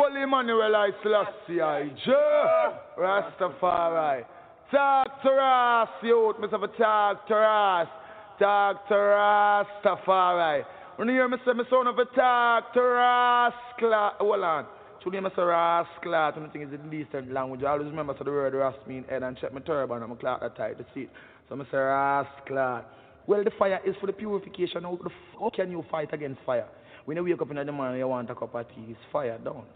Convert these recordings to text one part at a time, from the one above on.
Holy Emmanuel I Selassie I Rastafari. Talk to us, youth, Mr. Talk to us. Talk to Rastafari. When you hear me say me son of a talk to Rascal, hold on. Today I say Rascal, and the thing is in decent language. I always remember so the word Ras mean head and check my turban and my clock that tight to see So I say Rascal. Well, the fire is for the purification. How, how can you fight against fire? When you wake up in the morning, you want a cup of tea, it's fire, don't.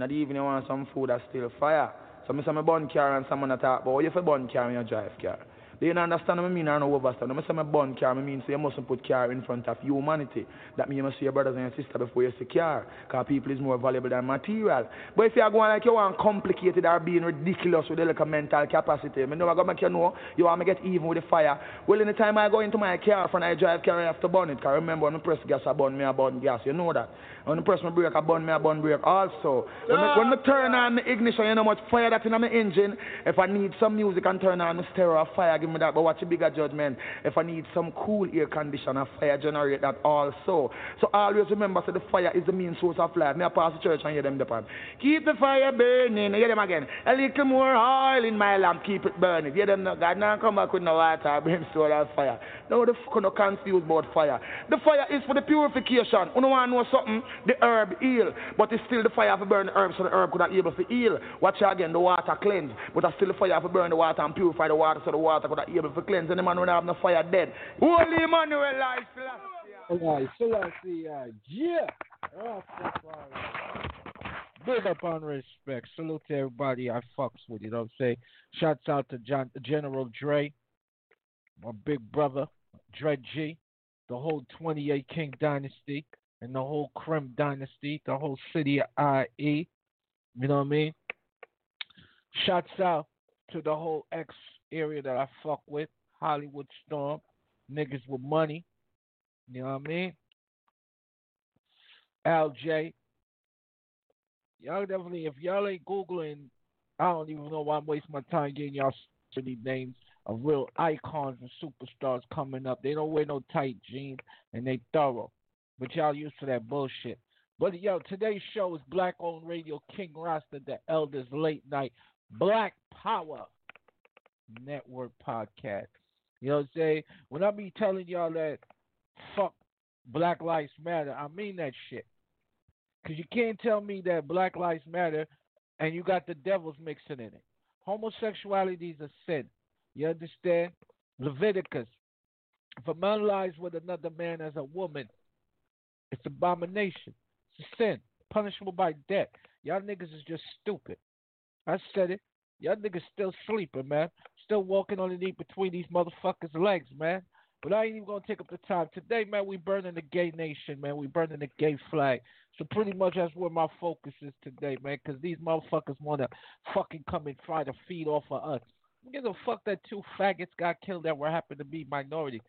In the evening, you want some food, that's still fire. So I say my bun car and someone talk about, oh, what you for bun car when you drive car? Do you understand what I mean? I know overstand. When I say my born car, I mean so you mustn't put car in front of humanity. That means you must see your brothers and your sisters before you see car. Because people is more valuable than material. But if you are going like you want complicated or being ridiculous with the little mental capacity, I know I'm going to make you know you want to get even with the fire. Well, the time I go into my car, when I drive car, I have to burn it. Because remember, when I press gas, I burn me, I burn gas. You know that. When I press my brake, I burn me, I burn brake also. When, I, when I turn on the ignition, you know how much fire that's in my engine. If I need some music and turn on the stereo fire, give me that. But watch a bigger judgment. If I need some cool air conditioner, fire generate that also. So always remember, so the fire is the main source of life. May I pass the church and hear them depend. Keep the fire burning. Hear them again. A little more oil in my lamp. Keep it burning. Hear them. God now come back with no water, brimstone and fire. No, the fuck no confused about fire. The fire is for the purification. You know to know something? The herb heal, but it's still the fire for burn the herb, so the herb could not able to heal. Watch again, the water cleanse, but it's still the fire for burn the water and purify the water, so the water could not able to cleanse. Any man when I have no fire dead. Holy Emmanuel, I Selassie. Selassie, yeah. Big up on respect. Salute to everybody I fucks with, you know what I'm saying? Shouts out to John, General Dre, my big brother, Dre G, the whole 28 King Dynasty, and the whole Krim Dynasty, the whole city of IE. You know what I mean? Shouts out to the whole X area that I fuck with. Hollywood Storm, niggas with money. You know what I mean? LJ. Y'all definitely, if y'all ain't Googling, I don't even know why I'm wasting my time getting y'all these names of real icons and superstars coming up. They don't wear no tight jeans and they thorough. But y'all used to that bullshit. But yo, today's show is Black Owned Radio, King Rasta, the Elders Late Night, Black Power Network Podcast. You know what I'm saying? When I be telling y'all that fuck Black Lives Matter, I mean that shit. Because you can't tell me that Black Lives Matter and you got the devils mixing in it. Homosexuality is a sin. You understand? Leviticus. If a man lies with another man as a woman, it's abomination. It's a sin. Punishable by death. Y'all niggas is just stupid. I said it. Y'all niggas still sleeping, man still walking underneath between these motherfuckers' legs, man. But I ain't even gonna take up the time today, man. We burning the gay nation, man. We burning the gay flag. So pretty much that's where my focus is today, man. Because these motherfuckers wanna fucking come and try to feed off of us. Give a fuck that two faggots got killed that were happen to be minorities.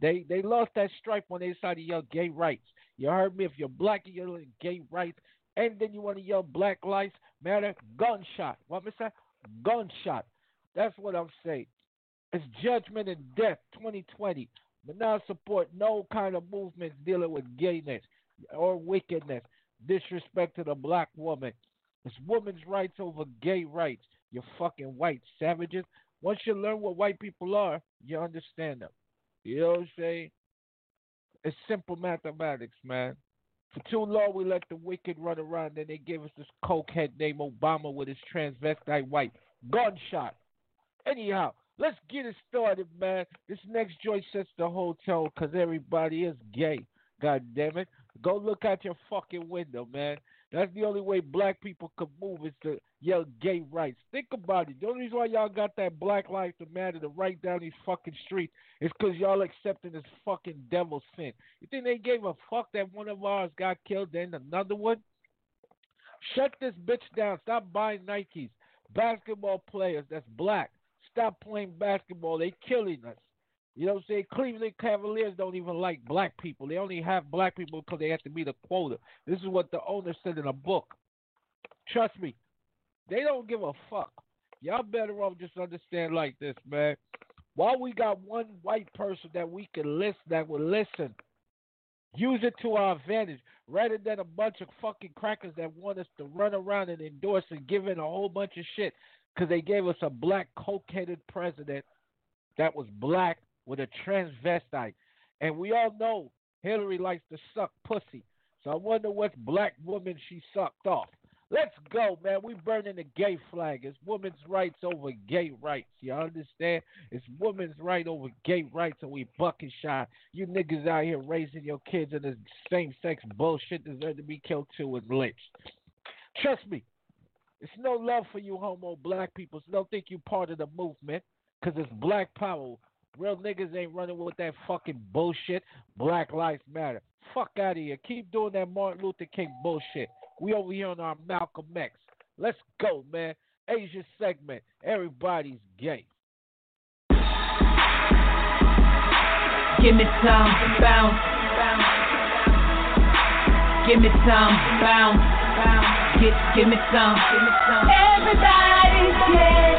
They they lost that stripe when they decided to yell gay rights. You heard me? If you're black and you're in gay rights, and then you want to yell black lives matter, gunshot. What that? Gunshot. That's what I'm saying. It's judgment and death 2020. But now support no kind of movements dealing with gayness or wickedness, disrespect to the black woman. It's women's rights over gay rights. You fucking white savages. Once you learn what white people are, you understand them. You know what I'm saying? It's simple mathematics, man. For too long, we let the wicked run around, and they gave us this cokehead named Obama with his transvestite wife. Gunshot. Anyhow, let's get it started, man. This next joint sets the hotel because everybody is gay. God damn it. Go look out your fucking window, man. That's the only way black people can move is to yell gay rights. Think about it. The only reason why y'all got that Black Lives Matter to write down these fucking streets is because y'all accepting this fucking devil sin. You think they gave a fuck that one of ours got killed, then another one? Shut this bitch down. Stop buying Nikes. Basketball players that's black stop playing basketball. They killing us. You know what I'm saying? Cleveland Cavaliers don't even like black people. They only have black people because they have to meet a quota. This is what the owner said in a book. Trust me, they don't give a fuck. Y'all better off just understand like this, man. While we got one white person that we can listen, that will listen, Use it to our advantage rather than a bunch of fucking crackers that want us to run around and endorse and give in a whole bunch of shit because they gave us a black coke-headed president that was black with a transvestite. And we all know Hillary likes to suck pussy. So I wonder what black woman she sucked off. Let's go, man. We burning the gay flag. It's women's rights over gay rights. You understand? It's women's right over gay rights, and we bucket shot. You niggas out here raising your kids in the same sex bullshit deserve to be killed too and lynched. Trust me, it's no love for you homo black people. So don't think you part of the movement, cause it's black power. Real niggas ain't running with that fucking bullshit. Black lives matter. Fuck out of here. Keep doing that Martin Luther King bullshit. We over here on our Malcolm X. Let's go, man. Aisha Sekment. Everybody's gay. Give me some bounce. Give me some bounce. Give, give me some. Everybody's gay.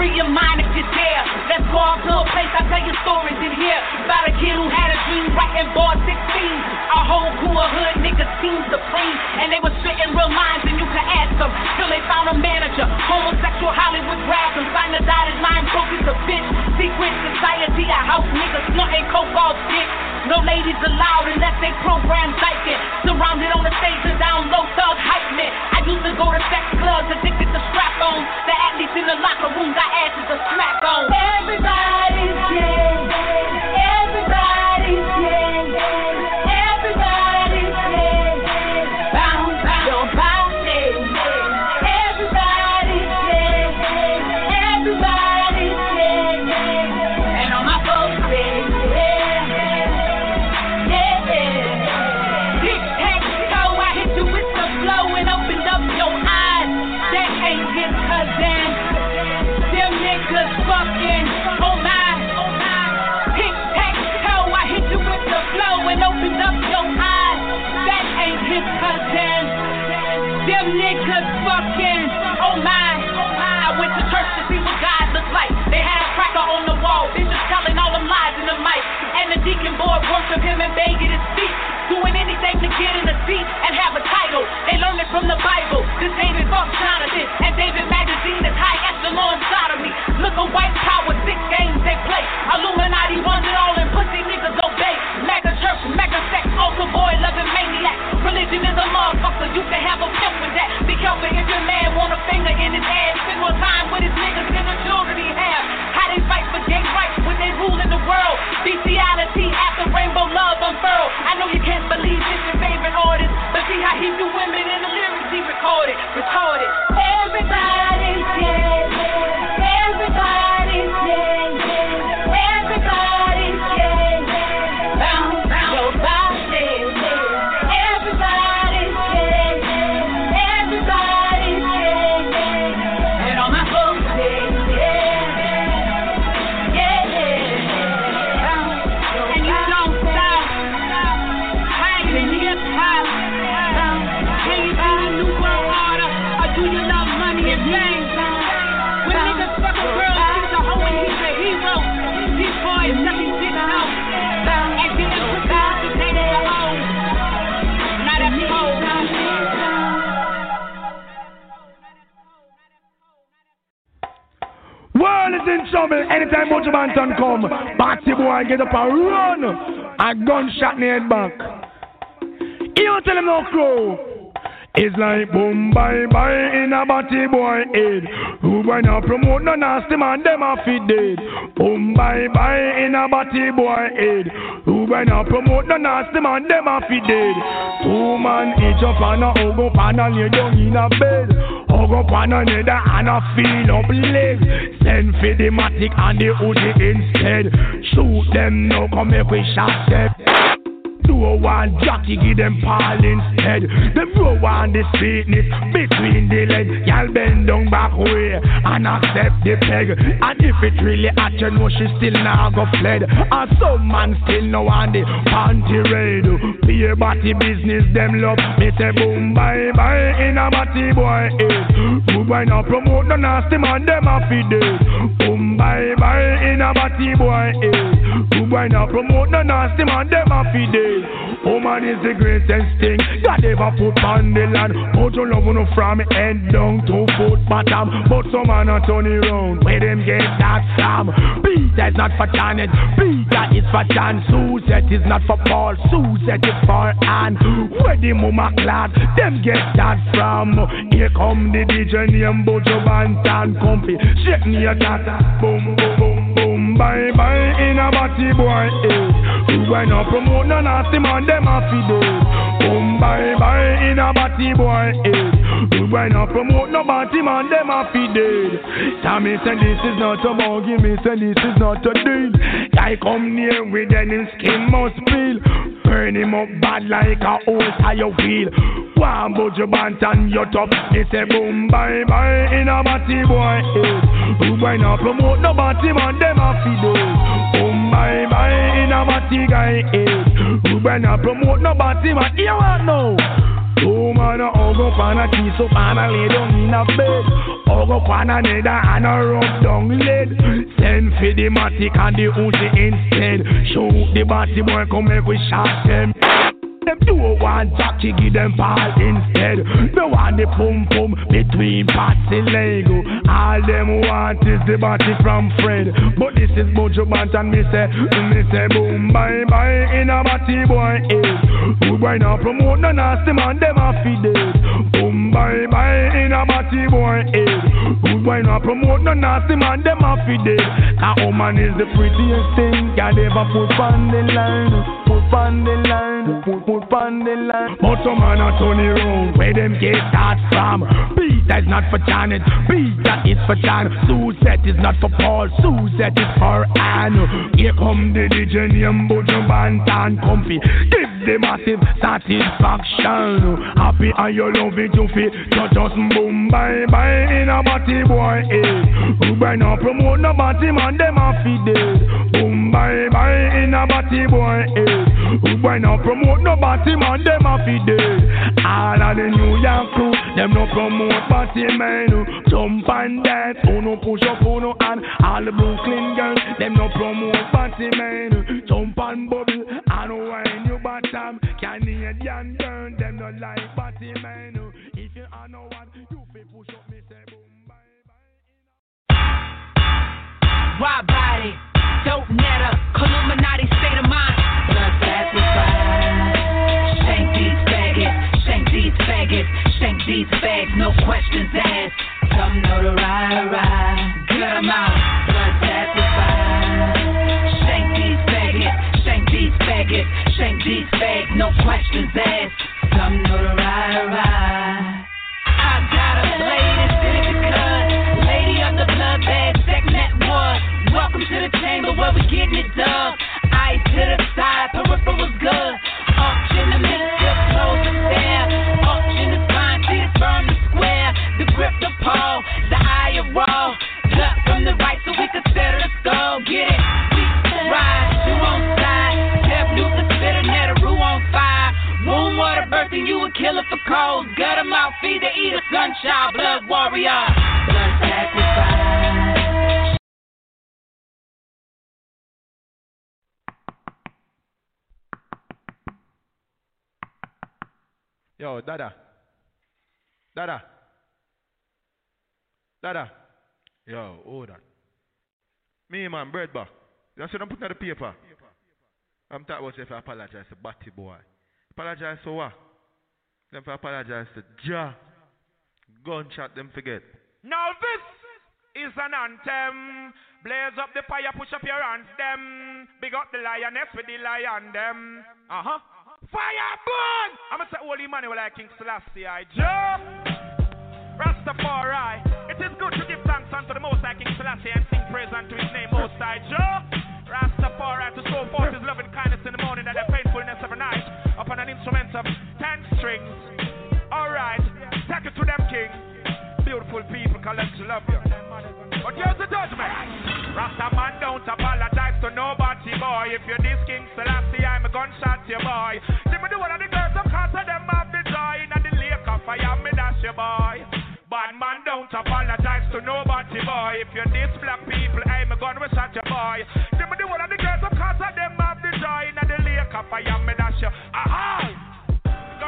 Free your mind if you dare. Let's go out to a place, I'll tell you stories in here. About a kid who had a dream writing board 16. Our whole crew of hood niggas team supreme. And they were spitting real lines and you could ask them. Till they found a manager. Homosexual Hollywood them. Signed the dotted line, broke a bitch. Secret society, a house niggas snorting coke off dick. No ladies allowed unless they program psychic. Surrounded on the stage and down low thug hype me. I used to go to sex clubs addicted to strap on. The athletes in the locker room got asses to smack on. Everybody's gay. Worship him and beg at his feet. Doing anything to get in a seat and have a title. They learned it from the Bible. This David fuck Jonathan and David magazine is high echelon sodomy. Look at white power, six games they play. Illuminati wants it all and pussy niggas obey. Mega church, mega sex, altar boy, loving maniac. Religion is a motherfucker, you can have a pimp with that. Be careful if your man want a finger in his ass. Spend more time with his niggas than the children he have. I know you can't believe it's your favorite artist, but see how he do women in the lyrics he recorded. Recorded. Everybody's trouble anytime Buju Banton come. Batty boy get up and run. A gunshot in the head back. Don't tell him no crow. It's like boom bye bye in a batty boy head. Who boy now promote no nasty man, them a fit dead. Boom bye bye in a batty boy head. Who boy now promote no nasty man, them a fit dead. Two man each up on a up and a lay down in a bed. Hug up on another and a feel up legs. Send for the matic and the hoodie instead. Shoot them now, come make we shot them. One jockey, give them Paul instead. Them row on the sweetness between the legs. Y'all bend down back way and accept the peg. And if it really at you know she still now go fled. And some man still know on the panty raid. Beer body business, them love. Me say boom bye bye in a body boy. Eh. Boom boy now promote the nasty man, them a feed. Boom bye bye in a body boy. Eh. Boy now promote the nasty man, them a it. Woman is the greatest thing God ever put on the land. Put your love on from head down to foot bottom. But some man a turn it round. Where them get that from? Peter is not for Janet. Peter is for John. Suzette is not for Paul. Suzette is for Anne. Where the mama clad? Them get that from. Here come the DJ name Buju Banton Comfy. Shake me a tata. Boom, boom, boom, boom. Bye, bye in a body boy. Eh. You ain't no promote no nasty man. Them a feed Boom, bye, bye in a body boy. Eh. You ain't no promote no body man. Them a feed dead. Tommy said this is not a buggy. Me say this is not a deal. Guy come near with any skin must peel. Burn him up bad like a old tire wheel. One budge bant and your top. They say boom bye bye in a body boy. Eh. You ain't no promote no body man. Them a feed dead. Bye bye in a body guy. You ain't no promote no body man. You want know? Two man a hug up and a kiss up and a lay down in a bed. Hug up on another and a rub down lead. Send for the matic and the Uzi instead. Shoot the body boy come make we shot them. Them do one jockey, give them ball instead. They want the pum pum between parts and Lego. All them want is the body from Fred. But this is Buju Banton me say, me say boom bye bye in a body boy head. Good boy now promote no nasty man, them a feed. Boom bye bye in a body boy head. Good boy now promote no nasty man, them a feed it. That woman is the prettiest thing, God ever put on the line, on the line, put put on the line. But some man a turn it round, where them get that from? Peter is not for Janet, Peter is for John. Suzette is not for Paul, Suzette is for Anne. Here come the DJ name Buju Banton Comfy. Give the massive satisfaction. Happy and you love it, you feel. You just boom bye bye in a body boy. Eh. Better not promote no body man, them a feed it. Boom bye bye in a body boy. Eh. You better not promote no body man, them a feed it. All of the New York crew, them no promote body man. Jump and dance, uno push up, uno and all the Brooklyn girls, them no promote body man. Jump and bubble and wine you bottom. Canadian girl, them no like body man. If you are no one, you fi push up me say boom bye bye. Wide body, Blood sacrifice. Shank these faggots, shank these faggots, shank these no questions asked. Know the ride, ride. Blood sacrifice. Shank these faggots, shank these faggots, shank these no questions asked. Ride. I got a blade Welcome to the chamber where we getting it done. Ice to the side, peripheral's good. Auction the mixture, close the stare. Auction the spine, teeth burn the square. The grip, the pole, the eye of raw. Cut from the right so we can settle the skull. Get it? We ride, you on side. Newton, spit a net, a roux on fire. Womb water birthing you a killer for cold. Gut him out, feed the eater, sunshine, blood warrior. Blood sacrifice. Yo, Dada. Dada. Dada. Yo, hold on. Me, man, bread bar. You see them putting out the paper. I'm talking about if I apologize to Batty boy. Apologize for what? Them for apologize to Ja. Gunshot them forget. Now this is an anthem. Blaze up the fire, push up your hands, them. Big up the lioness with the lion, them. Uh huh. Fire burn! I'm gonna say holy money like King Selassie, I jump. Rastafari. It is good to give thanks unto the Most High King Selassie and sing praise unto His name, Most High jump. Rastafari to show forth His loving kindness in the morning and the faithfulness of the night upon an instrument of ten strings. Alright, take it to them, King. Beautiful people, collect love you. But here's the judgment. Rasta man don't apologize to nobody, boy. If you're this King Selassie, I'm a gunshot your boy. Jimmy, do one of the girls, I'm cause of them have the joy. In the lake of fire, me dash your boy. Bad man don't apologize to nobody, boy. If you're this black people, I'm a gun with shot your boy. Jimmy, do one of the girls, I'm cause of them have the joy. In the lake of fire, me dash your. Aha!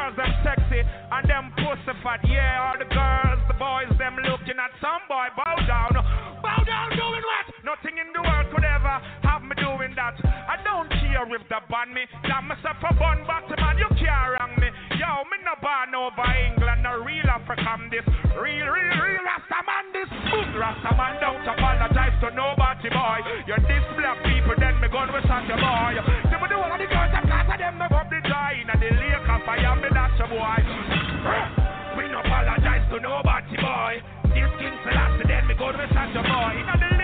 girls are sexy and them pussy fat. Yeah, all the girls, the boys, them looking at some boy. Bow down, bow down, doing what? Nothing in the world could ever have me doing that. I don't care if they ban me. Damn myself a bun, but man, you can't wrong me. Yo, me no born over England, a real African this. Real, real, real rasta man. this. rude rasta man don't apologize to nobody, boy. You're this black people, then me gun will shot your boy. See me do all of the girls we the lake of fire, me a boy. no apologize to nobody, boy. This king's the last, then me go to the boy. The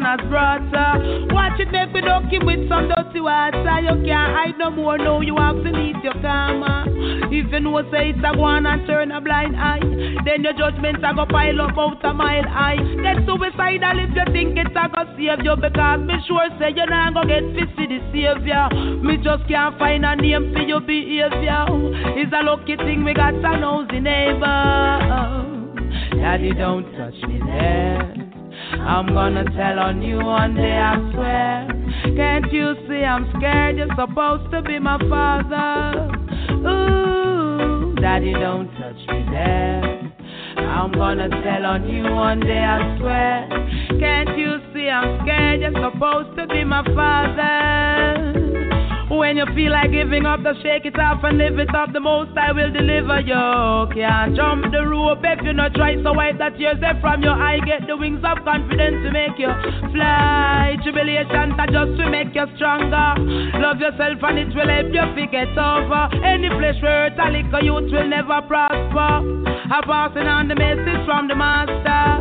to son as brother. Watch it make me dunk him with some dirty water. You can't hide no more now. You have to meet your karma. If you say it's a go and turn a blind eye, then your judgments are go pile up out a mile high. Get suicidal if you think it's a go save you because me sure say you're not gonna get fishy the savior. Me just can't find a name for your behavior. It's a lucky thing we got a nosy neighbor. Daddy, don't. I'm gonna tell on you one day, I swear. Can't you see I'm scared? You're supposed to be my father. Ooh, Daddy, don't touch me there. I'm gonna tell on you one day, I swear. Can't you see I'm scared? You're supposed to be my father. When you feel like giving up, just shake it off and live it up. The most I will deliver you. Can't jump the rope if you not try. So wipe that tears there from your eye. Get the wings of confidence to make you fly. Tribulations are just to make you stronger. Love yourself and it will help you forget over. Any flesh where a little youth will never prosper. I'm passing on the message from the master.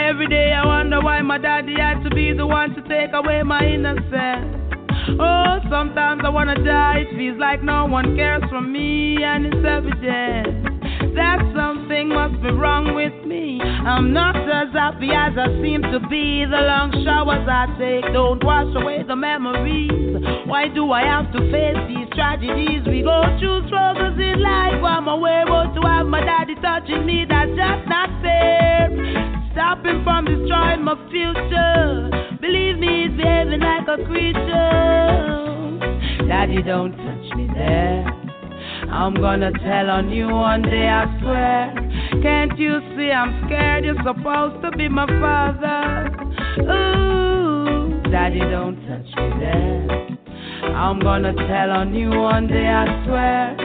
Every day I wonder why my daddy had to be the one to take away my innocence. Oh, sometimes I wanna die. It feels like no one cares for me, and it's evident that something must be wrong with me. I'm not as happy as I seem to be. The long showers I take don't wash away the memories. Why do I have to face these tragedies? We go through struggles in life. I'm aware, to have my daddy touching me, that's just not fair. Stopping from destroying my future. Believe me, he's behaving like a creature. Daddy, don't touch me there. I'm gonna tell on you one day, I swear. Can't you see I'm scared? You're supposed to be my father. Ooh, Daddy, don't touch me there. I'm gonna tell on you one day, I swear.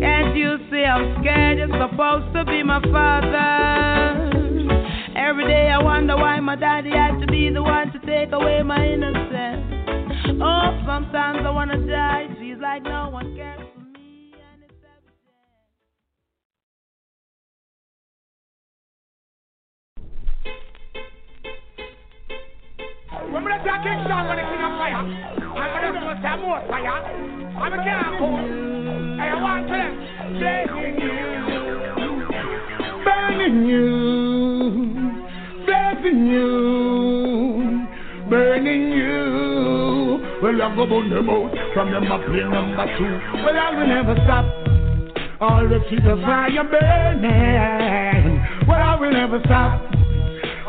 Can't you see I'm scared? You're supposed to be my father. Every day I wonder why my daddy had to be the one to take away my innocence. Oh, sometimes I wanna die. It feels like no one cares When we talk King Sean when the king of fire, I'm gonna do some more fire. I'm a king of cool. I want to blazing you, burning you blessing you, burning you. Well, I go on the out from them up play number two. Well, I will never stop. All Always keep the fire burning. Well, I will never stop.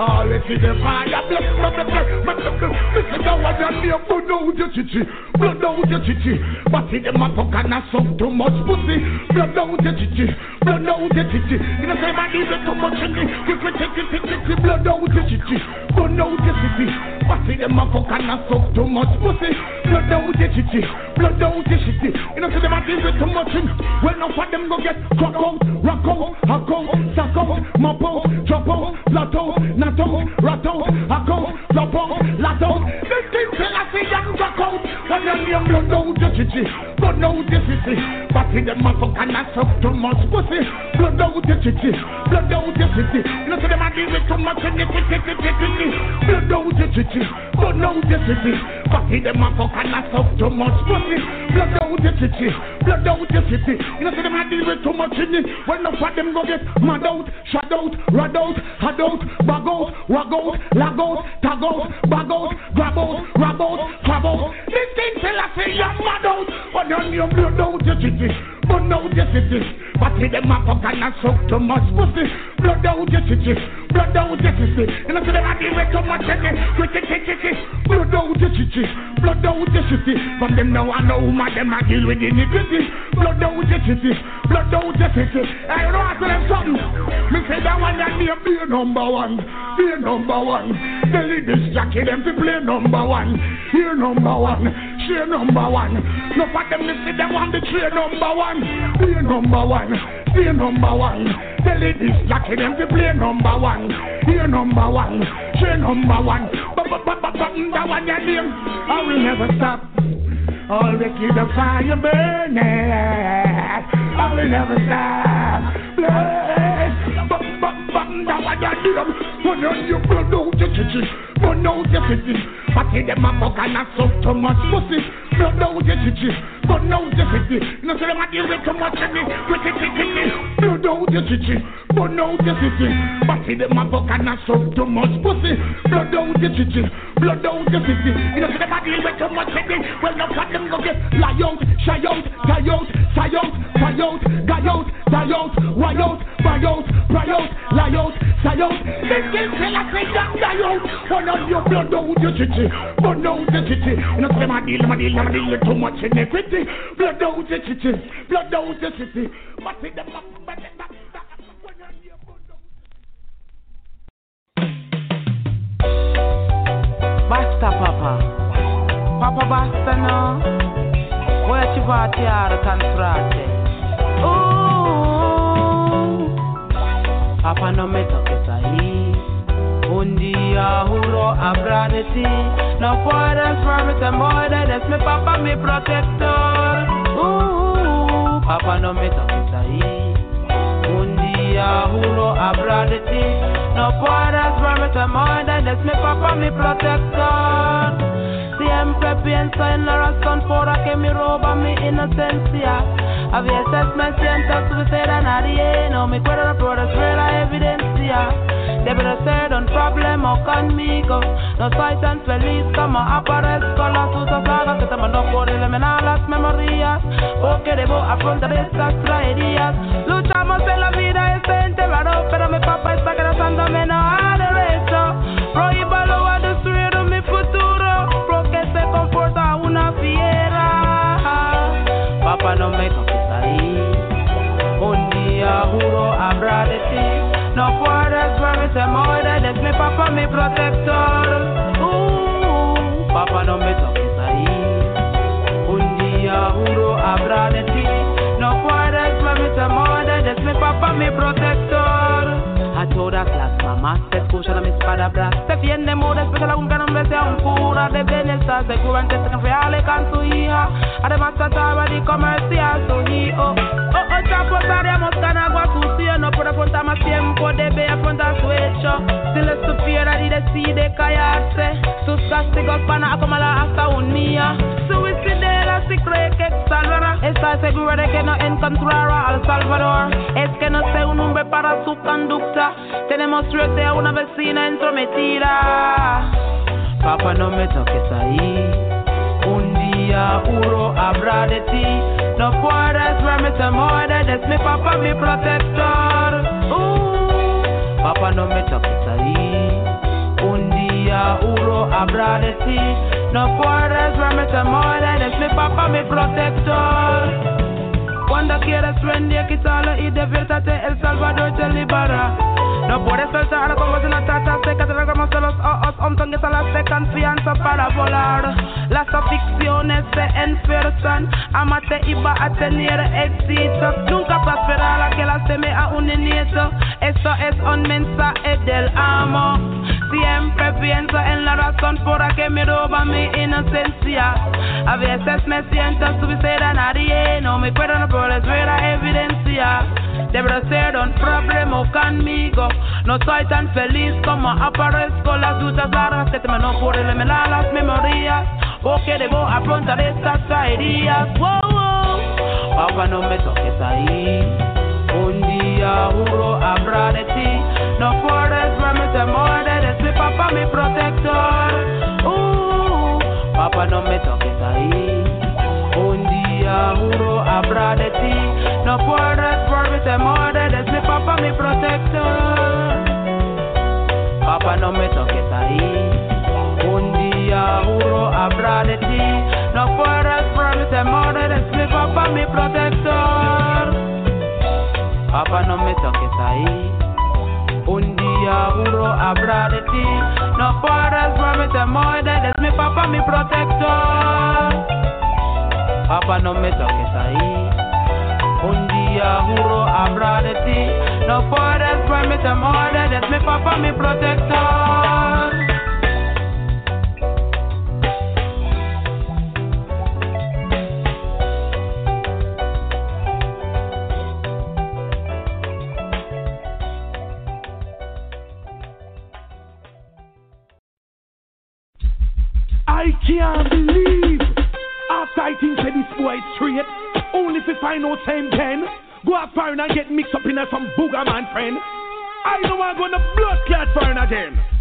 Always see the fire, blood, blood, blood, blood, blood, blood. Listen to what I'm here, blood out your chichi, blood out your chichi. But see the motherfucker not suck too much pussy, blood out your chichi, blood out your chichi. You know say man, even too much in me, we can take it, take blood out your chichi, blood out your chichi. But see the motherfucker not suck too much pussy, blood out your chichi, blood out your chichi. You know say man, even too much in. Well, enough of them go get crack out, rock out, hack out, sack out, mop out, chop out, out, not Rato, rato, ako, lopo, lato. This thing tell us see young rock out. When blood out the chichi, blood out the city. But in the motherfucker too much pussy. Blood out the chichi, blood out the know so them a deal with too much in the chichi, motherfucker not suck. Blood out the chichi, blood out the know so them a deal with too much in it. When the fat them go get mad out, shut out, rad out, had out, bag out out, wag out, lag out, tag out, bag out, grab out, grab out, grab out. This thing tell us say you're mad out, but then you blood your titty, but your titty. But them up and suck too much pussy, blood your titty, blood your titty. You know see them a deal with too much titty, quick blood out your out your titty. From them now I know who them a deal with your out your titty. I don't ask them something. Me say that one that be a beer number one be number one. The ladies Jackie them to play number one. Here number one, share number one. No for them to see them want the trade number one. Be number one. Play number one. Tell it this, lucky them to play number one. Here number one. Share number one. But but but but but that one your name. I will never stop. Always keep the fire burning. I will never stop. But but but that one your name. When you blood out your chichi, blood out your. But see them a fuck and a suck too much pussy. Blood out your chichi, blood out your city. No say them a deal with too much me. Wicked, wicked. Blood out your chichi, blood out your city. See them a fuck and a suck too much pussy. Blood out your chichi, blood out your city. Know say them a deal with too much me. Well, no them go get lie out, shy out, die out, sigh out, sigh out, guy out, die out, why out, buy out, cry out, lie out, sigh out. Then kill till I say that die out. On your blood out your chichi, blood out your chichi. You know them deal, a deal, a deal too much iniquity. Blood out your chichi, blood out your chichi. But see them up. Basta papa Papa basta no Vuoi ci fare cantrate Ooh Papa non mi tocchi sai Un dia juro habrá de ti No puedes verme more Eres mi papa mi protector. Uh, uh, uh, Ooh Papa no me toques de ti No verme more Eres mi papa mi protector Siempre pienso en la razón por la que me roba mi inocencia. A veces me siento suicida a nadie, no me ver la evidencia. Debe de ser un problema conmigo. No soy tan feliz como aparezco. Las usas sagas que te mandó por eliminar las memorias. Porque debo afrontar estas tragedias. Vamos a hacer la vida pero me papá, mi protector. A todas las mamás te escuchan mis palabras. Se defiende muy especial aún que nombre sea un cura de bienestar. Seguro que se reales con su hija. Además, trataba de comerciar su hijo. Oh, oh, ya pasaríamos con agua sucia. No puede afrontar más tiempo, debe afrontar su hecho. Si le supiera y decide callarse, sus castigos van a acumular hasta un día. Suicidera cree que salvará. Está segura de que no encontrará al Salvador. Es que no sé un hombre para su conducta. Tenemos suerte a una vecina entrometida. Papá, no me toques ahí. Un día juro habrá de ti. No puedes verme muere, eres mi papá, mi protector. Uh, papá, no me toques ahí. Un día juro habrá de ti. No puedes verme muere, eres mi papá, mi protector. Cuando quieres rendir, quítalo y diviértate, El Salvador te libera. No puedes saltar como si una tata seca, te regamos de los ojos, entonces a las de confianza para volar. Las aficiones se enfuerzan, amate y va a tener éxito. Nunca prosperará que la teme a un nieto. Esto es un mensaje del amo. Siempre pienso en la razón por la que me roba mi inocencia. A veces me siento nadie, no me por la evidencia. Ser un problema conmigo. No soy tan feliz como aparezco. Las largas que te no por las memorias. Debo afrontar estas. Wow, wow. Papá, no me toques ahí. Un día juro habrá de ti. No puedes papá, mi protector. Uh, papá, no me toques ahí. Un día juro habrá de ti. No puedes verme te muere. Eres mi papá, mi protector. Papá, no me toques ahí. Un día juro habrá de ti. No puedes verme te muere. Eres mi papá, mi protector. Papá, no me toques ahí. Juro habrá de ti. No puedes verme te muere. Eres mi papá, mi protector. Papá, no me toques ahí. Un día juro habrá de ti. No puedes verme temor, eres mi papá, mi protector. Can't believe after I think say this boy straight, only if you find out same ten, go out foreign and get mixed up in a some booger man friend. I know I'm gonna blood clot foreign again.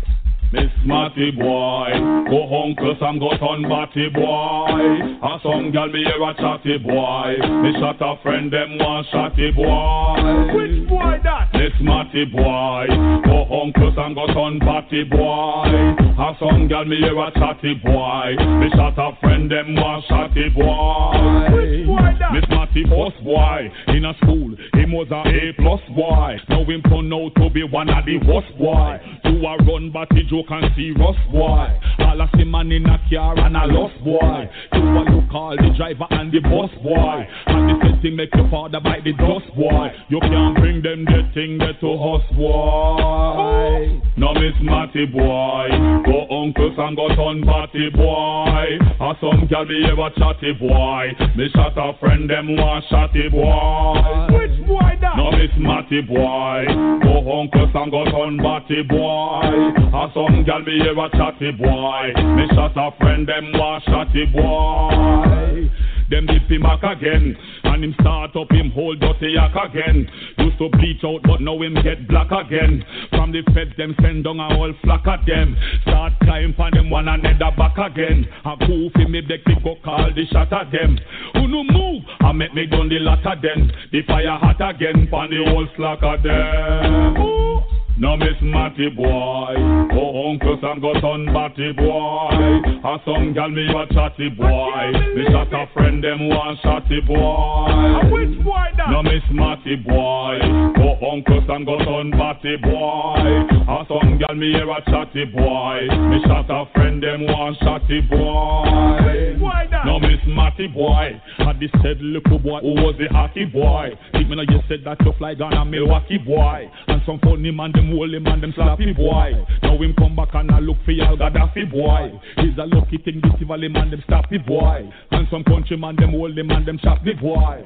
Miss Matty boy, go cause I'm got on batty boy. And some gal me hear a chatty boy. Me shot a friend them one shotty boy. Which boy that? Miss Matty boy, go cause I'm got on batty boy. And some gal me hear a chatty boy. Me shot a friend them one shotty boy. Which boy that? Miss Matty first boy in a school, him was a A plus boy. Now him turn out to be one of the worst boy. You a run batty joke and serious boy. All a see man in a car and a lost boy. You a look all the driver and the bus boy. And the thing make your father bite the dust boy. You can't bring them the thing there to us boy. No Miss Matty boy, go uncles and go turn batty boy. A some girl be ever chatty boy. Me shot a friend them one shotty boy. Which boy that? No Miss Matty boy, go uncles and go turn batty boy. A some girl be ever chatty boy. Me shot a friend them one shotty boy. Them dip him back again, and him start up him hold dirty yak again. Used to bleach out, but now him get black again. From the feds them send down a whole flock of them. Start climb on them one another back again. A goofy me deck me go call the shot at them. Who no move? I make me done the lot of them. The fire hot again, pon the whole slack of them. Ooh. No miss Matty boy, oh uncle Sam got on batty boy. And some gal me a chatty boy. Me shot a friend them one shotty boy. Which boy that? No miss Matty boy, oh uncle Sam got on batty boy. And some gal me a chatty boy. Me shot a friend them one shotty boy. Boy that? No miss Matty boy, had this said little boy who was the hockey boy. Think me now you said that you fly down a Milwaukee boy. And some funny man them hold him and them slappy boy. Now him come back and I look for y'all Gaddafi boy. He's a lucky thing this Tivoli man them slappy boy. And some country man them hold him and them choppy boy.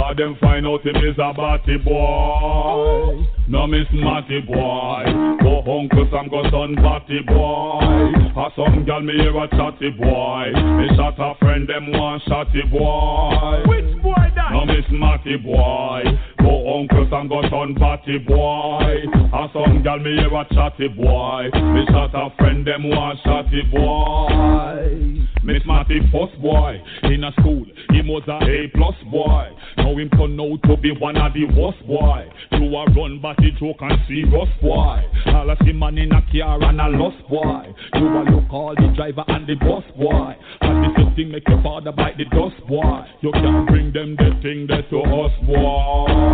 Cause them find out him is a batty boy. No miss Matty boy. Go uncle Sam go son batty boy. A some gal me hear a chatty boy. Me shot a friend them one shotty boy. Which boy that? No miss Matty boy. Go uncle Sam go son batty boy. A some gal me hear a chatty boy. Me shot a friend them one shotty boy. Miss Matty first boy in a school. He was a A plus boy. Now him turn out to be one of the worst boy. You a run batty joke and serious boy. All I see man in a car and a lost boy. You a look all the driver and the bus boy. And the thing make your father bite the dust boy. You can't bring them the thing there to us boy.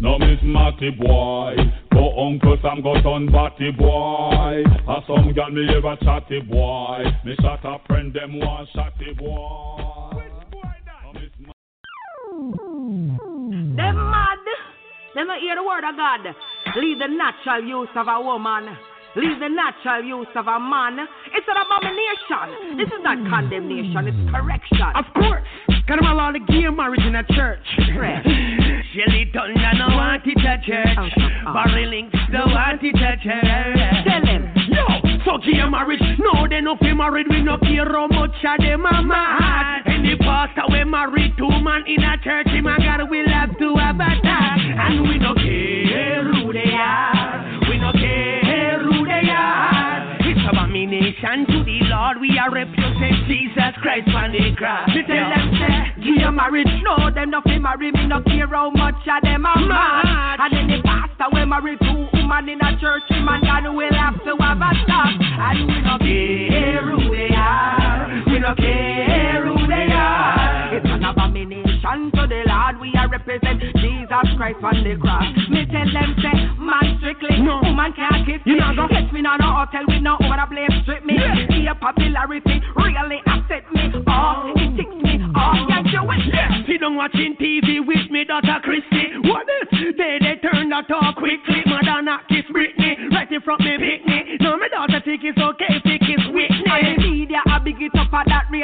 No miss Matty boy. Go uncle Sam go son batty boy. A some gal me hear a chatty boy. Me shot a friend them one shotty boy. Them mad. Them not hear the word of God. Leave the natural use of a woman. Leave the natural use of a man. It's an abomination. This is not condemnation, it's correction. Of course, got them all the gay marriage in a church. Shelly no want it a church. Oh. Barry Links no want it a church. Tell him. Yo, so gay marriage, no they no feel married. We no care how much of them a mad. Any pastor we married two man in a church, him and God will have to have a. And we no care who they are. We no care It's abomination to the Lord. We are represent Jesus Christ on the cross. Me tell them say, gay marriage, no, them no feel marry me, no care how much of them are mad. And then the pastor we marry two woman in a church, him and God will have to have a talk. And we no care who they are, we no care who they are. It's an abomination to the Lord, we are represent Jesus Christ on the cross. Me tell them say, man strictly, No. woman can't kiss You me. know go- Catch me now no hotel with no over the blame strip me. Yeah. See your popularity really upset me. Oh, oh. it ticks me. Oh, can't you wait? Yeah, Sit down watching TV with me daughter Christy. What is? They they turn that talk quickly. Madonna kiss Britney right in front me picnic. Now my daughter think it's okay if they kiss Whitney. The media I big it up and that me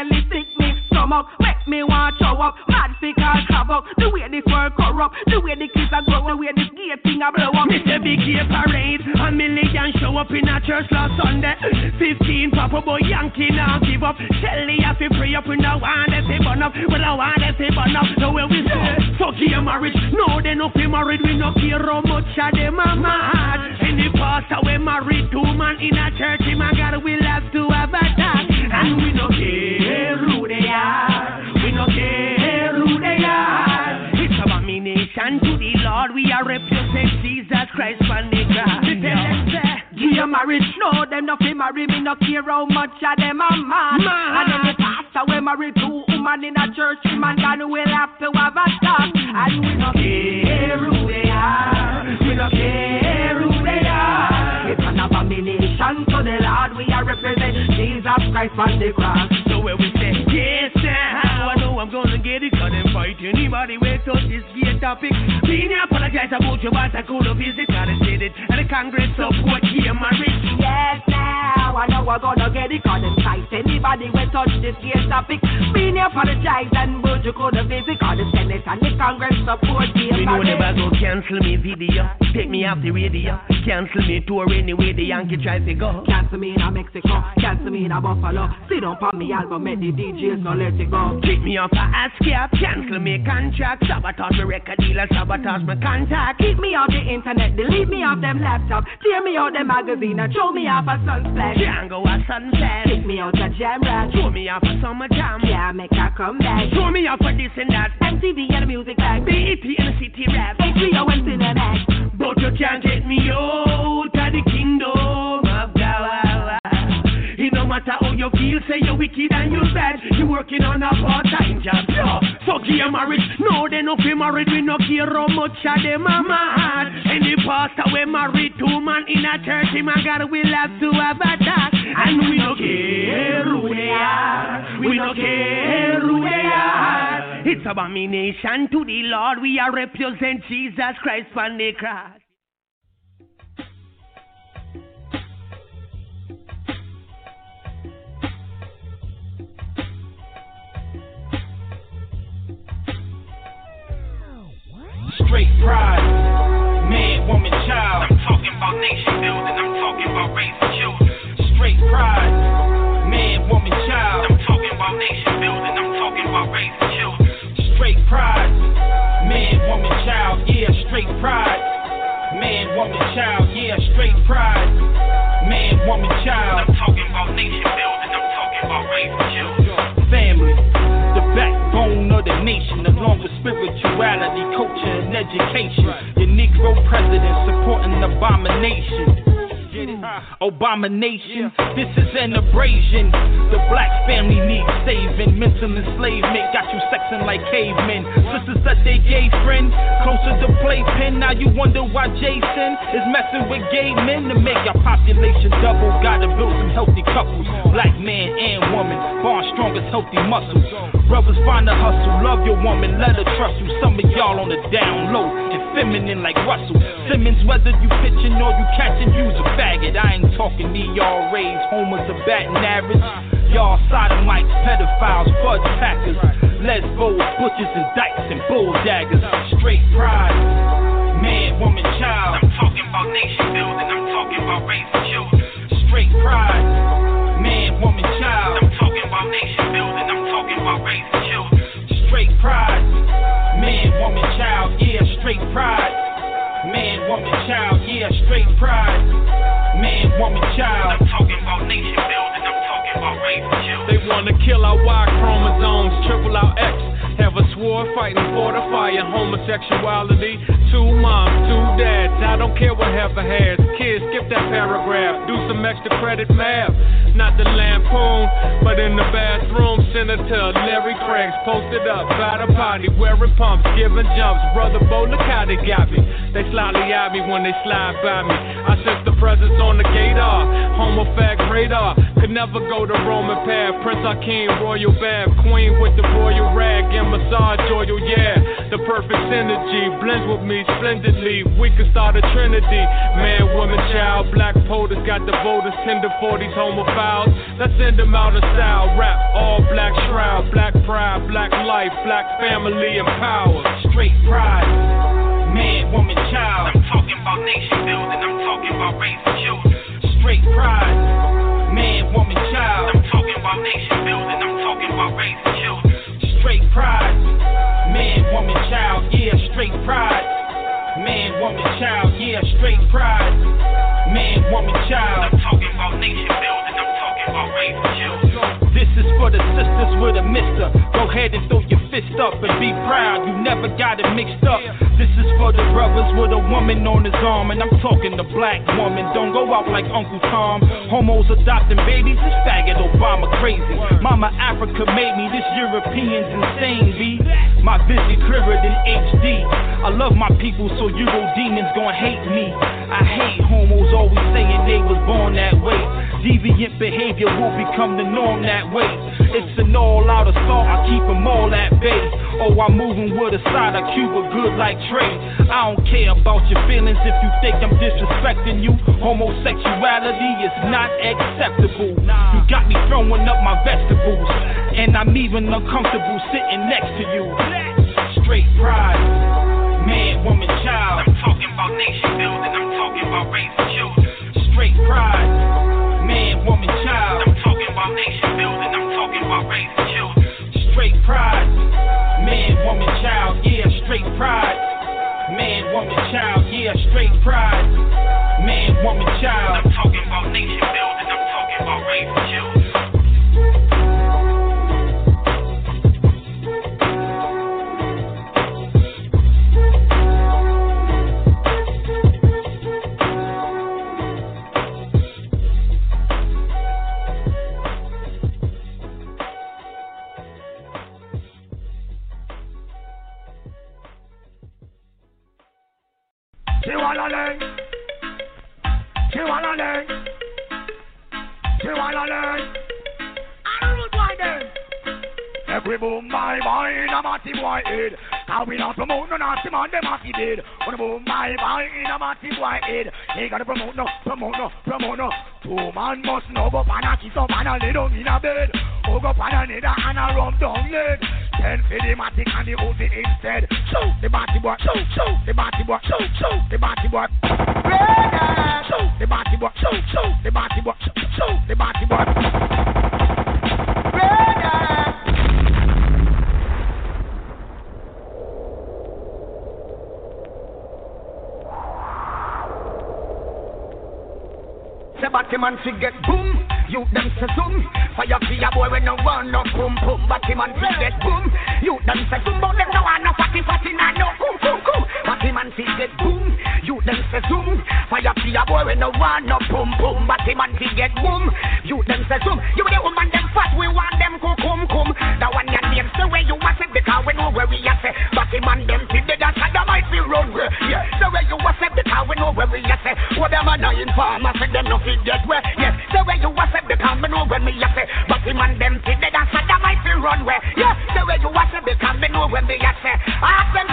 stomach. Make me want show up. Mad fi cause havoc. The way this world corrupt. The way the kids are grow. The way this gay thing a blow up. Mr. Big Gay Parade. A million show up in a church last Sunday. Fifteen Papa Boy Yankee now give up. Tell the have to free up. We no want to say burn up. Well I want to say burn up. The way we say. Fuck your marriage. No they no fi married. We no care how much of them are mad. In the pastor we married two man in a church. My God will have to have a talk. And we no care who they are. We no care who they are. It's abomination to the Lord. We are represent Jesus Christ from the cross. Gay marriage, no, them no fi marry me, no care how much of them are mad. Mad. And then the pastor we marry two woman in a church, man, God will have to have a talk. And we no care who they are, we no care who they are. It's an abomination to the Lord, we are represent Jesus Christ on the cross. When we say yes now, I know I'm gonna get it, cause them fight anybody will touch this gay topic. Me and apologize about your but I go to visit, gotta say it, and the Congress support gay marriage. Yes, now I know we're gonna get it, cause them fight anybody will touch this gay topic. Me and apologize and would you go to visit, cause the Senate and the Congress support gay Me know marriage. never go cancel me video, take me off the radio, cancel me tour anyway the Yankee try to go. Cancel me in a Mexico, cancel me in a Buffalo. Sit down on me album, make the DJs no let it go. Kick me off a ASCAP, cancel me contract, sabotage me record dealer, sabotage my contact. Keep me off the internet, delete me off them laptop, tear me out the magazine and throw me off a sunset. Can't go a sunset, Kick me out a jam throw me off a summer jam, yeah, make a comeback. throw me off for this and that. MTV and the music bag, BET and the city rap. HBO and Cinemax. But you can't get me out of the kingdom matter how you feel, say you're wicked and you're bad. You working on a part-time job. No, fuck your marriage. No, they no be married. We no care how much of them are mad. Any pastor we married two man in a church, him and God will have to have a talk. And we no care who they are. We no care who they are. It's abomination to the Lord. We are represent Jesus Christ on the cross. Straight pride, man, woman, child. I'm talking about nation building. I'm talking about raising children. Straight pride, man, woman, child. I'm talking about nation building. I'm talking about raising children. Straight pride, man, woman, child. Yeah, straight pride, man, woman, child. Yeah, straight pride, man, woman, child. I'm talking about nation building. I'm talking about raising children. Family, the backbone of the nation, spirituality, culture, and education. Your Negro president supporting abomination. Abomination, this is an abrasion. The black family needs saving. Mental enslavement got you sexing like cavemen. Sisters that they gay friend, closer to playpen. Now you wonder why Jason is messing with gay men to make our population double. Gotta build some healthy couples, black man and woman, born strong as healthy muscles. Brothers find a hustle, love your woman, let her trust you. Some of y'all on the down low feminine like Russell Simmons. Whether you pitching or you catching, you's a faggot. I ain't talking ERAs, homers are batting average. Y'all sodomites, pedophiles, fudge packers, lesbos, butchers and dykes and bull daggers. Straight pride, man, woman, child. I'm talking about nation building. I'm talking about raising children. Straight pride, man, woman, child. I'm talking about nation building. I'm talking about raising children. Straight pride, woman, child. Yeah, straight pride. Man, woman, child, yeah, straight pride. Man, woman, child. I'm talking about nation building. They wanna kill our Y chromosomes, triple our X. Have a sword fighting for the fire, homosexuality. Two moms, two dads. I don't care what Heifer has. Kids, skip that paragraph. Do some extra credit math. Not the lampoon, but in the bathroom, Senator Larry Craig's posted up by the potty, wearing pumps, giving jumps. Brother Bolakati got me. They slyly eye me when they slide by me. I sense the presence on the gator. Homo fact radar. Could never go the Roman path. Prince Hakeem, royal bath. Queen with the royal rag and massage oil. Yeah. The perfect synergy. Blends with me splendidly. We can start a trinity. Man, woman, child. Black POTUS got the voters. Tender 40s, homophiles. Let's send them out of style. Rap, all black shroud. Black pride, black life, black family and power. Straight pride. Man, woman, child. I'm talking about nation building. I'm talking about raising children. Straight pride. Man, woman, about nation building. I'm talking about raising children. Straight pride. Man, woman, child. Yeah, straight pride. Man, woman, child. Yeah, straight pride. Man, woman, child. I'm talking about nation building. I'm talking about raising children. This is for the sisters with a mister. Go ahead and throw your fist up and be proud. You never got it mixed up. This is for the brothers with a woman on his arm. And I'm talking the black woman. Don't go out like Uncle Tom. Homos adopting babies. This faggot Obama crazy. Mama Africa made me. This European's insane, B. My vision clearer than HD. I love my people, so Euro demons gon' hate me. I hate homos always saying they was born that way. Deviant behavior will become the norm that way. It's an all out assault, I keep them all at bay. Oh, I'm moving with a side of Cuba good like Trey. I don't care about your feelings if you think I'm disrespecting you. Homosexuality is not acceptable. You got me throwing up my vegetables, and I'm even uncomfortable sitting next to you. Straight pride, man, woman, child. I'm talking about nation building, I'm talking about raising children. Straight pride, man, woman, child. I'm talking about nation building, Raising children. Straight pride, man, woman, child. Yeah, straight pride. Man, woman, child. Yeah, straight pride. Man, woman, child. I'm talking about nation building, I'm talking about raising children. Chihuahua, Chihuahua, Chihuahua. I don't know them. Every boom my boy in a matty boy head. Cause we not promote no nasty man, them matty dead. When a boom my boy in a matty boy head. He gotta promote no, promote no, promote no. Two man must know go pan a kiss up and a lay down in a bed. Or go pan a nether and a rub down leg. Then for the matic and the Uzi instead. Shoot the batty boy, shoot, shoot the batty boy, shoot, shoot the batty boy. Shoot the batty boy, shoot, shoot the batty boy, shoot, shoot the batty boy. Say batty man fi get boom, you them say zoom. Fire fi a boy when no want no boom boom. Batty man fi get boom, you them say zoom. But them no want no fatty fatty nah no cool cool cool. Batty man fi get boom, you them say zoom. Fire fi a boy when no want no boom boom. Batty man fi get boom, you them say zoom. You the woman them fat, we want them cool cum cum. The one your name say where you was it because we know where we are say. Batty man them fi dead and sad might run where. Yeah, the way you was it because we know where we are say. What them a nine farmer say them no fi get where. Yes, the way you was it because we know where me are say. Batty man them fi dead and sad might fi run where. Yeah, the way you was it because we know where we are say. Ask them.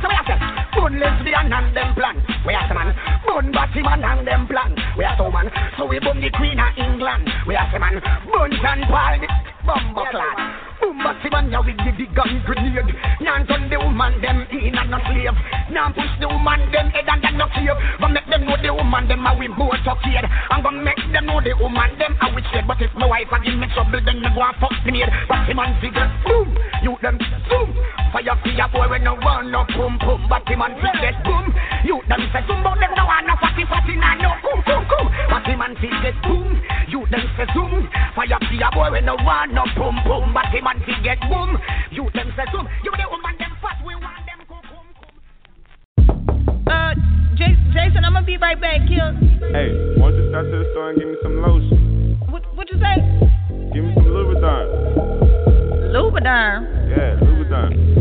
Some, where are some? Bun lesbian and them plan. Where are some man? Bun batty man and them plan. Where are some man? So we bum the queen of England. Where are some man? Bun and Paul the bumbo clad. Man, yeah we give the gun grenade. Nyan turn the woman them in and no slave. Nyan push the woman them head and no cave. But make them know the woman them a we both succeed. I'm gonna make them know the woman them a we shade. But if my wife a give me trouble, then me go and fuck the maid. Batty man figure boom, you them boom. Fire fire boy when no want no boom boom. Batty man figure boom, you them say boom, but them no want no fatty fatty nah no boom boom boom. Batty man figure boom, you them say zoom. Fire fire boy when no want no boom boom. Batty man figure boom, you them say zoom. You the woman them fat, we want them cool boom boom. Uh, Jason, Jason, I'm gonna be right back, Kill. Hey, why don't you stop to the store and give me some lotion? What, what you say? Give me some Louboutin. Louboutin. Yeah, Louboutin. Pick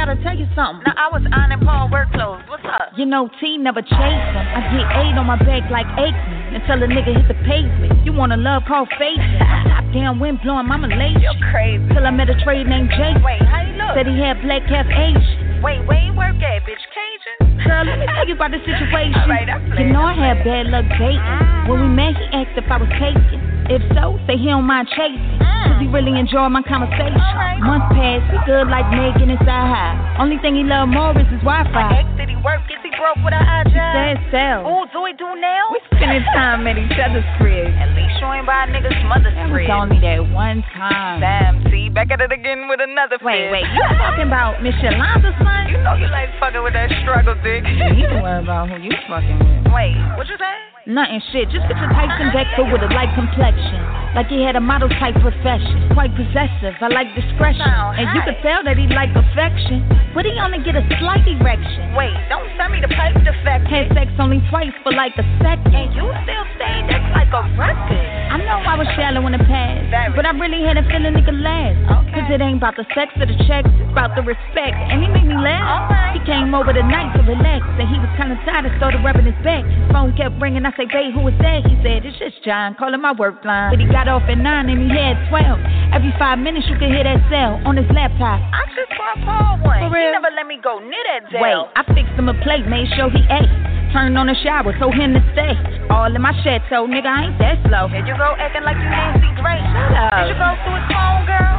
gotta tell you something. Now I was ironing Paul work clothes. What's up? You know T never chase him. I get eight on my back like Aikman until a nigga hit the pavement. You wanna love call face? Top down wind blowing, mama lazy. You're crazy. Till I met a trade named Jake. Wait, how you look? Said he had black half Asian. Wait, where you work at, bitch? Cajun? Girl, let me tell you about the situation. All right, I'm you know I I'm had bad luck dating. When we mm-hmm. met, he asked if I was taken. If so, say he don't mind chasing. Cause he really enjoyed my conversation. Months passed, he good like Megan inside high. Only thing he love more is his Wi-Fi. Ex, did he work? Is he broke with a high job? Said sell. Ooh, do we do now? We spending time at each other's crib. At least you ain't by a nigga's mother's That was crib. only that one time. Damn, see, back at it again with another Wait, wait, you talking about Miss Yolanda's son? You know you like fucking with that struggle dick. You don't worry about who you fucking with. Wait, what you say? Nothing shit. Just picture Tyson Dexter with a light complexion. Like he had a model type profession. Quite possessive. I like discretion. And you could tell that he like affection. But he only get a slight erection. Wait, don't send me the pipe defect. Had sex only twice for like a second. And you still staying that's like a record. I know I was shallow in the past. Very. But I really had a feeling it could last. Okay. Cause it ain't about the sex or the checks. It's about the respect. And he made me laugh. He came over tonight to relax. And he was kinda tired and started rubbing his back. His phone kept ringing. I say, babe, who is that? He said, it's just John calling my work line. But he got off at 9 and he had 12. Every five minutes you could hear that cell on his laptop. I just bought Paul one. For real? He never let me go near that jail. Wait, I fixed him a plate, made sure he ate. Turned on the shower, told him to stay. All in my chateau, nigga, I ain't that slow. Did you go acting like you Nancy Drake? Shut up. Did you go through his phone, girl?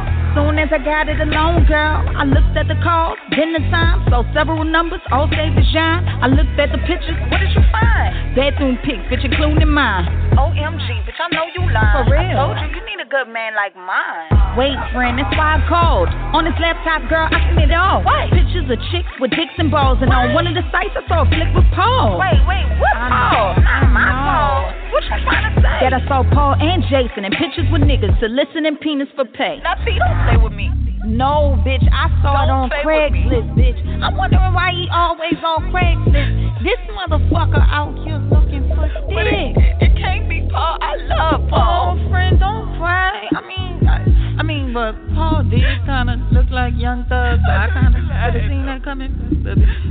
Soon as I got it alone, girl, I looked at the calls, then the time, saw several numbers, all saved to shine. I looked at the pictures, What did you find? bathroom pics, bitch, including mine. OMG, bitch, I know you lying. For real. I told you, you need a good man like mine. Wait, friend, that's why I called. On this laptop, girl, I seen it all. What? Pictures of chicks with dicks and balls, and on one of the sites, I saw a flick with Paul. Wait, wait, what I Paul? know, Not my. Paul. What you trying to say? That I saw Paul and Jason in pictures with niggas soliciting penis for pay. Now, see, don't with me. No, bitch, I saw it Don't on play with. Craigslist, bitch. I'm wondering why he always on Craigslist. This motherfucker out here looking for But it, dick. it can't be Paul. I love Oh, Paul. friend, don't cry. I mean, I, I mean, but Paul did kind of look like Young Thug, so I kind of have seen that coming.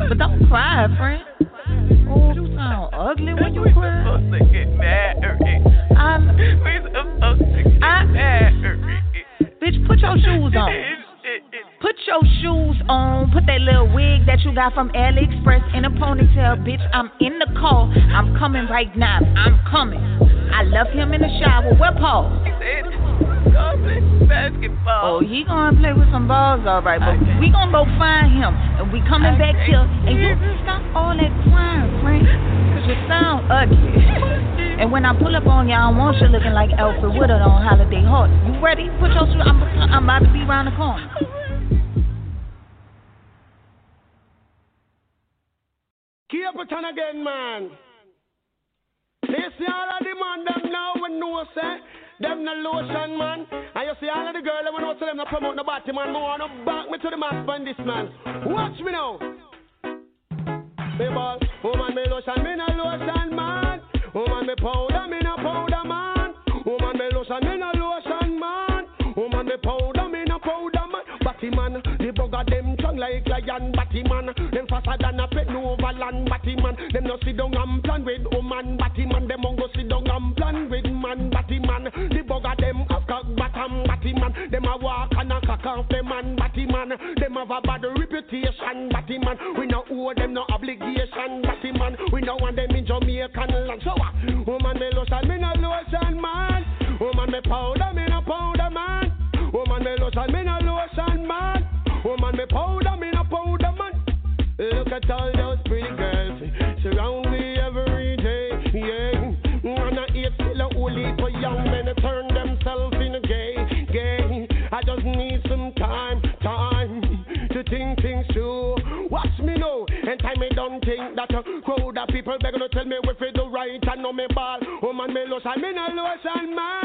But don't cry, friend. Oh, you sound ugly when you cry. We're supposed to get married. I, We supposed to get I- married. Bitch, put your shoes on. Put your shoes on. Put that little wig that you got from AliExpress in a ponytail, bitch. I'm in the car. I'm coming right now. I'm coming. I left him in the shower. Where Paul? Basketball. Oh, he gonna play with some balls, all right. But we gonna go find him, and we coming back here. And you stop all that crying, friend, cause you sound ugly. and when I pull up on y'all, I want you looking like Alfre Woodard on Holiday Heart. You ready? Put your shoes. I'm, I'm about to be around the corner. Keep it on again, man. You see all of the man them now we know say them no lotion man. And you see all of the girl we know say them no promote no body man. Me wanna back me to the max on this man. Watch me now. Ball, woman me lotion, me no powder, me no powder man. Woman me lotion, me no lotion man. Woman me powder, me no powder man. Batty man, the bugger them strong like lion. Batty man, them faster than a pet land. Batty man, them no sit down and plan with woman. Batty man, them go sit down and plan with man. Batty man, the bugger them have cock bottom. Batty man, them a walk and a cock off them man. Batty man, them have a bad reputation. Batty man, we no owe them no obligation. Batty man, we no want them in Jamaican powder, me no powder man. Woman me lotion, me no lotion man. Woman me powder, me no powder man. Look at all those pretty girls surround me every day. Yeah, wanna eat still a holy for young men to turn themselves in a gay, gay. I just need some time, time to think things through. Watch me now, and time me don't think that a crowd of people begging to tell me if it do right and know me ball. Oh man, me lotion, me no lotion man.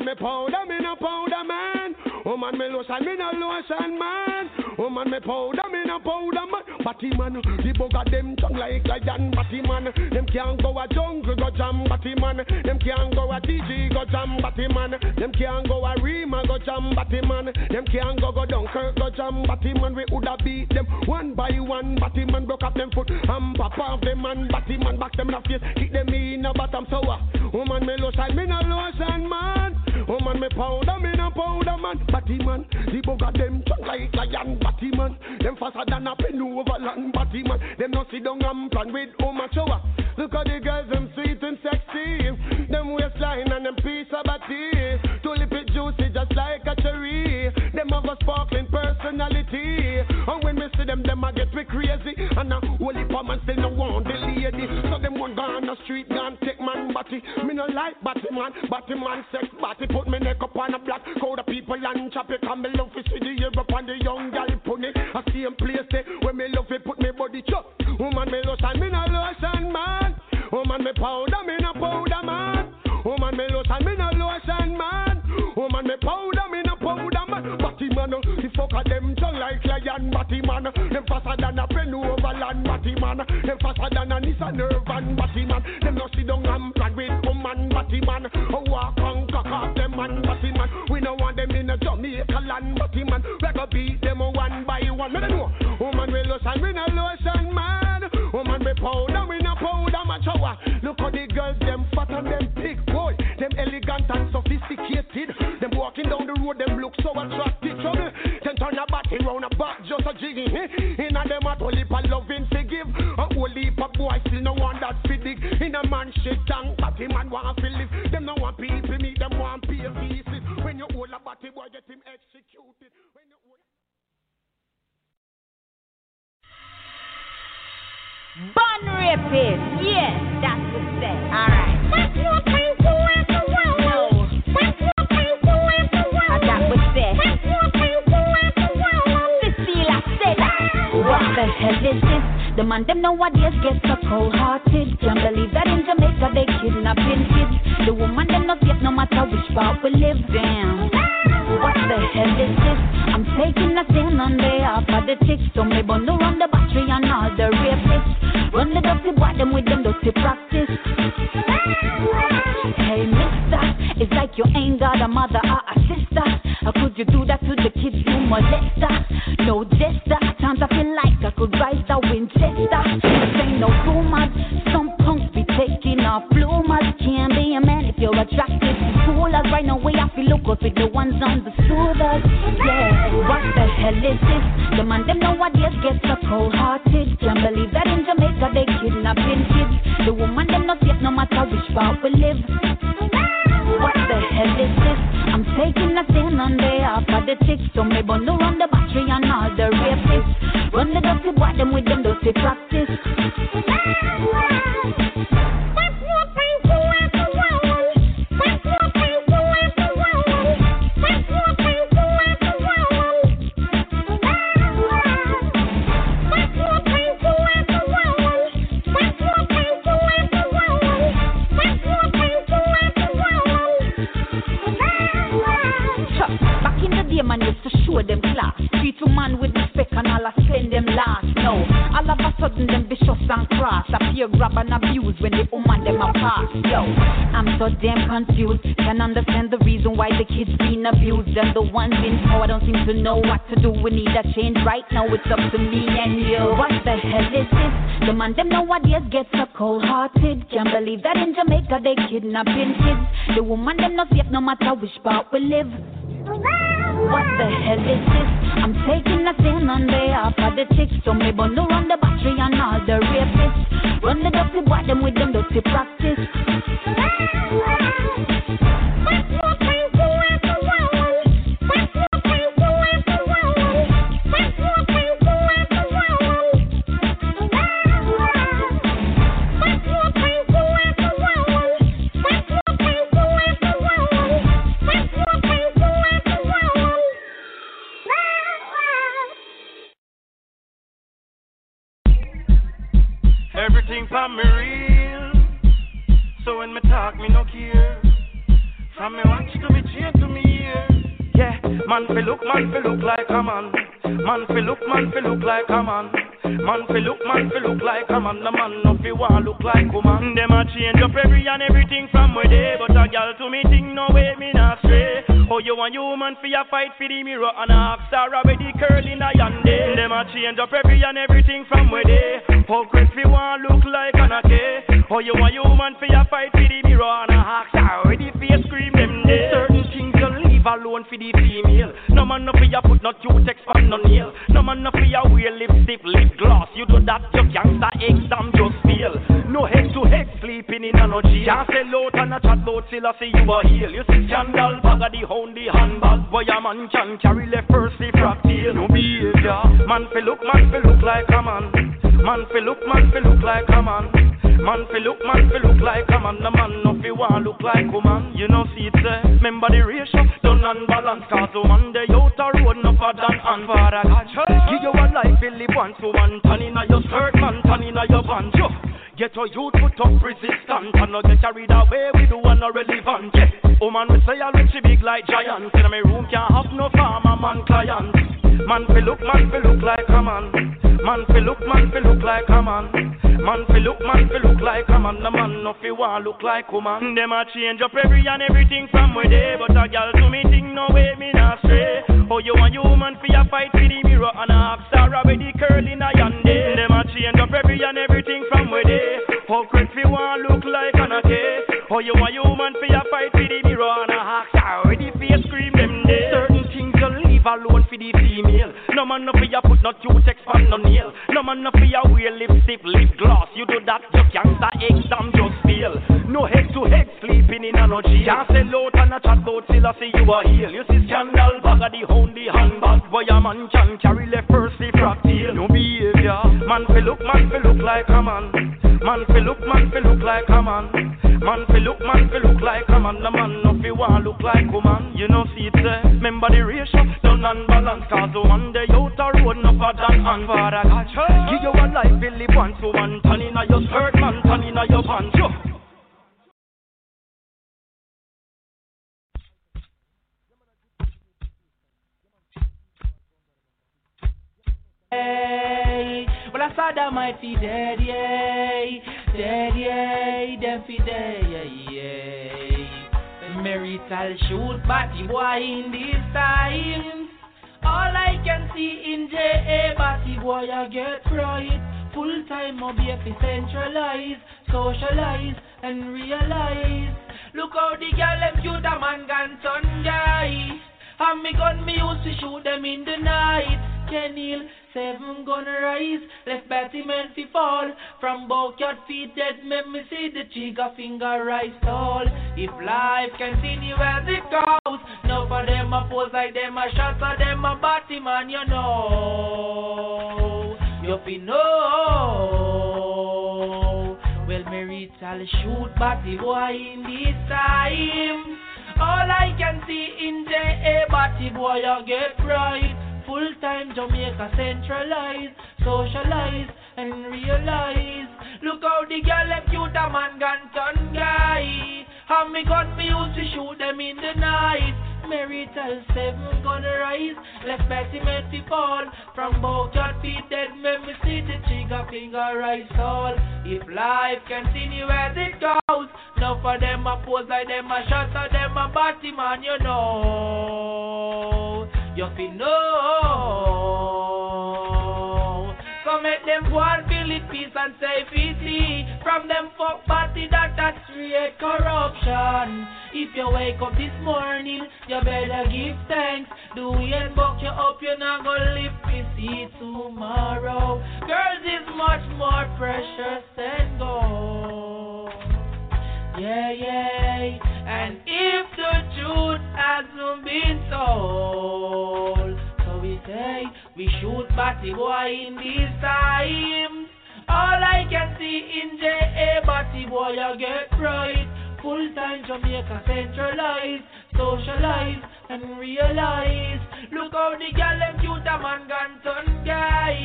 Man, me powder, me no powder man. Oh man, me lotion, me no lotion man. Woman me powder, me no powder man. Batty man, the bugger them tongue like lion. Batty man, them can't go a jungle go jam. Batty man, them can't go a DJ go jam. Batty man, them can't go a Rima go jam. Batty man, them can't go go Dunkirk go jam. Batty man, we woulda beat them one by one. Batty man broke up them foot and pop off them man. Batty man back them in the face, kick them in the bottom sour. Uh, woman me lotion, me no lotion man. Woman me powder, me no powder man. Batty man, the bugger them tongue like lion. Batty man, them faster than a pen over land. Batty man, them no sit down and plan with woman shower. Look at the girls, them sweet and sexy. Them waistline and them piece of body. Tulip it juicy just like a cherry. Them have a sparkling personality. And when we see them, them a get me crazy. And a holy man still no want the lady. So them one on the street, gone take man body. Me no like body man, body man sex body. Put me neck up on a black crowd of people and chop it. And me love to see the up on the young gal it. I see him place there where me love it, put me body chop. Woman me lotion, me no lotion man. Woman me powder, me no powder man. Woman me lotion, me no lotion man. Woman me powder, me no powder man. Batty man, the fuck of them tongue like lion. Batty man, them faster than a pen over land. Batty man, them faster than a Nissan Urban. Batty man, them no sit down and plan with woman. Batty man, oh walk and cock off them man. Batty man, we no want them in a Jamaica land. Batty man, we go beat them one by one. Me no know. Woman me lotion, me no lotion man. Woman me powder, me no powder man. Shower. Look how the girls them fat and them big boy. Them elegant and sophisticated. Them walking down the road, them look so attractive. Trouble. A back, just a jigging. Eh? In a them a whole heap loving to give. A whole heap of boy still no one that fit dig. In a man shit tank, body man want to live. Them no want people meet, them want pay pieces. When you hold a body boy, get him executed. When you hold Bun rapist, yes, that's what it said. Alright. What the hell is this? The man them nowadays get so cold hearted. Can't believe that in Jamaica they kidnapping kids. The woman them not yet no matter which part we live. in. What the hell is this? I'm taking a stand on behalf of the chicks. So me bundle run the battery and all the rapists. Run the dirty boy them with them dirty practice. Hey mister, it's like you ain't got a mother or a sister. How could you do that to the kids you molester? No jester, at times I feel like I could rise the Winchester. This ain't no rumors, some punks be taking off bloomers. Can't be a man you're attracted to schoolers. Right now we have to look up with the ones on the soothers. Yeah, what the hell is this? The man them nowadays get so cold hearted. Can't believe that in Jamaica they kidnapping kids. The woman them not safe no matter which part we live. What the hell is this? I'm taking a stand on behalf of the chicks. So me bundle run the battery and all the rapists. Run the dirty boy them with them dirty practice. Show them class. Treat a man with respect and all I spend them last. No, all of a sudden them vicious and cross. Appear grab and abuse when the woman them a pass. Yo, I'm so damn confused. Can't understand the reason why the kids being abused. And the ones in power don't seem to know what to do. We need a change right now. It's up to me and you. What the hell is this? The man them nowadays get so cold hearted. Can't believe that in Jamaica they kidnapping kids. The woman them not safe no matter which part we live. What the hell is this? I'm taking a stand on behalf of the chicks. So me bundle run the battery and all the rapists. Run the dirty boy them with them dirty practice. Like a man. Man fi look, man fi look like a man. Man fi look, man fi look like a man. The man no fi want look like a man. Them a change up every and everything from where they. But a gal to me think no way me not stray. Oh you want human fi a fight fi the mirror and a half star with the curl in a yonder. Them a change up every and everything from where they. Oh Chris fi want look like an ake. Oh you want human fi a fight fi the mirror and a half star with the face scream them day. You leave alone for the female. No man no fi a put no cutex on no nail. No man no fi a wear lipstick, lip gloss. You do that, your gangster exam just fail. No head to head sleeping in a no jail. Can't sell out and a chat bout till I see you a heel. You see scandal, bag of the hound, the handbag. Boy a man can carry left first, the frack tail. No behavior. Man fi look, man fi look like a man. Man fi look, man fi look like a man. Man fi look, man fi look like a man. The man no fi want look like a man. You know see it say. Remember the ratio, done unbalance. Cause woman they out a road no for than and a God. Give you a life, you live once. So one turn inna your skirt, man, turn inna your. Yo. Get your youth put up resistance and not get carried away with the one not relevant. Yeah. Oh man, we say I look she big like giants. In my room can't have no farmer man clients. Man fi look, man fi look like a man. Man fi look, man fi look like a man. Man fi look, man fi look like a man. The man no fi want look like a man. Them a change up every and everything from where they. But a gal to me think no way me not stray. Oh you a human fi a fight for the mirror and a half star with the curl in a yonder. Them a change up every and everything from where they. Oh Chris fi want look like an ake. Oh you a human fi a fight for the mirror and a half star with the face scream them day. Leave alone for the female. No man no fi a put no cutex on no nail. No man no fi a wear lipstick, lip gloss. You do that, you gangster exam just fail. No head to head sleeping in a no jail. Can't sell out and a chat bout till I see you a heel. You see scandal, bag of the the handbag. Boy a man can carry left first, the frack tail. No behavior. Man fi look, man fi look like a man. Man fi look, man fi look like a man. Man fi look, man fi look like a man. The man no fi want look like a man. You know see it say. Remember the ratio, done unbalance. Cause the one day out a road no than and God. Give you a life, live once. So one turn inna your skirt, man, turn inna your pants. Yo. Well I saw that might be dead, yay, dead, yay, them fi dead, yay, yay. Marital shoot body boy in this time. All I can see in J.A. Batty boy I get right. Full time I'll be fi centralize, socialize and realize. Look how the girl them shoot a man gun son guy. And me gun me used to shoot them in the night. Kenil, seven gonna rise. Left batty man fi fall. From backyard feet dead, make me see the trigger finger rise tall. If life continue as it goes, no for them a pose like them a shot, for them a batty man, you know. You fi know. Well, me reach all shoot batty boy in this time. All I can see in J.A. Batty boy, I get right. Full time Jamaica centralize, socialize, and realize. Look how the girl left you, the man gun ton guy. How me gun me used to shoot them in the night. Marital seven gonna rise. Left meant to fall. From both your feet dead, make me see the trigger finger rise tall. If life continue as it goes, no for them a pose like them a shot or them a batty man, you know. You fi know. So make them one feel it peace and safety. From them fuck party that that's create corruption. If you wake up this morning, you better give thanks. Do we and buck you up, you're not gonna live to see tomorrow. Girls is much more precious than gold. Yeah, yeah. And if the truth hasn't shoot Boy in these times. All I can see in J.A. Batty Boy, I get right. Full time Jamaica centralize, socialize, and realize. Look how the girl them shoot a man gun ton guy.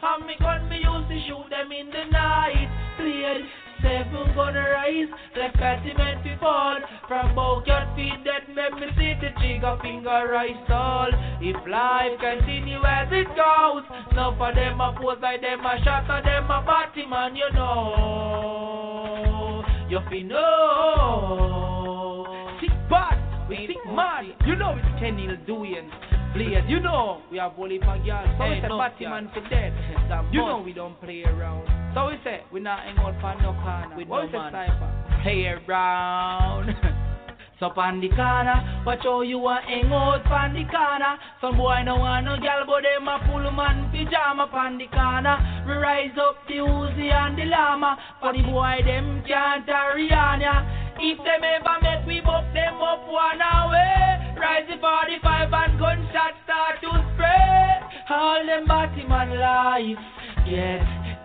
How me gun me used to shoot them in the night. Played seven gonna rise. Like men fi fall. From both your feet that make me see the trigger finger rise tall. If life continue as it goes, some of them a pose like them a shot of them a body man, you know. You fi know. We sick mad. You know it's Kenny doing. Blaze, you know we have only for girls. So Hey, we say no, Batman for dead. You know we don't play around. So we say we not hang out for no corner. With what no we say man. cypher? Play around. So on the corner, watch how you a hang out on the corner. Some boy no want no girl, but them a pull man pyjama on the corner. We rise up the Uzi and the llama, for the boy them can't hurry on ya. If them ever make we buck them up one away, rise the 45 and gunshot start to spray. All them Batman life get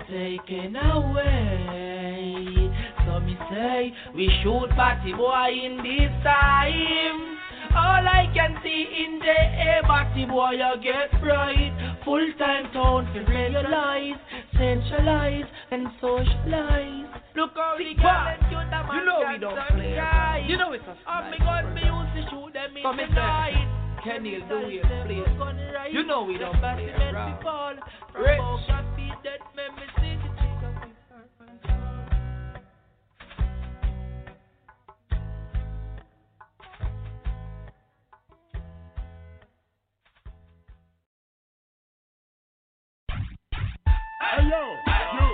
taken away. So me say we shoot Batty boy in this time. All I can see in the air, Batty boy, you get right. Full time town to realize, centralize and socialize. Look how we got You know we don't play. You know it's a I'm me gun, me used to shoot them in So me the night. Kenny will do it, please. You know we don't play around. Rich. Hey yo, you,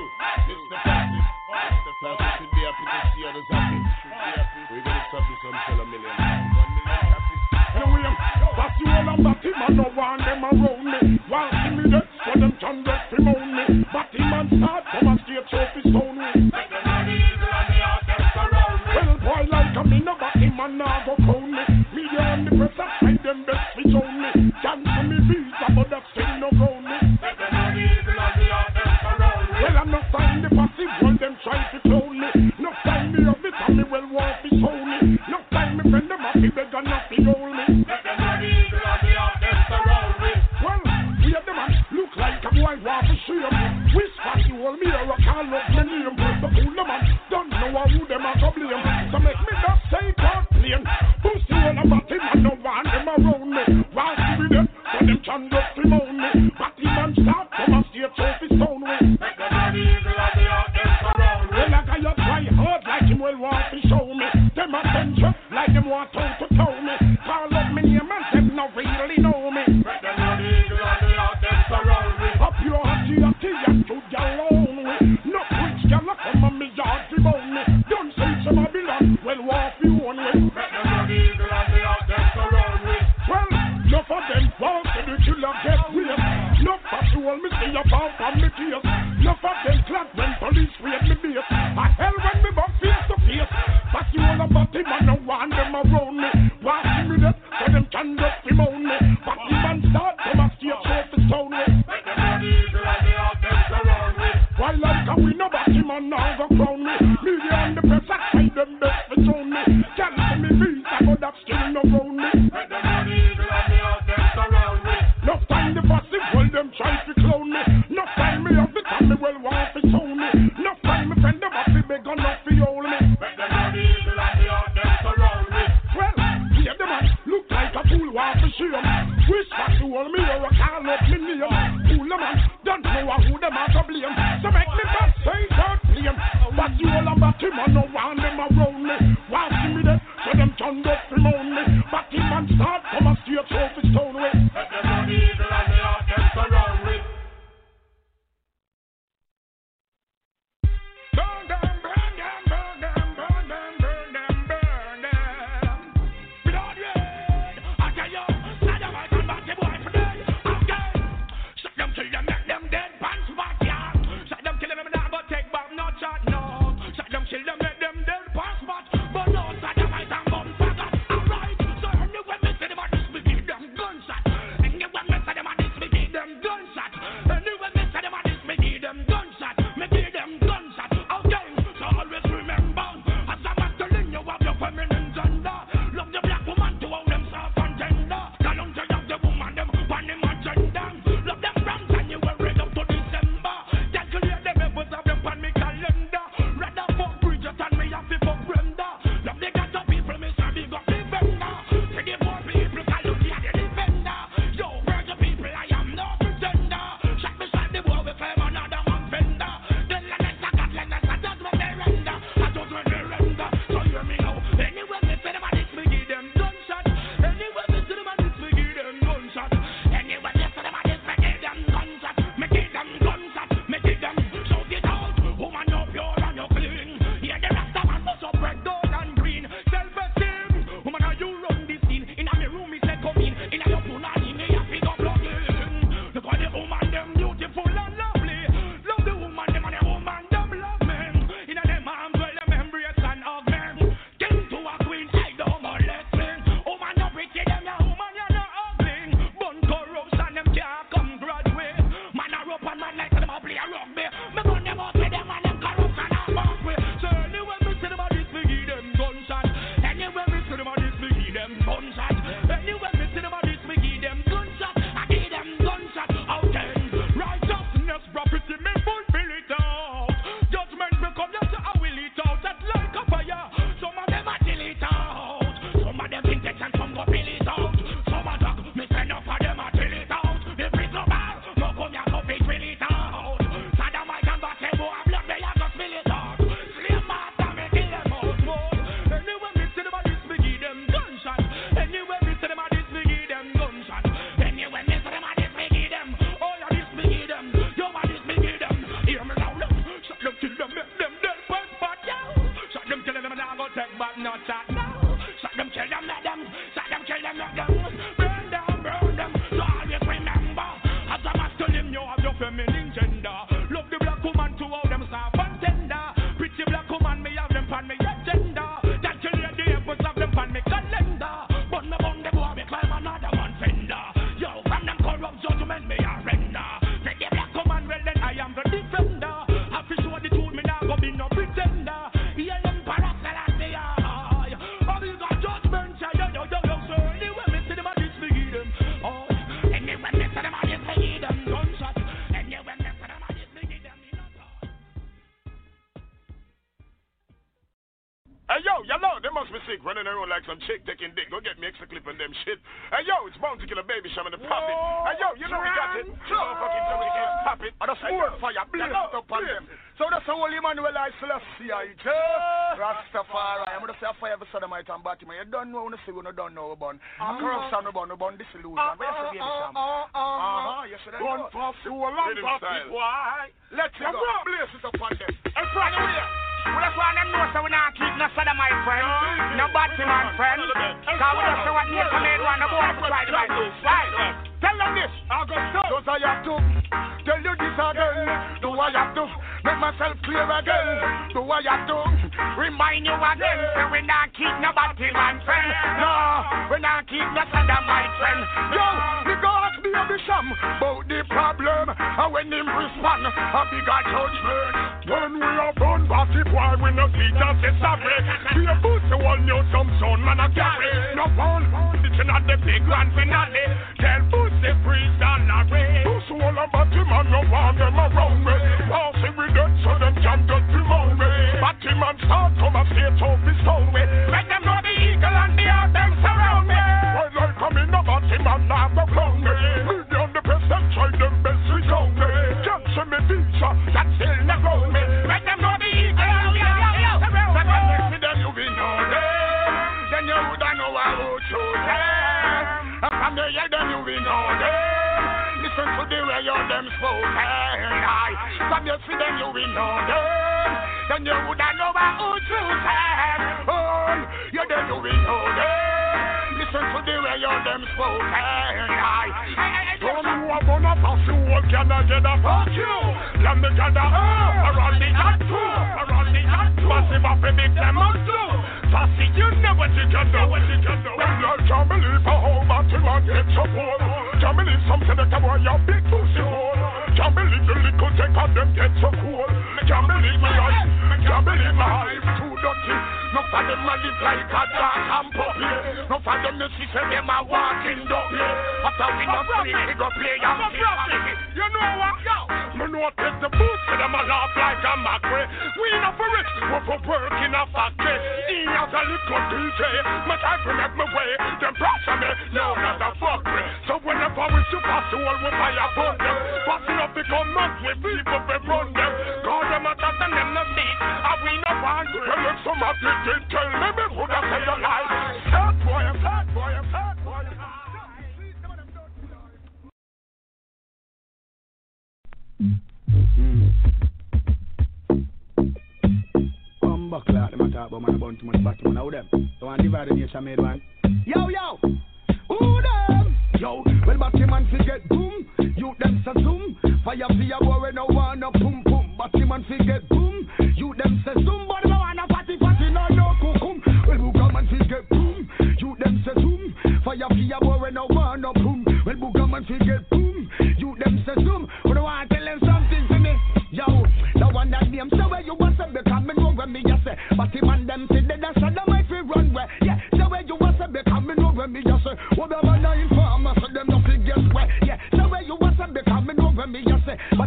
Mr. Fatty. Mr. Fatty should be happy to see others happy. We're gonna stop this until a million. One million. Hey, William, that's you all about him, I no want them around me. Want see me there, so them get him on me. And start from a stage trophy stone me. Well, boy, like a but him and now go crown me. Media and the press hide them best show me. Cancel me visa, but that still no ground them try to clone me. No time me of it, and me well want me. No time me friend them happy, beg and Come back, like them talk about man about too much batty man. How them? So I divide the nation made man. Yo, yo. Who them? Yo, well batty man fi get boom. You them say zoom. Fire fi a boy we no want no boom boom. Batty man fi get boom. You them say zoom, but no want no party party no no kukum. Well booga man fi get boom. You them say zoom. Fire fi a boy we no want no boom. Well booga man fi get boom.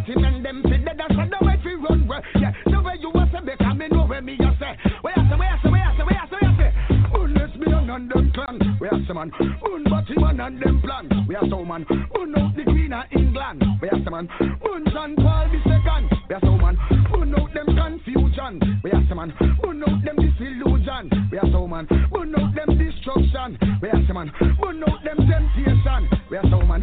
Him and them say they that's them might fi run where. Yeah, say where you was say because me know where me just say. Where I say, where I say, where I say, where I say, where I say. Bun lesbian and them clan. Where I say man. Bun Batman and them plan. Where I say man. Bun out the Queen of England. Where I say man. Bun John Paul the second. Where I say man. Bun out them confusion. Where I say man. Bun out them disillusion. Where I say man. Bun out them destruction. Where I say man. Bun out them temptation. Where I say man.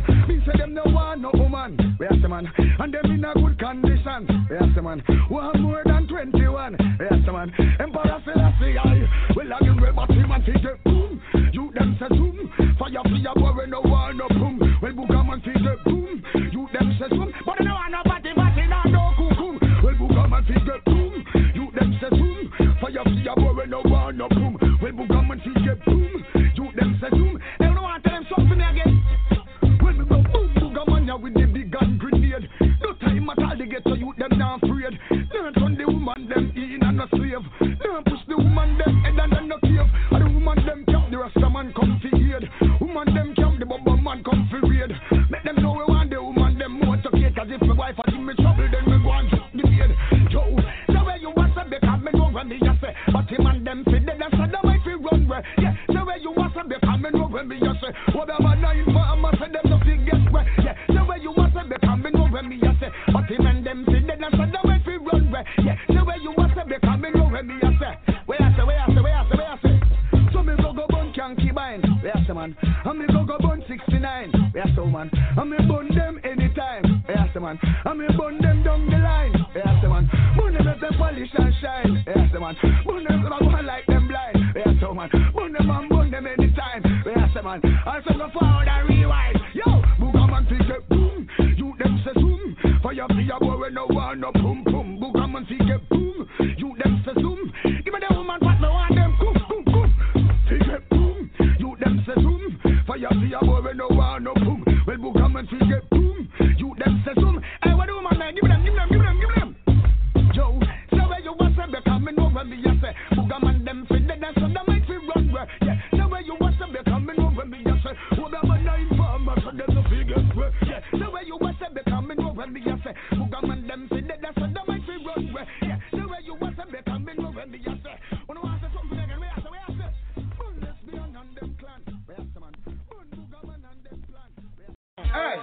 And them in a good condition. Say man. One more than 21. Where I say man. Emperor Selassie I. Well I give me batty man figure boom. You them say boom. Fire fire boy we no want no boom. Well booga man figure boom. You them say boom. But no want no batty batty no no cuckoo. Well booga man figure boom. You them say boom. Fire fire boy we no want no boom. woman them head and them no cave. And the woman them camp, the rasta man come fi aid. Woman them camp, the bubba man come fi raid. Make them know we want the woman them motivate. Cause if my wife a give me trouble, then me go and drop the maid. Joe, the where you want to come? me know when me just say. But him and them fi dead and said the wife fi run where. Yeah, the where you want to come? me know when me just say. Whatever nine for a matter. Man. And me go go bun 69. Where I say man. And me bun them anytime. Say man. And me bun them down the line. I man. Bun them let them polish and shine. I man. Bun them so I like them blind. Where I man. Bun them and bun them anytime. I say man. And so go forward coming me, I say. Booga man them fi dead and so them make fi run where. Yeah, say where you want to be coming over me, I say. Booga man nine farmer so them no fi get where. Yeah, say where you want to be coming over me, I say. Booga man them fi dead and so them make fi run where. Yeah, say where you want to be coming over me, I say. Wanna want to something again? Where I say, where I say. Bun lesbian and them clan. Where I say man. Bun Booga man and them clan. Hey.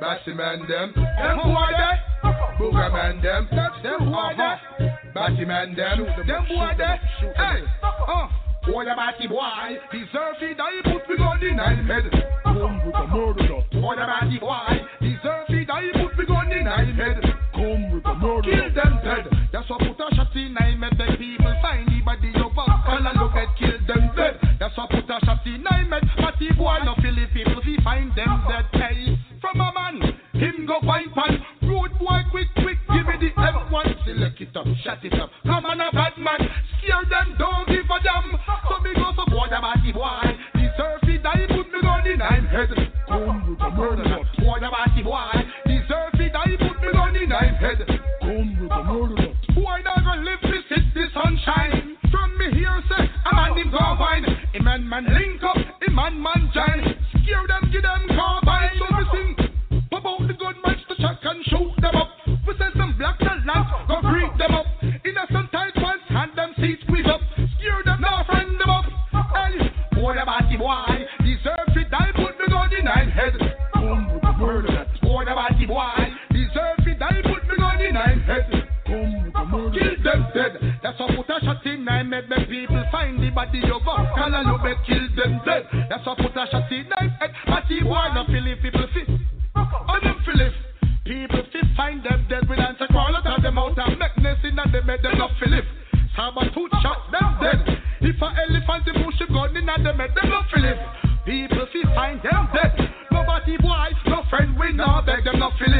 Batty man them, them who are there? Booger man them, them who are uh-huh. there? Batty man them, them are there? Hey, uh, boy a batty boy, deserve to die, put me gun in nine head. Come with a murder. Boy a batty boy, deserve to die, put me gun in nine head. Come with a murder. Kill them dead. That's why put a shot in nine med, the people find the body of a and look at kill them dead. That's why put a shot in nine med, batty boy no feel people fi find them dead. Hey, from a man, him go find pan. It up, shut it up. Come on a bad man, scare them, don't give a damn. So me go for boy a batty boy, deserve to die, put me gun in nine head. Come with a murder. Boy a batty boy, deserve to die, put me gun in nine head. Come with a murder. Boy not gonna live to sit the sunshine. From me here say, a man him go wine. A man man link up, a man man join. Scare them, give them carbine. So me sing about the gunmen to check and shoot them up. We send some black talents, boy deserve to die, put me gun in nine head. Come with the murder. Boy the batty boy, deserve to die, put me gun in nine head. Come. Kill them dead. That's why put a shot in nine make the people find the body a Call a look kill them dead. That's why put a shot in nine head. Batty boy no feel it, people fit. On them Philip. People fit find them dead with answer call out of them out and make nest and they made them not Philip. Sabertooth shot them dead. If a elephant the bush gun in and they made them not Philip. People fit find them dead. Nobody boy, no friend we now beg them not Philip.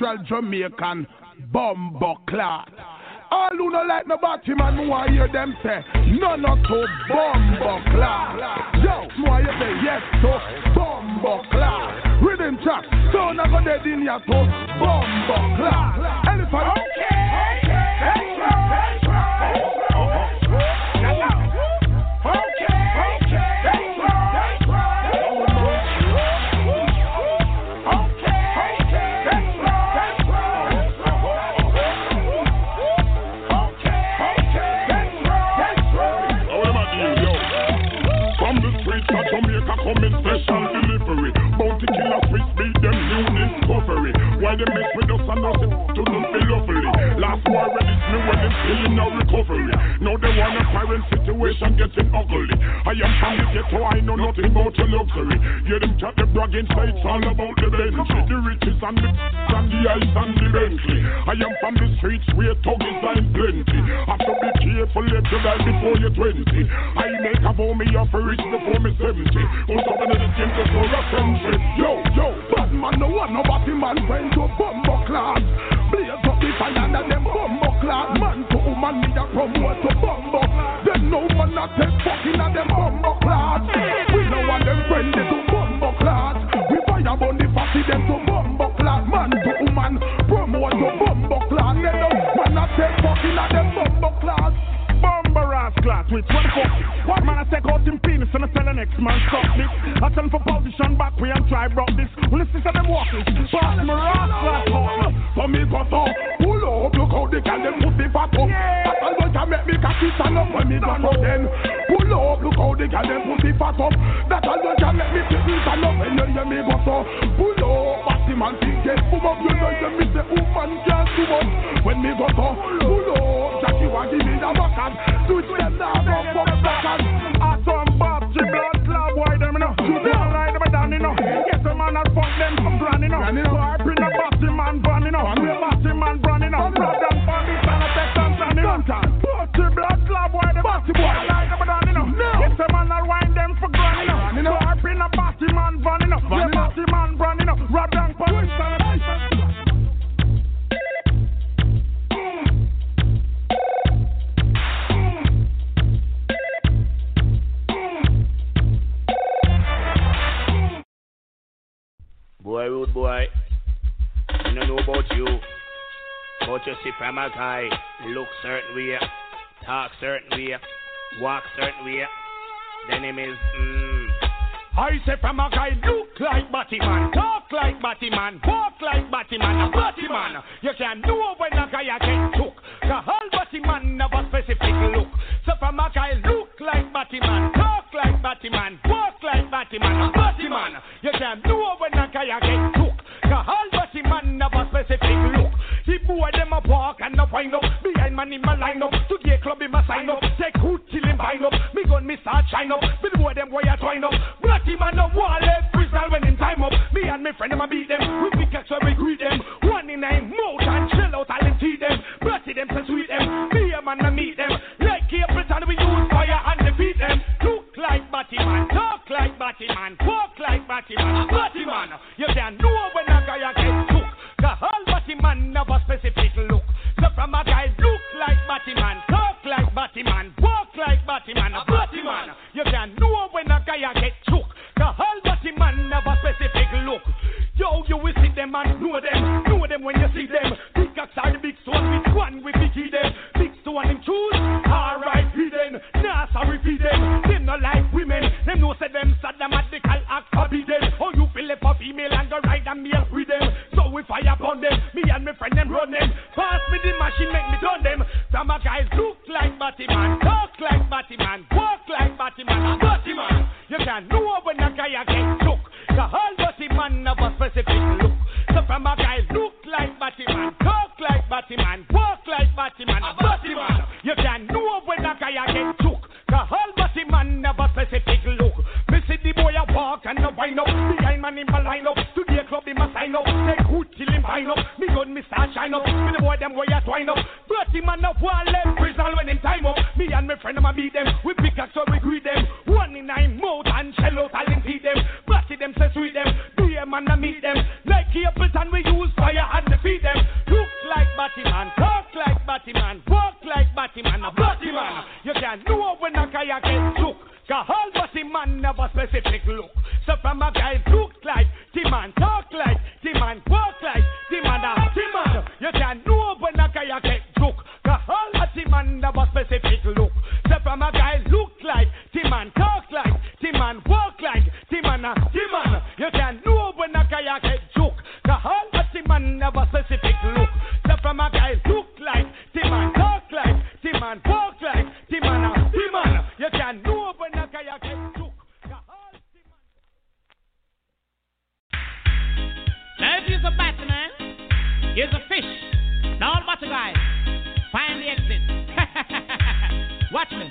Natural Jamaican Malachi Here's a fish. Now watch it, guys. Find the exit. Watch me.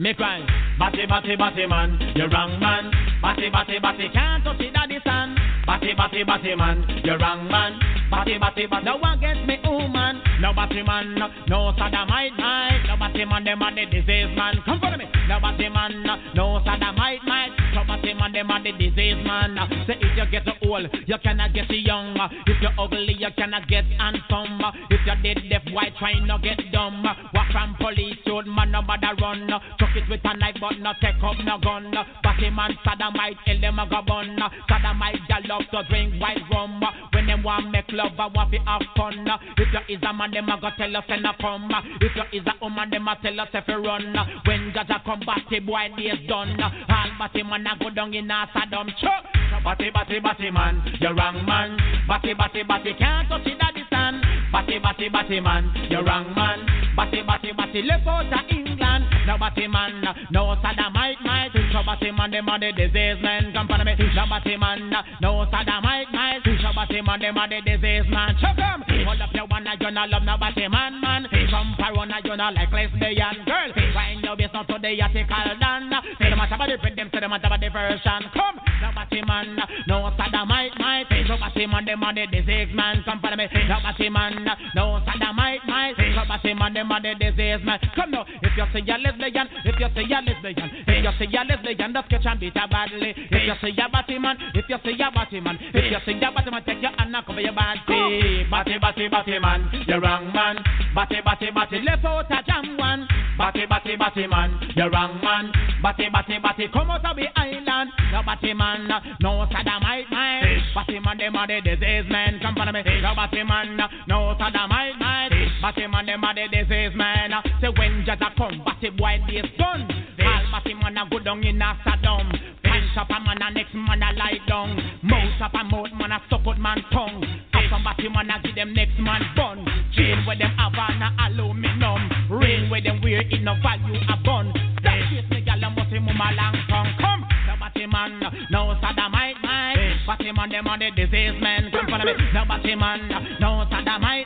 Make rhyme. Batty, batty, batty man. You're wrong man. Batty, batty, batty. Can't touch it daddy son. sun. Batty, batty, batty man. You're wrong man. Batty, body batty. No one gets me woman. No body man. No sodomite night. No body man. Them are the disease man. Come follow me. No body man. No sodomite night. No body man. Them are the disease man. Say if you get old, you cannot get young. If you're ugly, you cannot get handsome. If you're dead, deaf, white, trying to get dumb. Walk from police, old man, no bother run. Chuck it with a knife, but no take up no gun. Body man, sodomite, tell them a go bun. Sodomite, you love to drink white rum. When them want make love love a waffy have fun. If you is a man, them a go tell us and a come. If you is a woman, them a tell us if you run. When Jaja come back, the boy days done. All batty man a go down in a Saddam chuck. Batty, batty, batty man, you wrong man. Batty, batty, batty, can't touch it at the stand. Batty, batty, batty man, you wrong man. Batty, batty, batty, left out of England. No batty man, no sodomite, might. So batty man, them are the disease man. Come on me. No batty man, no sodomite, might. So batty man, them are the disease man. Chuck 'em. Hold up your one, you not love no batty man, man. Come parona, you not like lesbian girl. Find your business to the article done. Say them a about the them say them a about the version. Come, no batty man, no sodomite, might. So batty man, them are the disease man. Come follow me. No batty man, no sodomite, might. So batty man, them are the disease man. Come now, if you say you're lesbian, if you say you're lesbian, if you say you're lesbian, that's catch and beat her badly. If you say you're batty man, if you say you're batty man, if you say you're batty man, take your hand and cover your body. Batty, batty, batty man, you're wrong man. Batty, batty, batty, left out a jam one. Batty, batty, batty man, you're wrong man. Batty, batty, batty, come out of the island. No batty man, no sodomite man. Batty man, them are the disease man. Come follow me. No batty man, no sodomite man. Batty man, them are the disease man. Say when just a come, batty boy this done. All batty man a go down in a Saddam. Punch up a man a next man a lie down. Mouth up a mouth man a stop out man tongue. After batty man a give them next man bun. Chain where them have on a aluminum. Ring where them wear in no value a bun. That case me gal a must him a long tongue. Come, no batty man, no sodomite man. Batty man them are the disease man. Come follow me. No batty man, no sodomite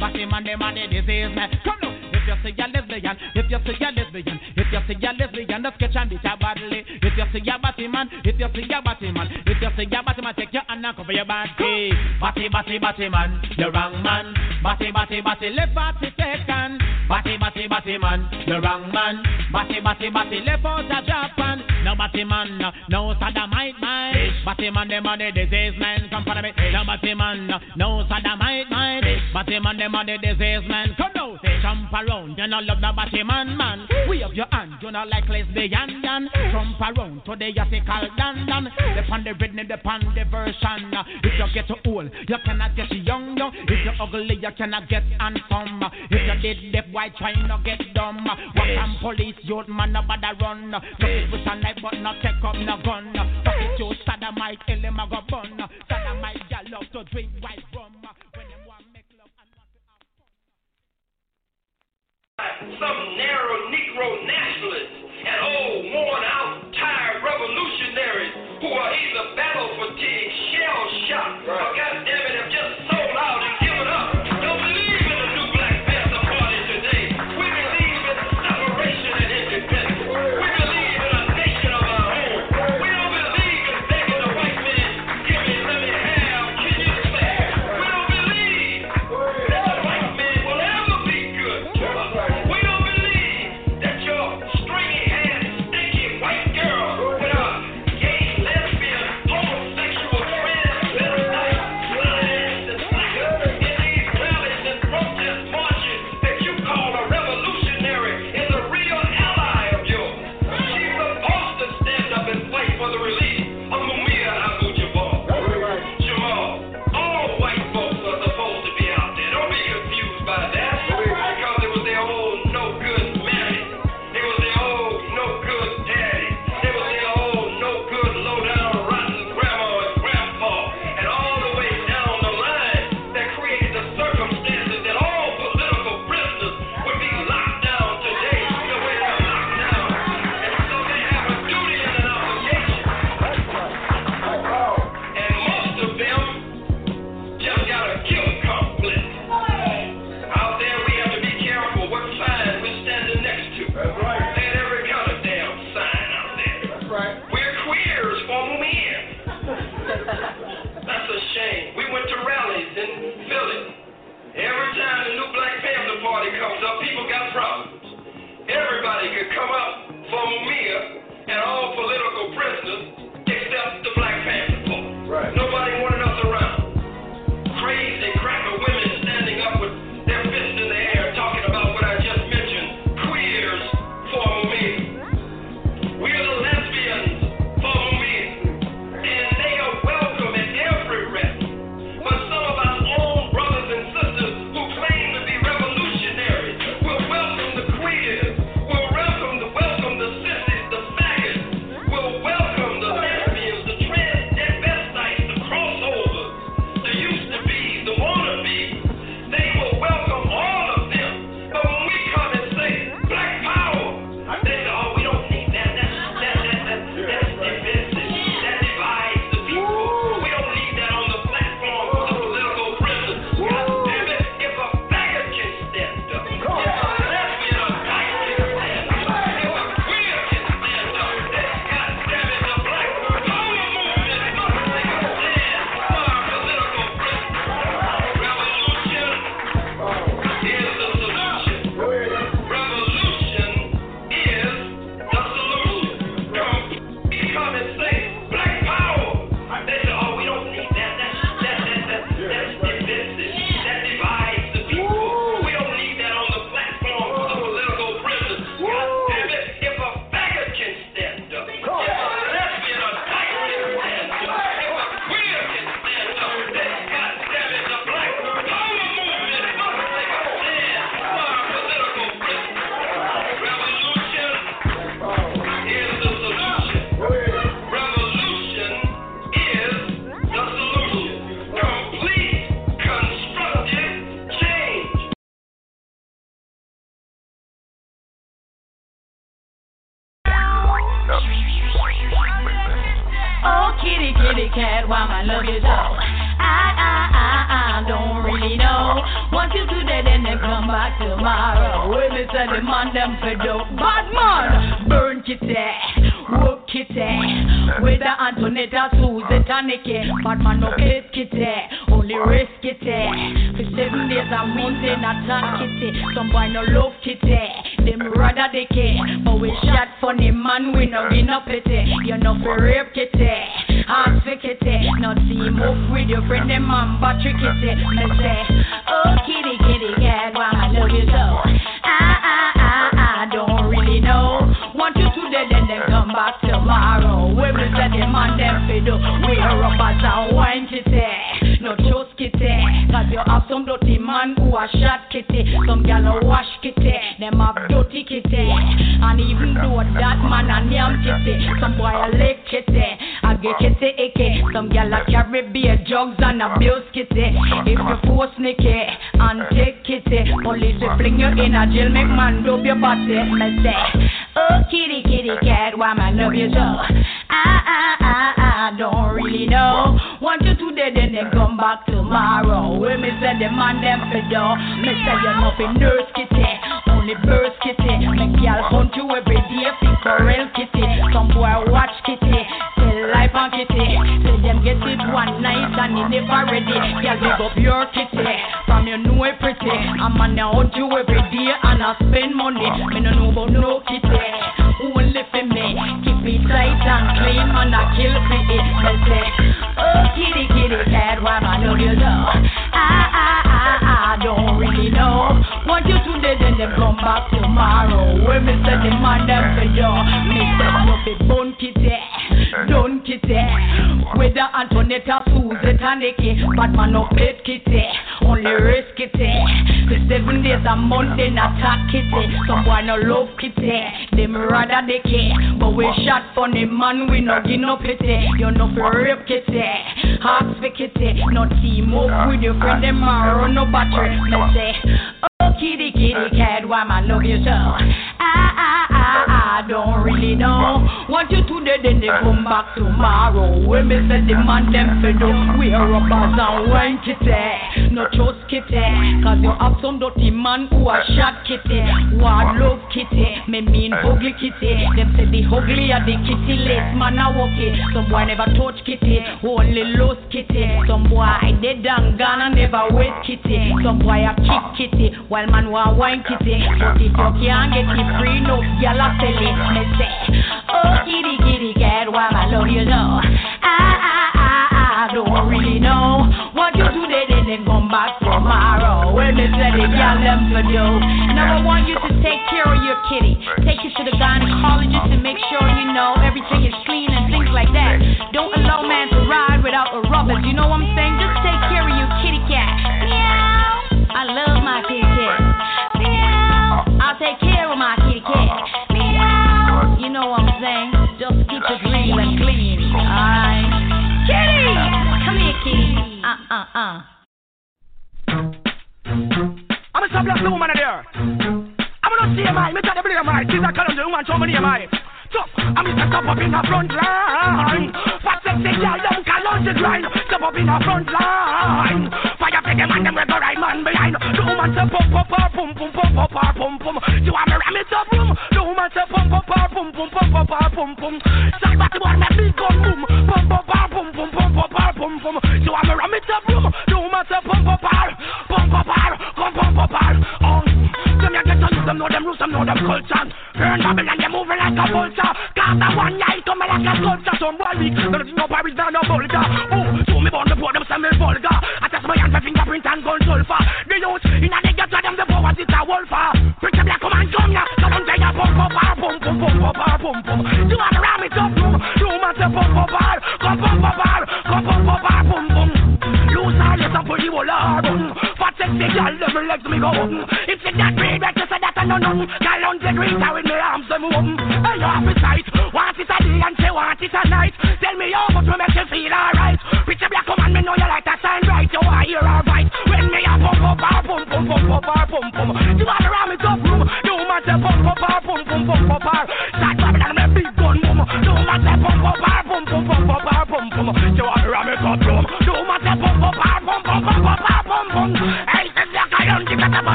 man. Batty man them are the disease man. Come now. Say you're lesbian, if you say you're lesbian, if you say you're lesbian, that's catch and beat her badly. If you say you're batty man, if you say you're batty man, if you say you're batty man, take your hand and cover your body. Batty, batty, batty man, the wrong man. Batty, batty, batty, left batty taken. Batty, batty, batty man, the wrong man. Batty, batty, batty, left out of Japan. No batty man, no sodomite man. Batty man, them the disease man. Come follow me. No batty man, no sodomite man. Batty man, them the disease man. Come now, jump around. You know love batty man, man. We have your hand, you know like lesbian, dan. Jump around to the yasical dan dan. Depend the rhythm, depend the version. If you get old, you cannot get young, young. If you're ugly, you cannot get handsome. If you did deaf, why try not get dumb? What some police, youth man, no bother run. Fuck it with a but not take up no gun. Fuck it, you sodomite, kill him, I go bun. Sodomite, you love to drink white some narrow Negro nationalists and old, worn out, tired revolutionaries who are either battle fatigued, shell shocked, or goddamn it, have just Everybody could come up Some boy never touch kitty, only lose kitty. Some boy I dead and gone and never waste kitty. Some boy a kick kitty, while man want wine kitty. But if you can't get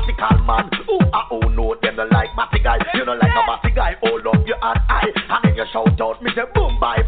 classical man. Who I who know them no like matty guy. You know like a matty guy. Hold up your hand I. and then you shout out me say boom bye.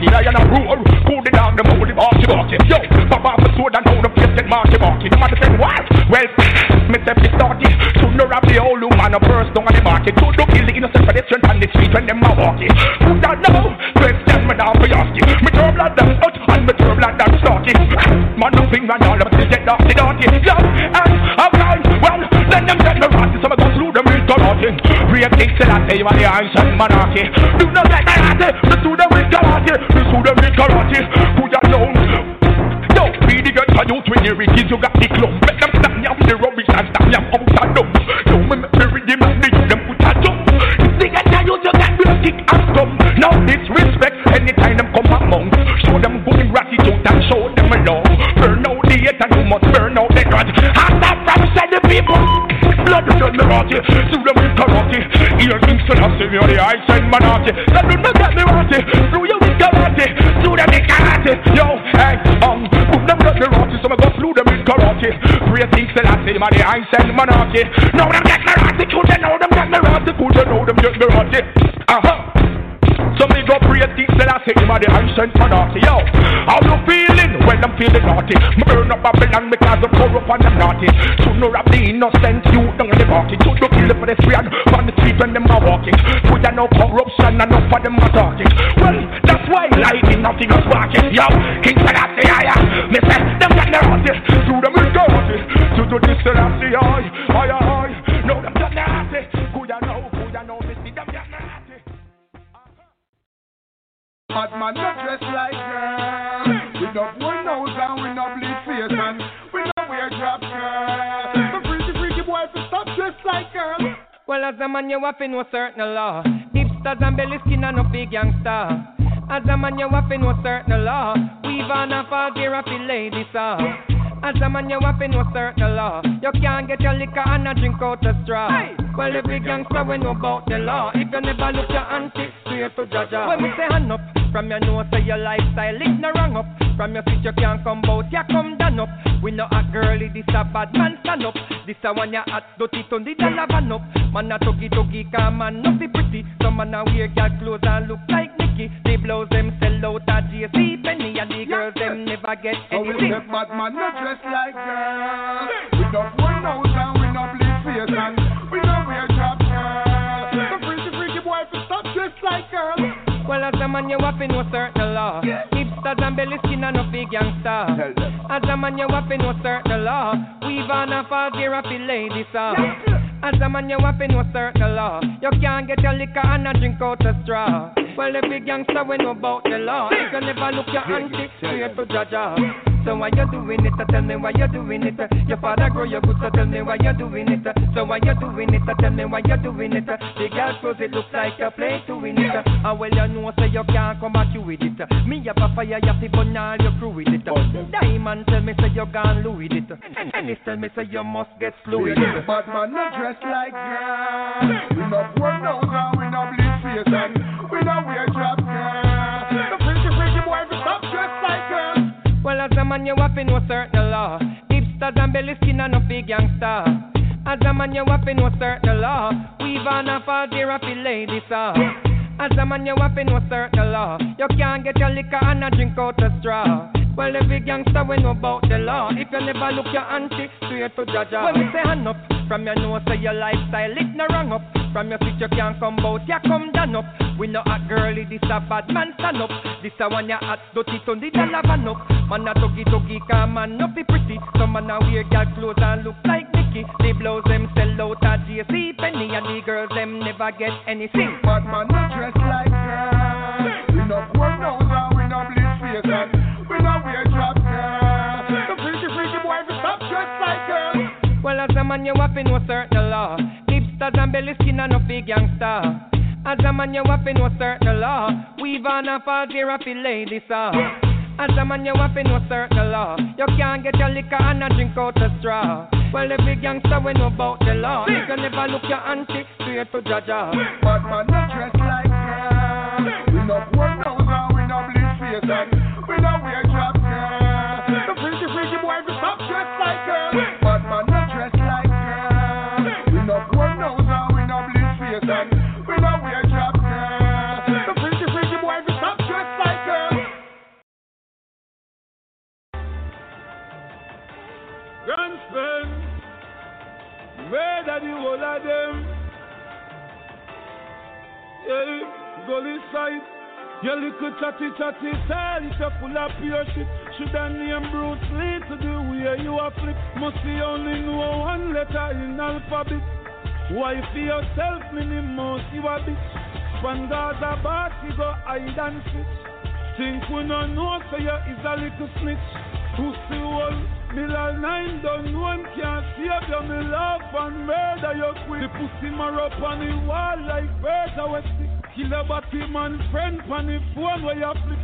the lion and rule. Cool the dog, the moody barky barky. Yo, pop off a sword and hold the place get marky barky. The man said, what? Well, me step fi start it. Should no rap the old man a burst down on the market. Should no kill the innocent pedestrian on the street when them a walkie. Who that know? Question me down for yasky. Me turn blood down out and me turn blood down starky. Man, no finger and all of it get darky darky. Yo, and I'm. Well, then them get me rotty. So me go through them with the rotting. Break things till that say you are the answer, monarchy. Do not let me eh? rotty party. is show them the karate. Put that down. Yo, be the get a youth when the Rickies you got. Send. Now them get me ratty, cool, you know them get me ratty, cool, you know them get me ratty. Uh-huh. So me go pray I say him a the ancient monarchy. Yo, how you feeling? Well, I'm feeling naughty. Me burn up Babylon because I'm you know certain the law. Hipsters and belly skin and no big gangster. As a man, you have to know certain law. Weave on a fall gear of the ladies, uh. As a man, you have to know certain law. You can't get your liquor and a drink out a straw. Well, every gangster we know about the law. If you never look your auntie, straight to Jaja. When we say hand up, from your nose say your lifestyle, it no wrong up. From your feet you can't come out, you come up. We know a girlie, this a bad man stand up. This a one ya hot, dirty, turn the dollar van up. Man a tuggy tuggy, come man, not be pretty. Some man a wear girl clothes and look like Nicky. They blows them sell out at JC Penney, and the girls them never get we anything. say bad man not dress like girl. We don't wear nose and we not bleed face and Well, as a man, you have to know certain law. Hipsters and belly skin and no big gangster. As a man, you have to know certain law. Weave on a fall gear of the ladies. As a man, you have to know certain law. You can't get your liquor and a drink out a straw. Well, every gangster we know about the law. You can never look your auntie straight to Jaja. So why you doing it? Tell me why you doing it. Your father grow your good, so tell me why you doing it. So why you doing it? Tell me why you doing it. The girl clothes it looks like you play to win it. And well you know say you can't come back you with it. Me have a fire, you have to burn all your crew with it. Diamond tell me say you gone with it. And tell me say you must get slow with it. Bad man not dress like girl. We not nose and we not bleed face and we not wear drop girl. Well, as a man, you have to know certain law. Hipsters and belly skin and no big gangster. As a man, you have to know certain law. Weave on a fall dear the ladies, uh. As a man, you have to know certain law. You can't get your liquor and a drink out a straw. Well, every gangster we know about the law. If you never look your auntie, straight to Jaja. When we say hand up, from your nose to your lifestyle, it no wrong up. From your feet you can't come out, you come down up. We know a girlie, this a bad man stand up. This a one ya hot, dirty, turn the dollar van up. Man a tuggy tuggy, come man no be pretty. Some man a wear girl clothes and look like Nicky. The blows them sell out at JC Penney, and the girls them never get anything. Bad man not dress like girl. We not wear nose and we not bleed face Well, as a man, you have to know certain law. Hipsters and belly skin and no big gangster. As a man, you have to know certain law. Weave on a fall of the ladies, uh. As a man, you have to know certain law. You can't get your liquor and a drink out a straw. Well, every gangster we know about the law. You can never look your auntie straight to Jaja. Bad man not dress like girl. We not wear nose we not bleed face we not wear Spend, where that the whole of them. Yeah, gully side. Your little chatty chatty style is a full of pure shit. Should I name Bruce Lee to the way you are flip? Must be only know one letter in alphabet. Why for yourself, minimum, you a bitch. When Gaza back, you go hide and switch. Think we no know, so you is a little snitch. Pussy one, Miller nine done, one can't save you, me laugh and murder you quick. The pussy mar up on the wall like birds are wet stick. Kill a batty man friend on the phone where you flip.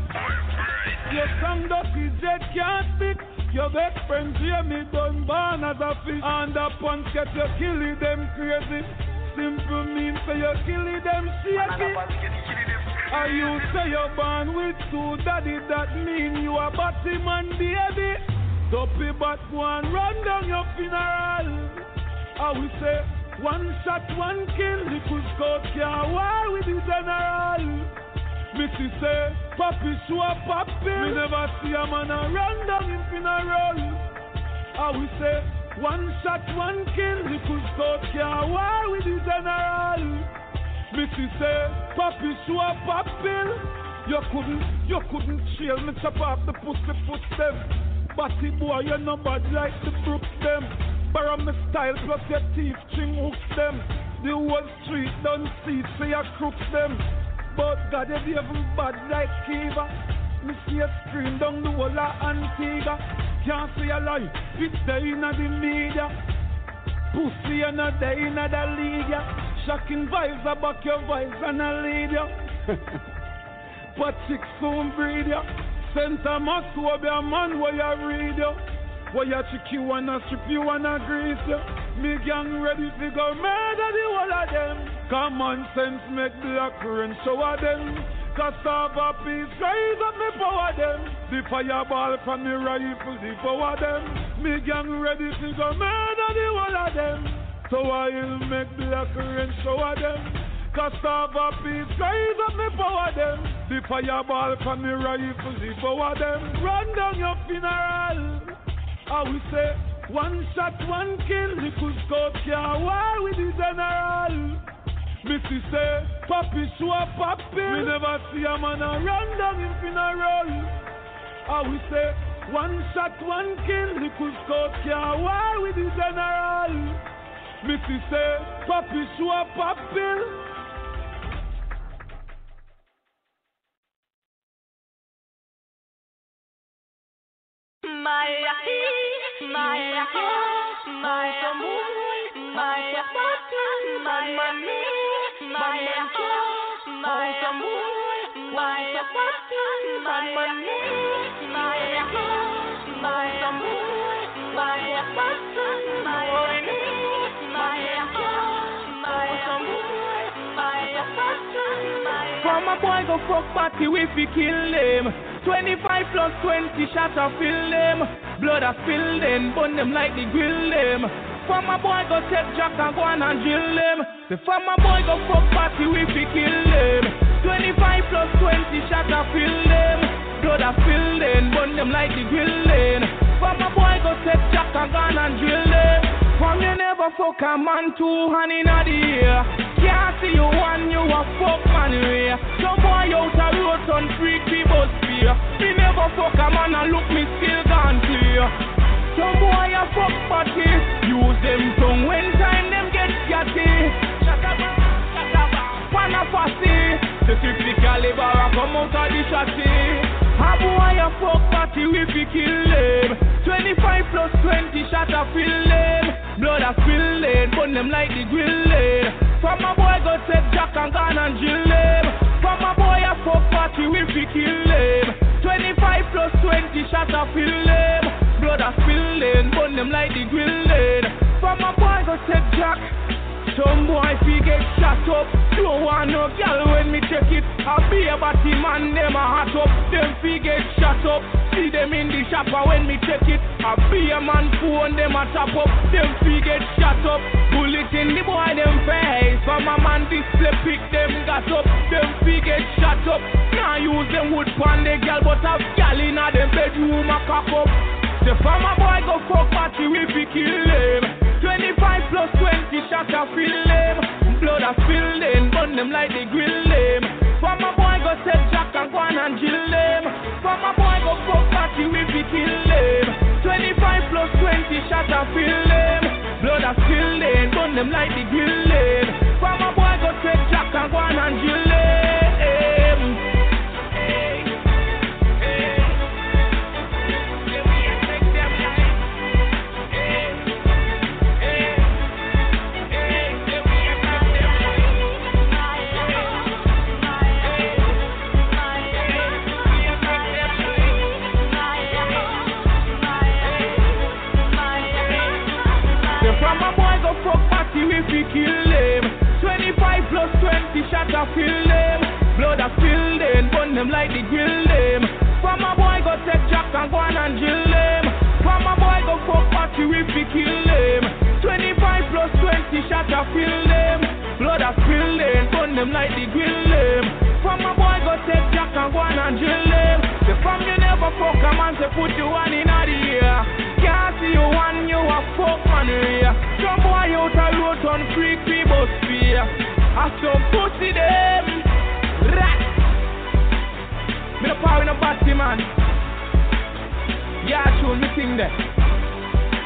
Your song dirty jet can't speak. Your best friend Jamie done born as a fish. And the punch get you killing them crazy. Simple means say you killing them shaky. Are you say you're born with two daddy, that mean you a batty man baby. Dopey but one run down your funeral. I will say, one shot, one kill, little scout can't war with the general. Missy say, Papi up papi. Me never see a man a run down in funeral. I will say, one shot, one kill, little scout can't war with the general. Missy say, Papi up papi. You couldn't, you couldn't chill me chop the pussy foot. Batty boy, you're not bad like the brooks them. Borrow my style plus your teeth, string hooks them. The whole street don't see so you crooks them. But God, you even bad like Kiva. Me see a screen down the whole of Antigua. Can't see a lie, it's there in the media. Pussy and a day in the league. Shocking vibes about your vibes and a lead you. But six soon breed ya. Center must be a man where you read ya. Where you trick you and a strip you and a grease ya. Me gang ready to go murder the whole of them. Common sense make black rain shower them. Cassava peace rise up me power them. The fireball from me rifle devour them. Me gang ready to go murder the whole of them. So I'll make black rain shower them. Cassava peace, rise up me power them. The fireball from me rifle, the power them. Run down your funeral. I will say, one shot, one kill. The Cusco can't war with the general. Missy say, Papi up, Papi. Me never see a man a run down in funeral. I will say, one shot, one kill. The Cusco can't war with the general. Missy say, Papi up, Papi. A boy go fuck party, we fi kill him. 25 plus 20 shots I fill them. Blood I spill them, burn them like the grill them. For my boy go take jack and go on and drill them. Before my boy go fuck party, we fi kill them. 25 plus 20 shots I fill them. Blood I spill them, burn them like the grill them. For my boy go take jack and go on and drill them. From you never fuck a man two hand in the ear. Can't see you one, you a fuck man way. Some boy out a road on freak bus fear. Me never fuck a man and look me still gone clear. Some boy a fuck party, use them tongue when time them get scatty. One a fussy, the 50 caliber a come out of the chassis. A boy a fuck party, we fi kill them. 25 plus 20 shot a fill them. Blood a spill them, burn them like the grill from a boy go take Jack and gone and drill them. From a boy a fuck party we fi kill them. 25 plus 20 shots a fill them. Blood a spill them, burn them like the grill them. From a boy go take Jack. Some boy fi get shot up. Don't want no girl when me check it. I be a batty man, them a hot up. Them fi get shot up. See them in the shopper when me check it. I be a man phone, them a top up. Them fi get shot up. Bullet in the boy them face. From a man display pick them got up. Them fi get shot up. Now use them wood pan the girl, but have gal a them bedroom a cock up. The farmer boy go fuck party, we fi kill them. 25 plus 20 shots I fill them. Blood I spill them, burn them like they grill them. For my boy go set jack and go and drill them. For my boy go fuck party we fi kill them. 25 plus 20 shots I fill them. Blood I spill them, burn them like they grill shot I fill them. Blood I spill them, burn them like the grill them. From a boy go take jack and go on and drill them. From a boy go fuck party we fi kill them. 25 plus shot a fill them. Blood a spill them, burn them like the grill them. From a boy go take jack and go on and drill them. The you never fuck a man say put you one in a the ear. Can't see you one, you a fuck man here. Some boy out a road on freak people spear. I some pussy them. Rat. Me no power in a batty man. Yeah, true, me thing there.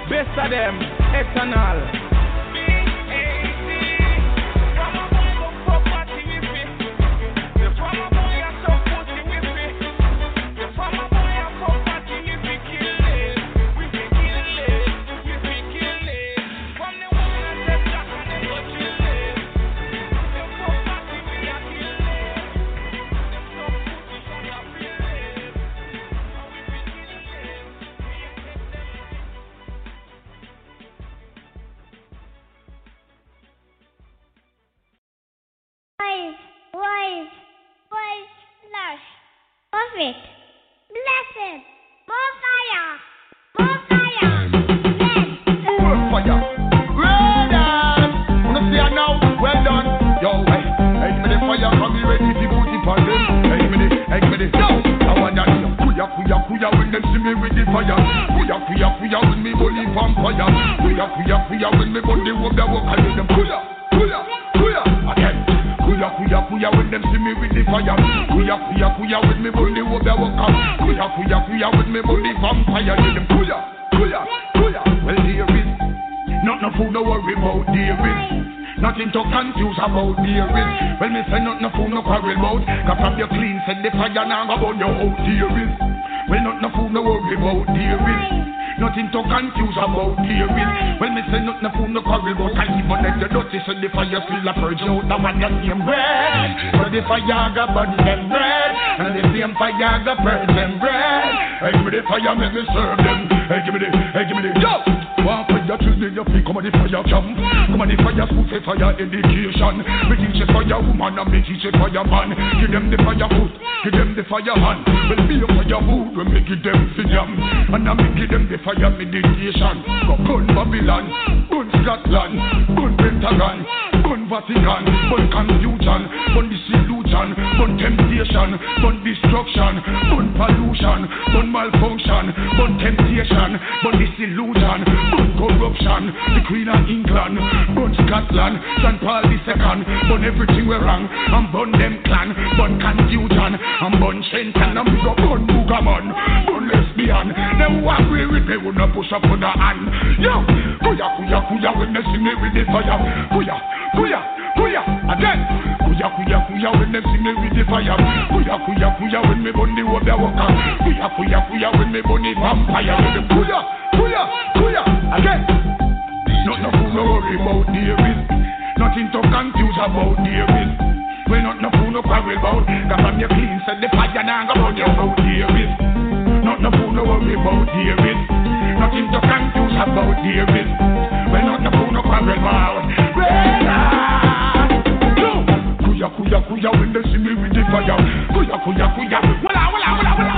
Best of them, eternal. Nothing confuse about is. Well, me say not no food, no quarrel about. Cause even if the dirty, said the fire still a purge out. The one that same bread. So the fire go burn them bread. And the same fire go burn them bread. Hey, give me the fire, make me serve them. Hey, give me the, hey, give me the, yo! One fire children, you feel come on the fire camp. Come on the fire school, say fire education. Me teach a fire woman and me teach a fire man. Give them the fire foot, give them the fire hand. Well, a fire food when me give them jam. And I me give them the fire meditation. Go gun Babylon, gun Scotland, gun Pentagon, gun Vatican, gun confusion, gun disillusion, gun temptation, gun destruction, gun pollution, gun malfunction, gun temptation, gun disillusion, gun corruption. The Queen of England, gun Scotland, St. Paul the second, gun everything we wrong, and burn them clan, gun confusion, and burn Shenton, we go gun Boogaman, gun lesbian. Them who agree with me would not push up on the hand. Yo, kuya kuya kuya when they see me with the fire, kuya kuya kuya again. Kuya kuya kuya when they see me with the fire, kuya kuya kuya when me burn the water walker, kuya kuya kuya when me burn the vampire. Kuya kuya kuya again. Not no fool no worry about the risk. Nothing to confuse about the risk. We not no fool no quarrel about. Cause from your clean said the fire now go burn your the risk. Not no fool no worry about the risk. Nothing to confuse about the risk. We not no fool no quarrel about. Kuya kuya kuya when they see me with the fire. Kuya kuya kuya. Wala wala wala wala.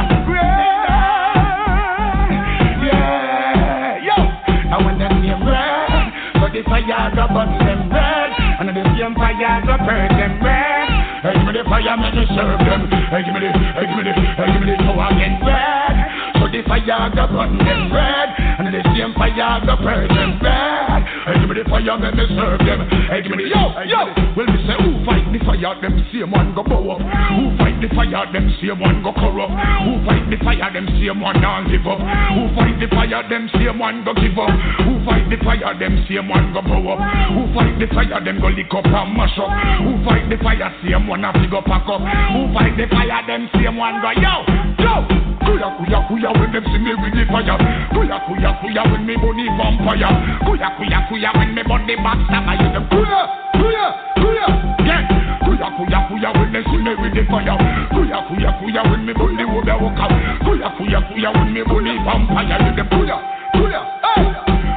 Yeah, yo. I want them name red. So the fire go burn them red. And the same fire go burn them red. Hey, give me the fire, make me serve them. Hey, give me the, hey, give me the, hey, give me the power again red. So the fire go burn them red. And the same fire go burn them red. Me the fire, make me serve them. Hey, give me the, yo, yo. Well, me say, who fight the fire, them same one go bow up. Who fight the fire, them same one go corrupt. Who fight the fire, them same one don't give up. Who fight the fire, them same one go give up. Who fight the fire, them same one go bow up. Who fight the fire, them go lick up and mash up. Who fight the fire, same one to go pack up. Who fight the fire, them same one go yo, yo. Kuya kuya kuya when them see me with the fire. Kuya kuya kuya when me bunny vampire. Kuya kuya kuya when me bunny backstabber. You them kuya kuya kuya. Yeah. Kuya kuya kuya when they see me with the fire. Kuya kuya kuya when me bunny woulda walk out. Kuya kuya kuya when me bunny vampire. You them kuya kuya. Hey.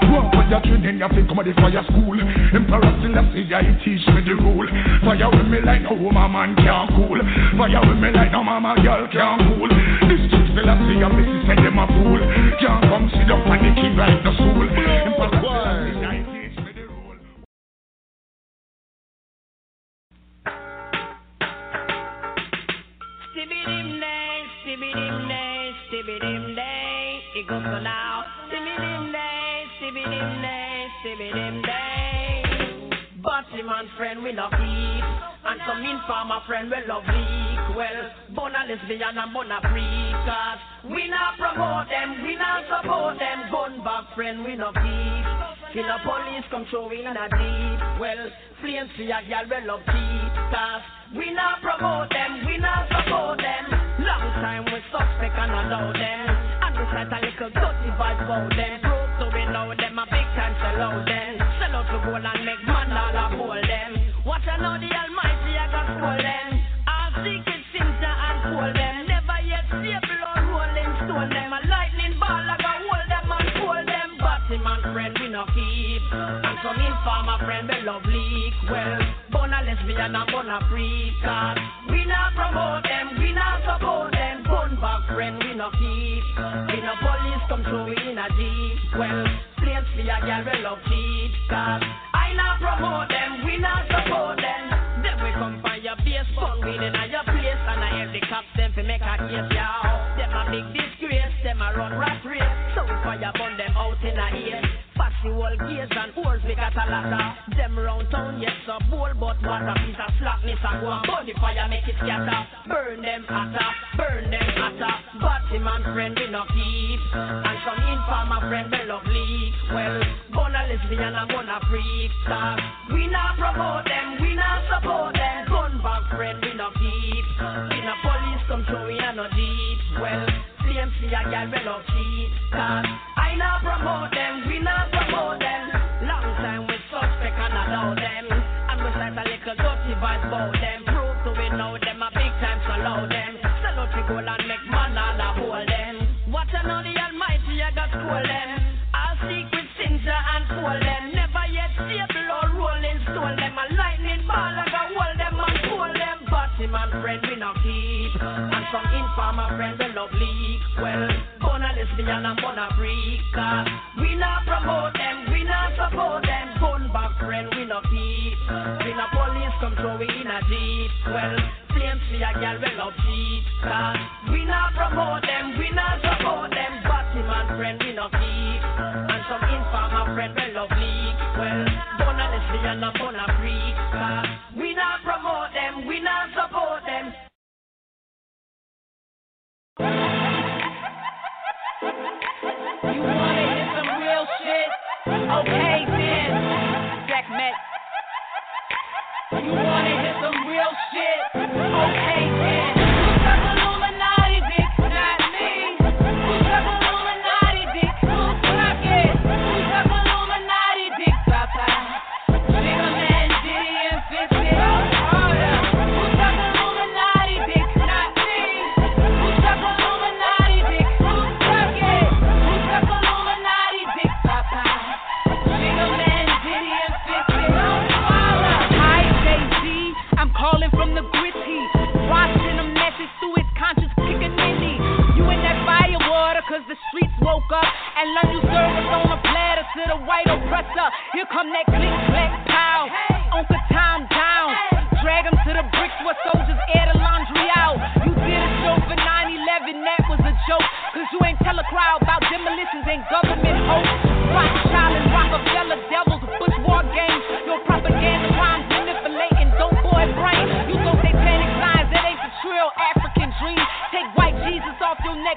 Walk on your training, you think come the fire school. Emperor Selassie, I teach me the rule. Fire with me like no woman man can't cool. Fire with me like no mama girl can't cool. This chick Selassie, I miss say them a fool. Can't come sit up on the king like no stool. Emperor It day, day, day. Friend we love keep. And some informer friend we love leak. Well, and. We promote them, we support them. Gun back friend we police come a deep. Well, a love we promote them, we not support them. Long time we suspect and allow them. And a little dirty vibes about them. Prove so we know them a big time sell out them. Sell out to gold and make man all a hold them. Watch I know the Almighty I got spoil them. All secret sins to unfold them. Never yet see a blood rolling stone them. A lightning ball I got hold them and hold them. But him and friend we no keep. And some informer friend we love leak. Well, bona lesbian and bona freakers. We not promote them, come through we in a jeep. Well, for a girl we love cheap. Cause I not promote them, we not support them. Then we come by your base, fun with in your place. And I have the cops them fi make a case, y'all. Them a big disgrace, them a run rat race. So we fire burn them out in a ear. Wall gates and holes we got a of Them round town, yes, so bold, but what a piece of slackness and go and burn the fire, make it scatter. Burn them hotter, burn them hotter. Batty man friend we no keep And some informer friend we love leak Well, bona lesbian and bona freak Cause we not promote them, we not support them. Gun back friend we no keep We no police show we no deep. Well, for a girl we love cheat. Cause I not promote them, we not support them. Long time we suspect and allow them. And we start a little dirty vibes about them. Prove to we know them a big time so allow them. Sell out the gold and make man all a hold them. Watch I know the Almighty I got school them. All secret sins I unfold them. Never yet see a blood rolling stone them. A lightning ball I got hold them and pull them. But him and friend we no keep. And some informer friend we love leak. Well, lesbian and freaker. We not promote them, we not support them. Gun back friend we no keep. We no police come throw we in a jeep. Well, flames for a girl we love cheap. We not promote them, we not support them. Batty man friend we no keep. And some informer friend we love leak. Well, bona lesbian and freaker. We not promote them, we not support them. You wanna hear some real shit? Okay then, Jack Met. You wanna hear And lunch you serve us on a platter to the white oppressor. Here come that click, clack, pow. Uncle Tom down. Drag him to the bricks where soldiers air the laundry out. You did a show for 9-11, that was a joke. Cause you ain't tell a crowd about demolitions and government hope.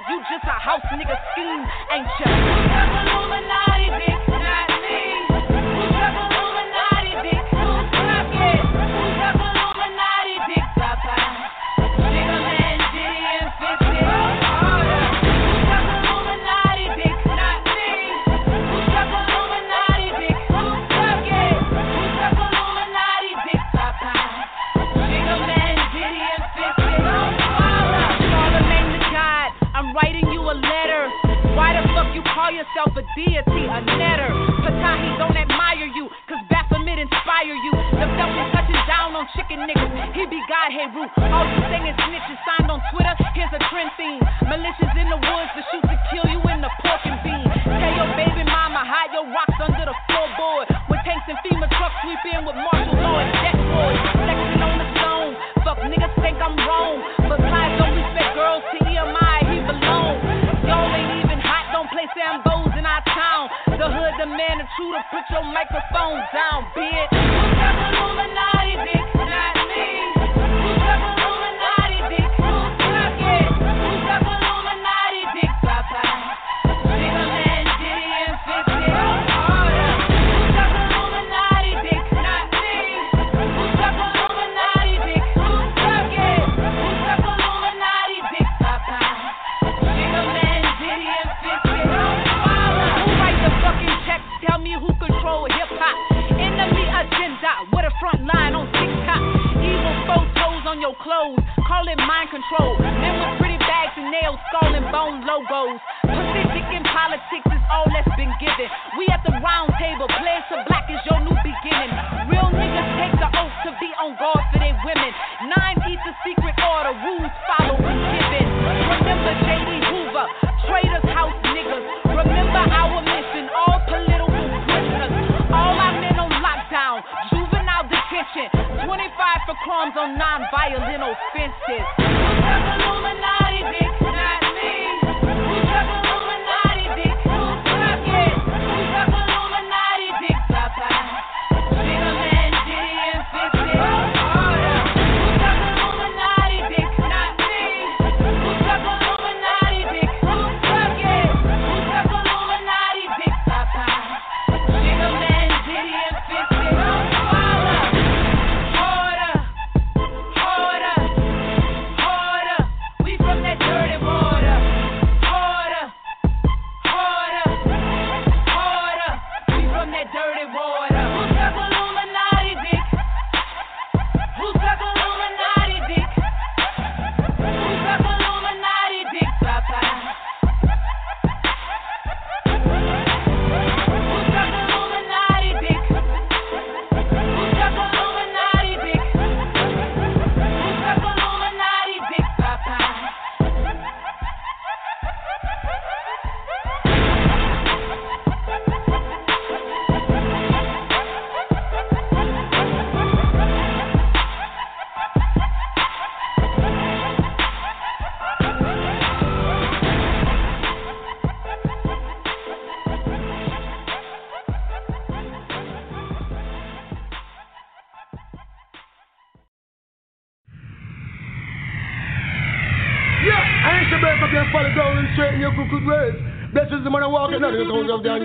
You just a house nigga scheme, ain't ya? Deity, a netter? Patahi don't admire you, cause Baphomet inspire you. The Falcon touching down on chicken niggas. He be God, hey Root. All you singing snitches signed on Twitter. Here's a trend theme. Militias in the woods to shoot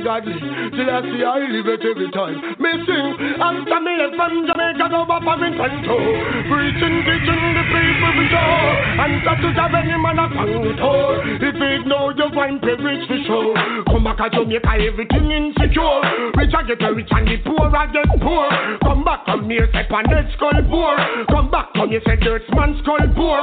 ungodly. Till I see I live it every time. Me sing, me left from Jamaica from Toronto. Preaching, teaching the people we show. And that to have any man a all. If it know you find privilege to show. Come back to Jamaica, everything insecure. Rich I get rich and the poor I get poor. Come back, come here, step on that skull poor. Come back, come here, say dirt man skull poor.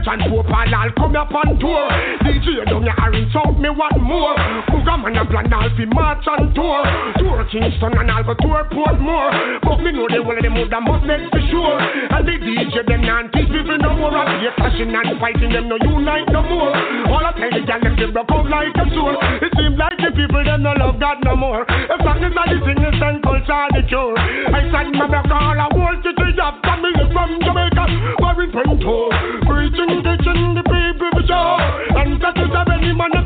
Say John Pope and I'll come up on tour. DJ down your orange out me one more. Booga man a plan all fi march on tour. Tour Kingston and I'll go tour Portmore. But me know the whole of them would have must next for sure. And the DJ them non teach people no more. Up here clashing and fighting them no unite no more. All I tell the gal them they broke like a sword. It seems like the people them no love God no more. As long as I sing this and culture the cure. I said my back all I want to have family from Jamaica. Tour. Preaching,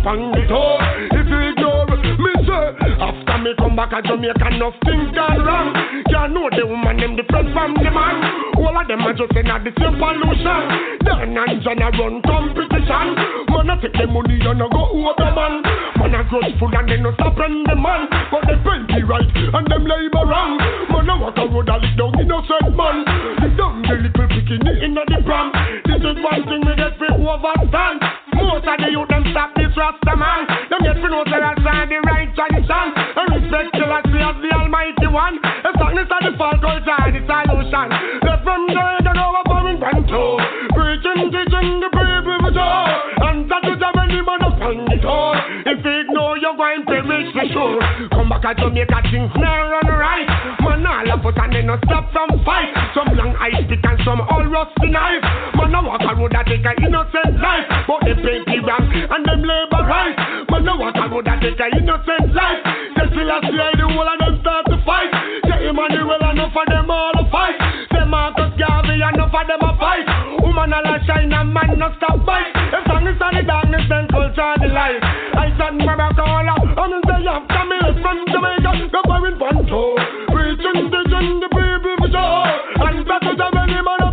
upon the door. If you ignore me, say, after me come back to Jamaica, nothing gone wrong. Can't know the woman, them different from the man. All of them are just in the same pollution. Dan and John a run competition. Man, take the money and I go over man. Man, I grudgeful and they no stop and the man. But they pay plenty right and them labor wrong. Man, walk a road a lick down innocent man. Lick down the little bikini in the pram. This is one thing we get free overstand. Most of the youth them stop this rasta man. Them get free know say that's the right tradition. And respect till I see the almighty one. As long as the fall culture and the solution. Left from there to go up and panto. Preaching, teaching the people for sure. And that is how any man the door. If you ignore you're going to reach for sure. Come back to Jamaica, things now run right. Man, all of us and they no stop from fight. Some long ice pick and some all rusty knife. Man, I walk take a innocent life. But they pay the rank and them labor right. Man, I walk a road that take a innocent life. They still a see the whole of them start to fight. Say Emmanuel enough of them all a fight. Say Marcus Garvey enough of them a fight. Woman a shine and man no stop fight. As long as the darkness then culture the light. I stand my back all up. I'm in the after me from Jamaica. Teaching, teaching the people for sure. And that is a many man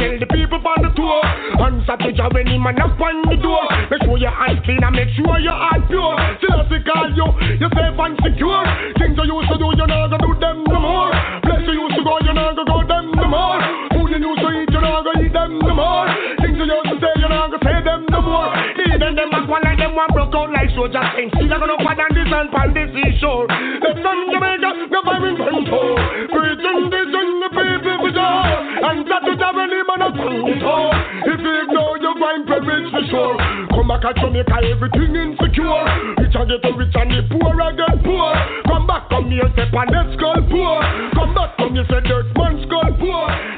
tell the people on the tour. To job when him man up on the door. Make sure your hands clean and make sure your heart pure. They call you, you're safe and secure. Things you used to do, you're not gonna do them no more. Place you used to go, you're not gonna go them no more. Food you used to eat, you're not gonna eat them no more. Things you used to say, you're not gonna say them no more. Even them as one like them one broke out like soldiers. See like no pad and this and pan this seashore. Door. If you ignore, you're going to perish for sure. Come back at Jamaica, everything insecure. Rich and get rich and the poor and get poor. Come back, come here, step on that skull poor. Come back, come here, say dirt man skull poor.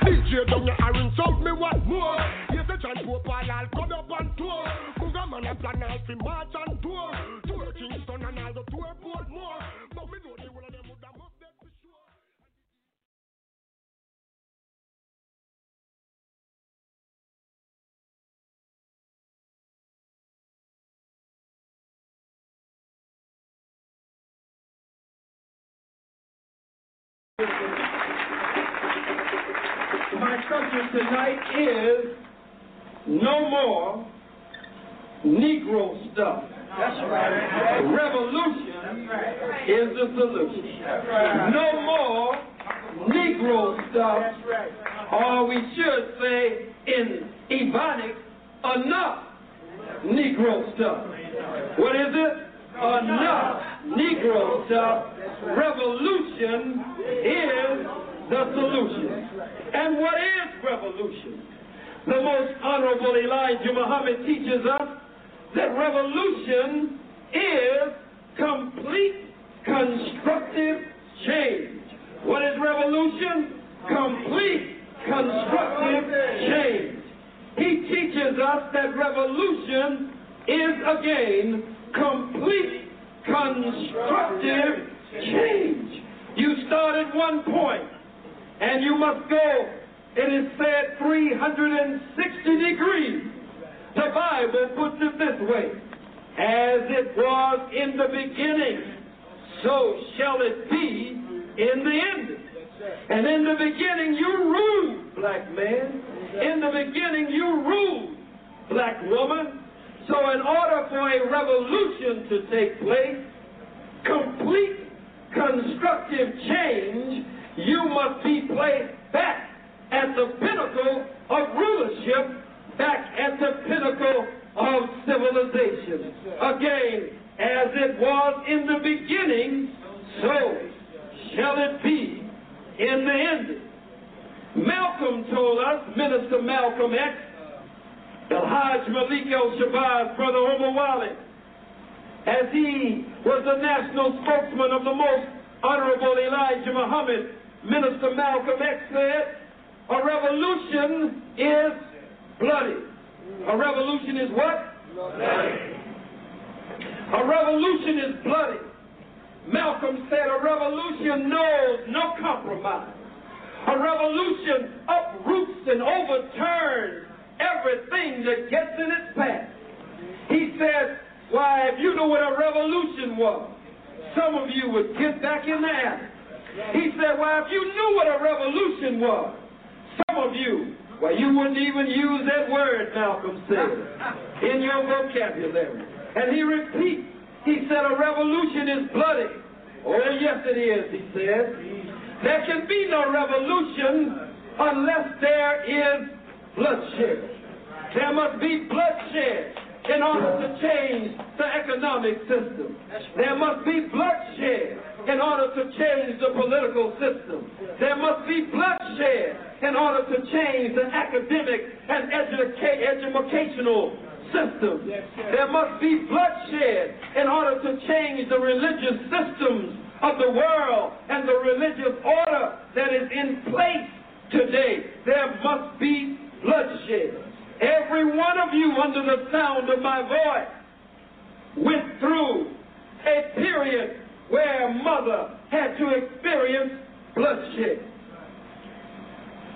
My subject tonight is no more Negro stuff. That's right. Revolution is the solution. Right. No more Negro stuff, or we should say in Ebonics, enough Negro stuff. What is it? Enough Negro stuff. Revolution is the solution. And what is revolution? The most honorable Elijah Muhammad teaches us that revolution is complete constructive change. What is revolution? Complete constructive change. He teaches us that revolution is again complete constructive change. You start at one point and you must go, it is said, 360 degrees. The Bible puts it this way As it was in the beginning, so shall it be in the end. And in the beginning, you ruled, black man. In the beginning, you ruled, black woman. So, in order for a revolution to take place, complete constructive change, you must be placed back at the pinnacle of rulership, back at the pinnacle of civilization. Again, as it was in the beginning, so shall it be in the end. Malcolm told us, Minister Malcolm X, El Hajj Malik El Shabazz, Brother Omowale, as he was the national spokesman of the most honorable Elijah Muhammad, Minister Malcolm X said, a revolution is bloody. A revolution is what? Bloody. A revolution is bloody. Malcolm said a revolution knows no compromise. A revolution uproots and overturns everything that gets in its path. He said, why, if you knew what a revolution was, some of you would get back in the. He said, Why, if you knew what a revolution was, some of you, well, you wouldn't even use that word, Malcolm said, in your vocabulary. And he repeats, he said, a revolution is bloody. Oh, yes, it is, he said. There can be no revolution unless there is bloodshed. There must be bloodshed in order to change the economic system. There must be bloodshed in order to change the political system. There must be bloodshed in order to change the academic and educa- educational system. There must be bloodshed in order to change the religious systems of the world and the religious order that is in place today. There must be bloodshed. Every one of you, under the sound of my voice, went through a period where mother had to experience bloodshed.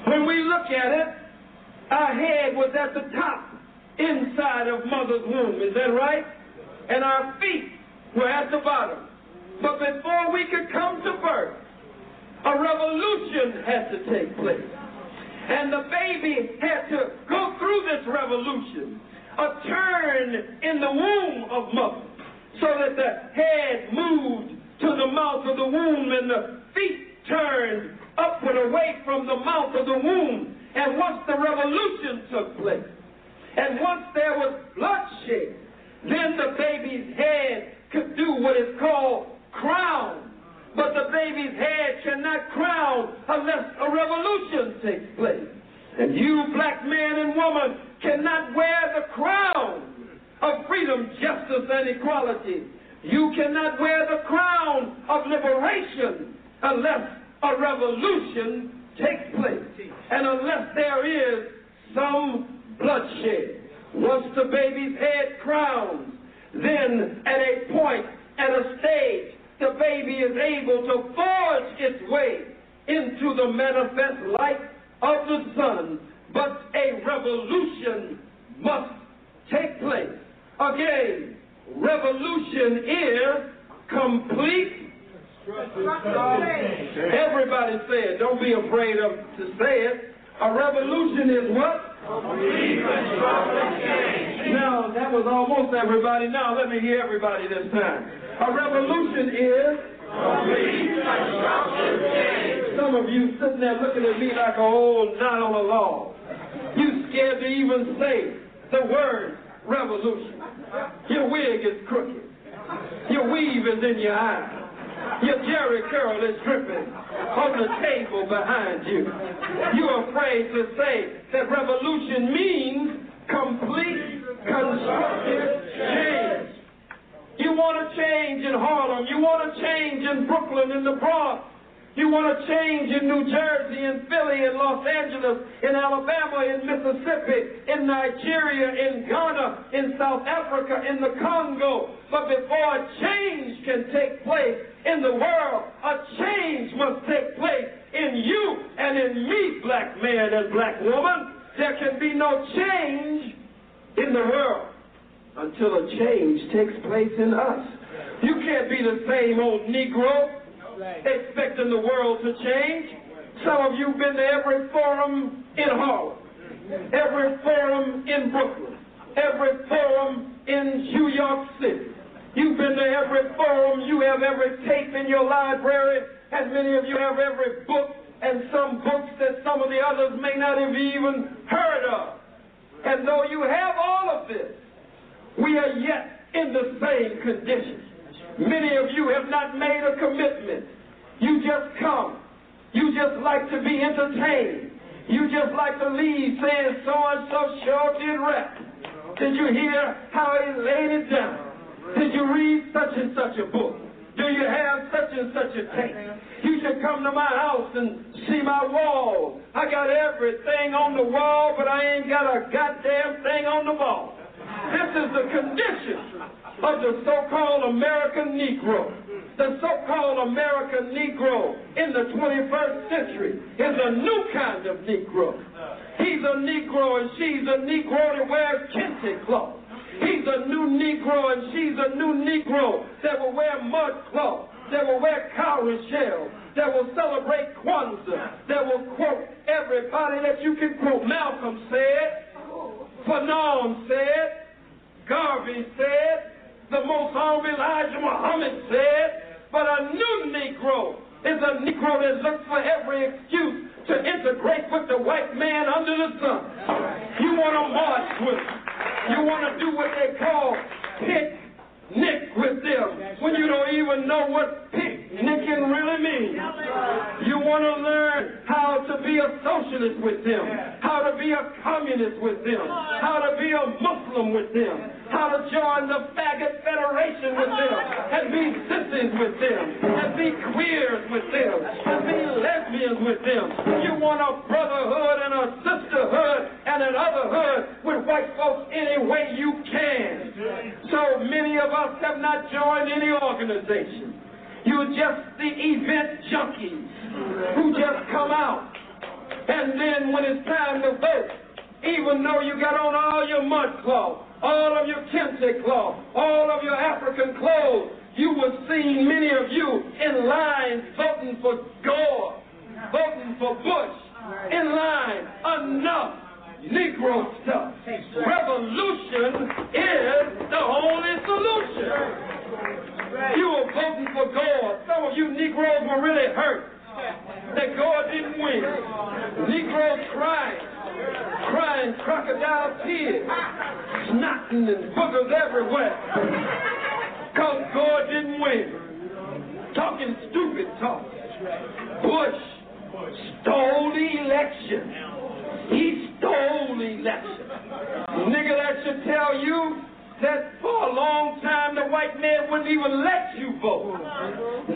When we look at it, our head was at the top inside of mother's womb. Is that right? And our feet were at the bottom. But before we could come to birth, a revolution had to take place. And the baby had to go through this revolution, a turn in the womb of mother, so that the head moved to the mouth of the womb and the feet turned upward away from the mouth of the womb. And once the revolution took place, and once there was bloodshed, then the baby's head could do what is called crown. But the baby's head cannot crown unless a revolution takes place. And you, black man and woman, cannot wear the crown of freedom, justice, and equality. You cannot wear the crown of liberation unless a revolution takes place and unless there is some bloodshed. Once the baby's head crowns, then at a point, at a stage, the baby is able to forge its way into the manifest light of the sun. But a revolution must take place. Again, revolution is complete. Everybody say it. Don't be afraid of to say it. A revolution is what? Now, that was almost everybody. Now, let me hear everybody this time. A revolution is. Some of you sitting there looking at me like a old knot on a log. You scared to even say the word revolution. Your wig is crooked. Your weave is in your eye. Your Jheri curl is dripping on the table behind you. You're afraid to say that revolution means complete constructive change. You want a change in Harlem. You want a change in Brooklyn, in the Bronx. You want to change in New Jersey, in Philly, in Los Angeles, in Alabama, in Mississippi, in Nigeria, in Ghana, in South Africa, in the Congo. But before a change can take place in the world, a change must take place in you and in me, black man and black woman. There can be no change in the world until a change takes place in us. You can't be the same old Negro expecting the world to change. Some of you have been to every forum in Harlem, every forum in Brooklyn, every forum in New York City. You've been to every forum, you have every tape in your library, as many of you have every book, and some books that some of the others may not have even heard of. And though you have all of this, we are yet in the same condition. Many of you have not made a commitment. You just come. You just like to be entertained. You just like to leave saying so and so sure did rap. Did you hear how he laid it down? Did you read such and such a book? Do you have such and such a tape? You should come to my house and see my wall. I got everything on the wall, but I ain't got a goddamn thing on the wall. This is the condition of the so-called American Negro. The so-called American Negro in the 21st century is a new kind of Negro. He's a Negro and she's a Negro that wears kente cloth. He's a new Negro and she's a new Negro that will wear mud cloth, that will wear cowrie shells, that will celebrate Kwanzaa, that will quote everybody that you can quote. Malcolm said, Fanon said, Garvey said, the most honorable Elijah Muhammad said, but a new Negro is a Negro that looks for every excuse to integrate with the white man under the sun. You want to march with them. You want to do what they call picnic with them when you don't even know what picnicking really means. You want to learn how to be a socialist with them, how to be a communist with them, how to be a Muslim with them, how to join the faggot federation with them, and be sissies with them, and be queers with them, and be lesbians with them. You want a brotherhood and a sisterhood and an otherhood with white folks any way you can. So many of us have not joined any organization. You're just the event junkies who just come out. And then when it's time to vote, even though you got on all your mud cloth, all of your kente cloth, all of your African clothes, you were seeing many of you in line voting for Gore, voting for Bush, in line. Enough Negro stuff. Revolution is the only solution. You were voting for Gore. Some of you Negroes were really hurt that Gore didn't win. Negroes crying, crying crocodile tears, snotting and boogers everywhere. Because Gore didn't win. Talking stupid talk. Bush stole the election. He stole the election. Nigga, that should tell you that for a long time the white man wouldn't even let you vote.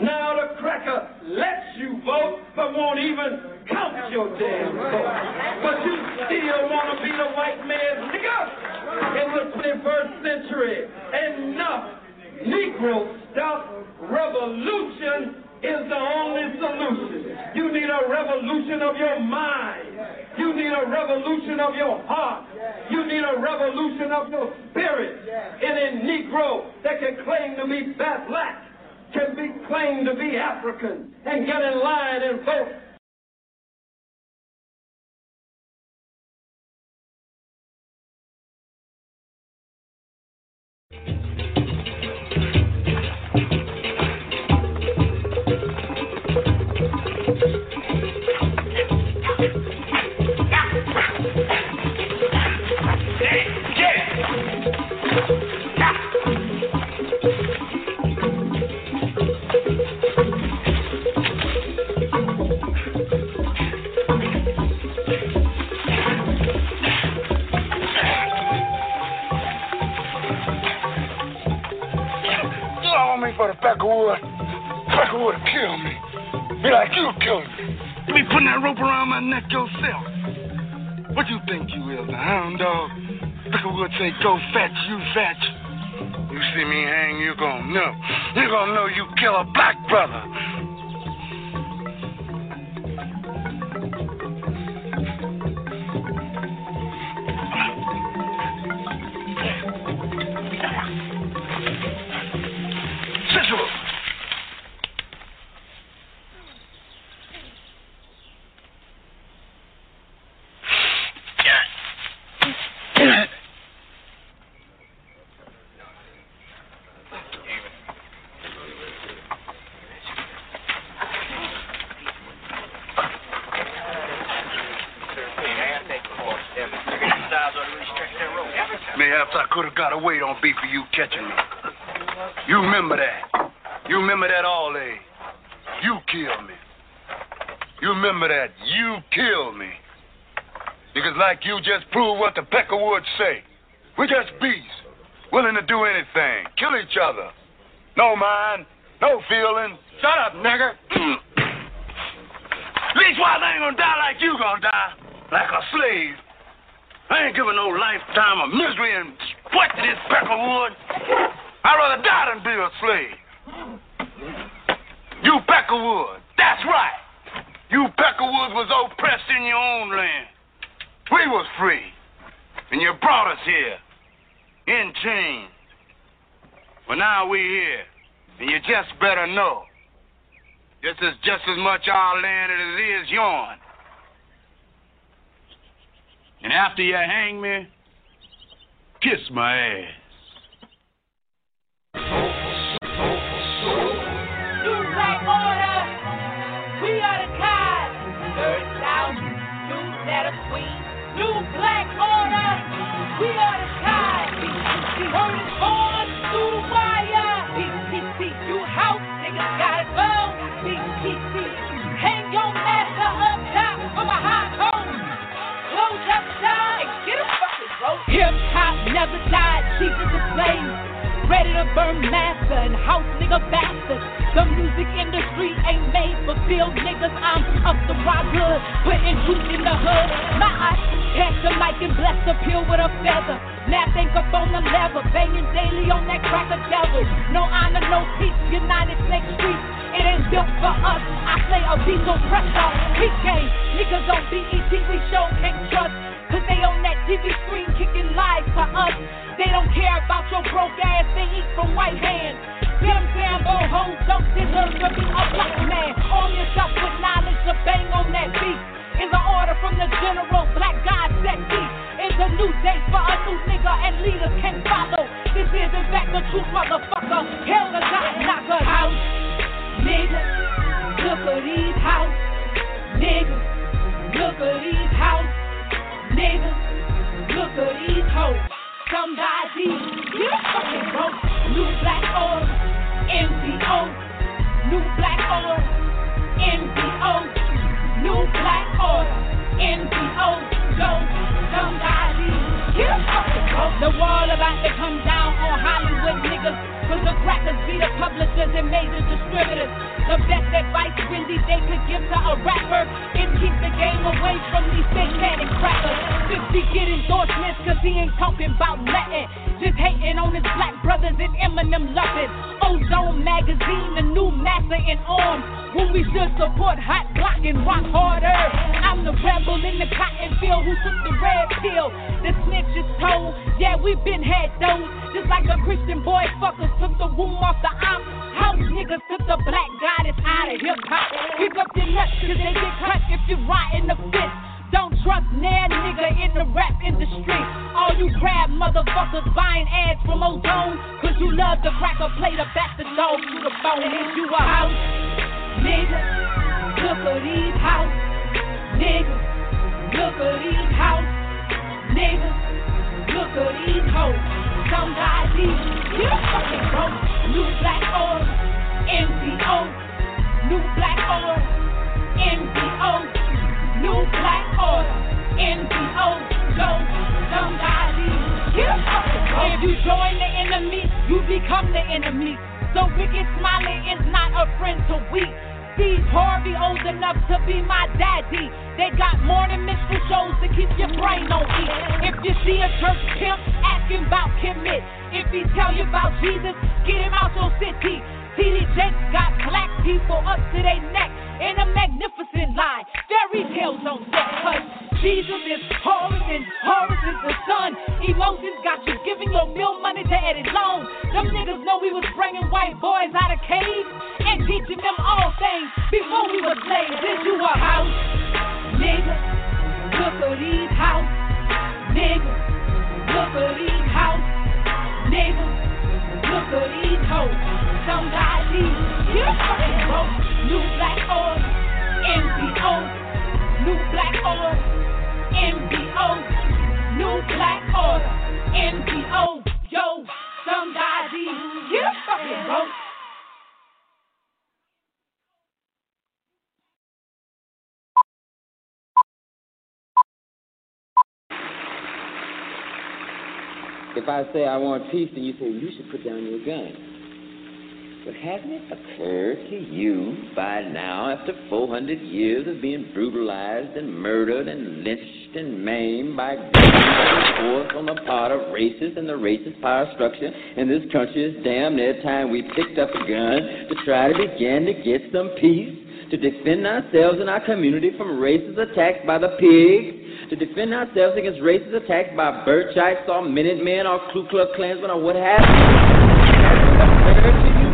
Now the cracker lets you vote, but won't even count your damn vote. But you still want to be the white man's nigga in the 21st century. Enough Negro stuff. Revolution is the only solution. You need a revolution of your mind. You need a revolution of your heart. You need a revolution of your spirit. And a Negro that can claim to be black can be claimed to be African and get in line and vote like you just proved what the Peckerwoods say. We just beasts. Willing to do anything. Kill each other. No mind. No feeling. Shut up, nigger. Leastwise, I ain't gonna die like you gonna die. Like a slave. I ain't giving no lifetime of misery and sweat to this Peckerwood. I'd rather die than be a slave. You Peckerwood, that's right. You Peckerwoods was oppressed in your own land. We was free. And you brought us here. In chains. But now we here. And you just better know. This is just as much our land as it is yours. And after you hang me, kiss my ass. Never died, Jesus is slaves. Ready to burn master and house nigga bastards. The music industry ain't made for field niggas. I'm up the raw good, putting truth in the hood. My eyes catch the mic and bless the pill with a feather. Nap ain't up on the level, banging daily on that cracker devil. No honor, no peace, United States streets. It ain't built for us. I play a diesel pressure. PK, niggas on BET, we show can't trust. Cause they on that TV screen kicking lies to us. They don't care about your broke ass, they eat from white hands. Them damn to be a black man. Arm yourself with knowledge to bang on that beat. Is an order from the general, black God set beat. It's a new day for a new nigga and leaders can follow. This is in fact the truth, motherfucker. Hell the God knocker. House, nigga. Look at these house, nigga. Look at these house, nigga. Look at these hoes. Somebody, you fucking broke. New black MPO. New black MPO. New black MPO. Yo, somebody, you fucking broke. The wall about to come down on Hollywood niggas. Cause the crackers be the publishers and major distributors. The best advice Wendy they could give to a rapper is keep the game away from these satanic crackers. Just be get endorsements cause he ain't talking about nothing. Just hating on his black brothers and Eminem loving. Ozone magazine, the new master in arms. When we should support hot block and rock harder. I'm the rebel in the cotton field who took the red pill. The snitch is told, yeah, we been had those. Just like a Christian boy fuckers took the womb off the op. House niggas took the black goddess out of hip hop. Pick up your nuts cause they get cut if you rot in the fist. Don't trust nan nigga in the rap industry. All you crab motherfuckers buying ads from Ozone. Cause you love the cracker play the bastard dog to the bone. Is you a house nigga? Look at these house nigga. Look at these house nigga. Look at these hoes. Somebody, you fucking broke. New black order, MPO. New black order, MPO. New black order, MPO. Go, somebody, you fucking broke. If you join the enemy, you become the enemy. So Rickey Smiley is not a friend to we. Steve Harvey old enough to be my daddy. They got morning minstrel shows to keep your brain on E. If you see a church pimp, ask him about commit. If he tell you about Jesus, get him out your city. TD Jakes got black people up to their neck in a magnificent lie. Fairy tales on set, cause Jesus is Horus and Horus is the sun. Emotions got you giving your bill money to edit loans. Them niggas know we was bringing white boys out of caves and teaching them all things before we were slaves. You a house, nigga? Look at these house, nigga. Look at these house, nigga. Look these you. New black. New black. New black. Yo, somebody, you fucking broke. If I say I want peace, then you say, you should put down your gun. But hasn't it occurred to you by now, after 400 years of being brutalized and murdered and lynched and maimed by force on the part of racists and the racist power structure in this country, it's damn near time we picked up a gun to try to begin to get some peace, to defend ourselves and our community from racist attacks by the pigs, to defend ourselves against racist attacks by Birchites or Minutemen or Ku Klux Klansmen or what have you.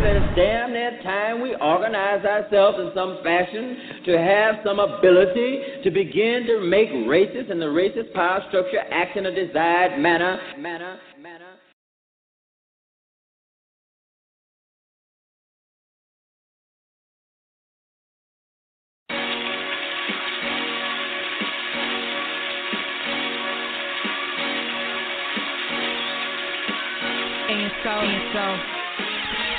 That it's damn near time we organize ourselves in some fashion to have some ability to begin to make racist and the racist power structure act in a desired manner, manner, And so, and.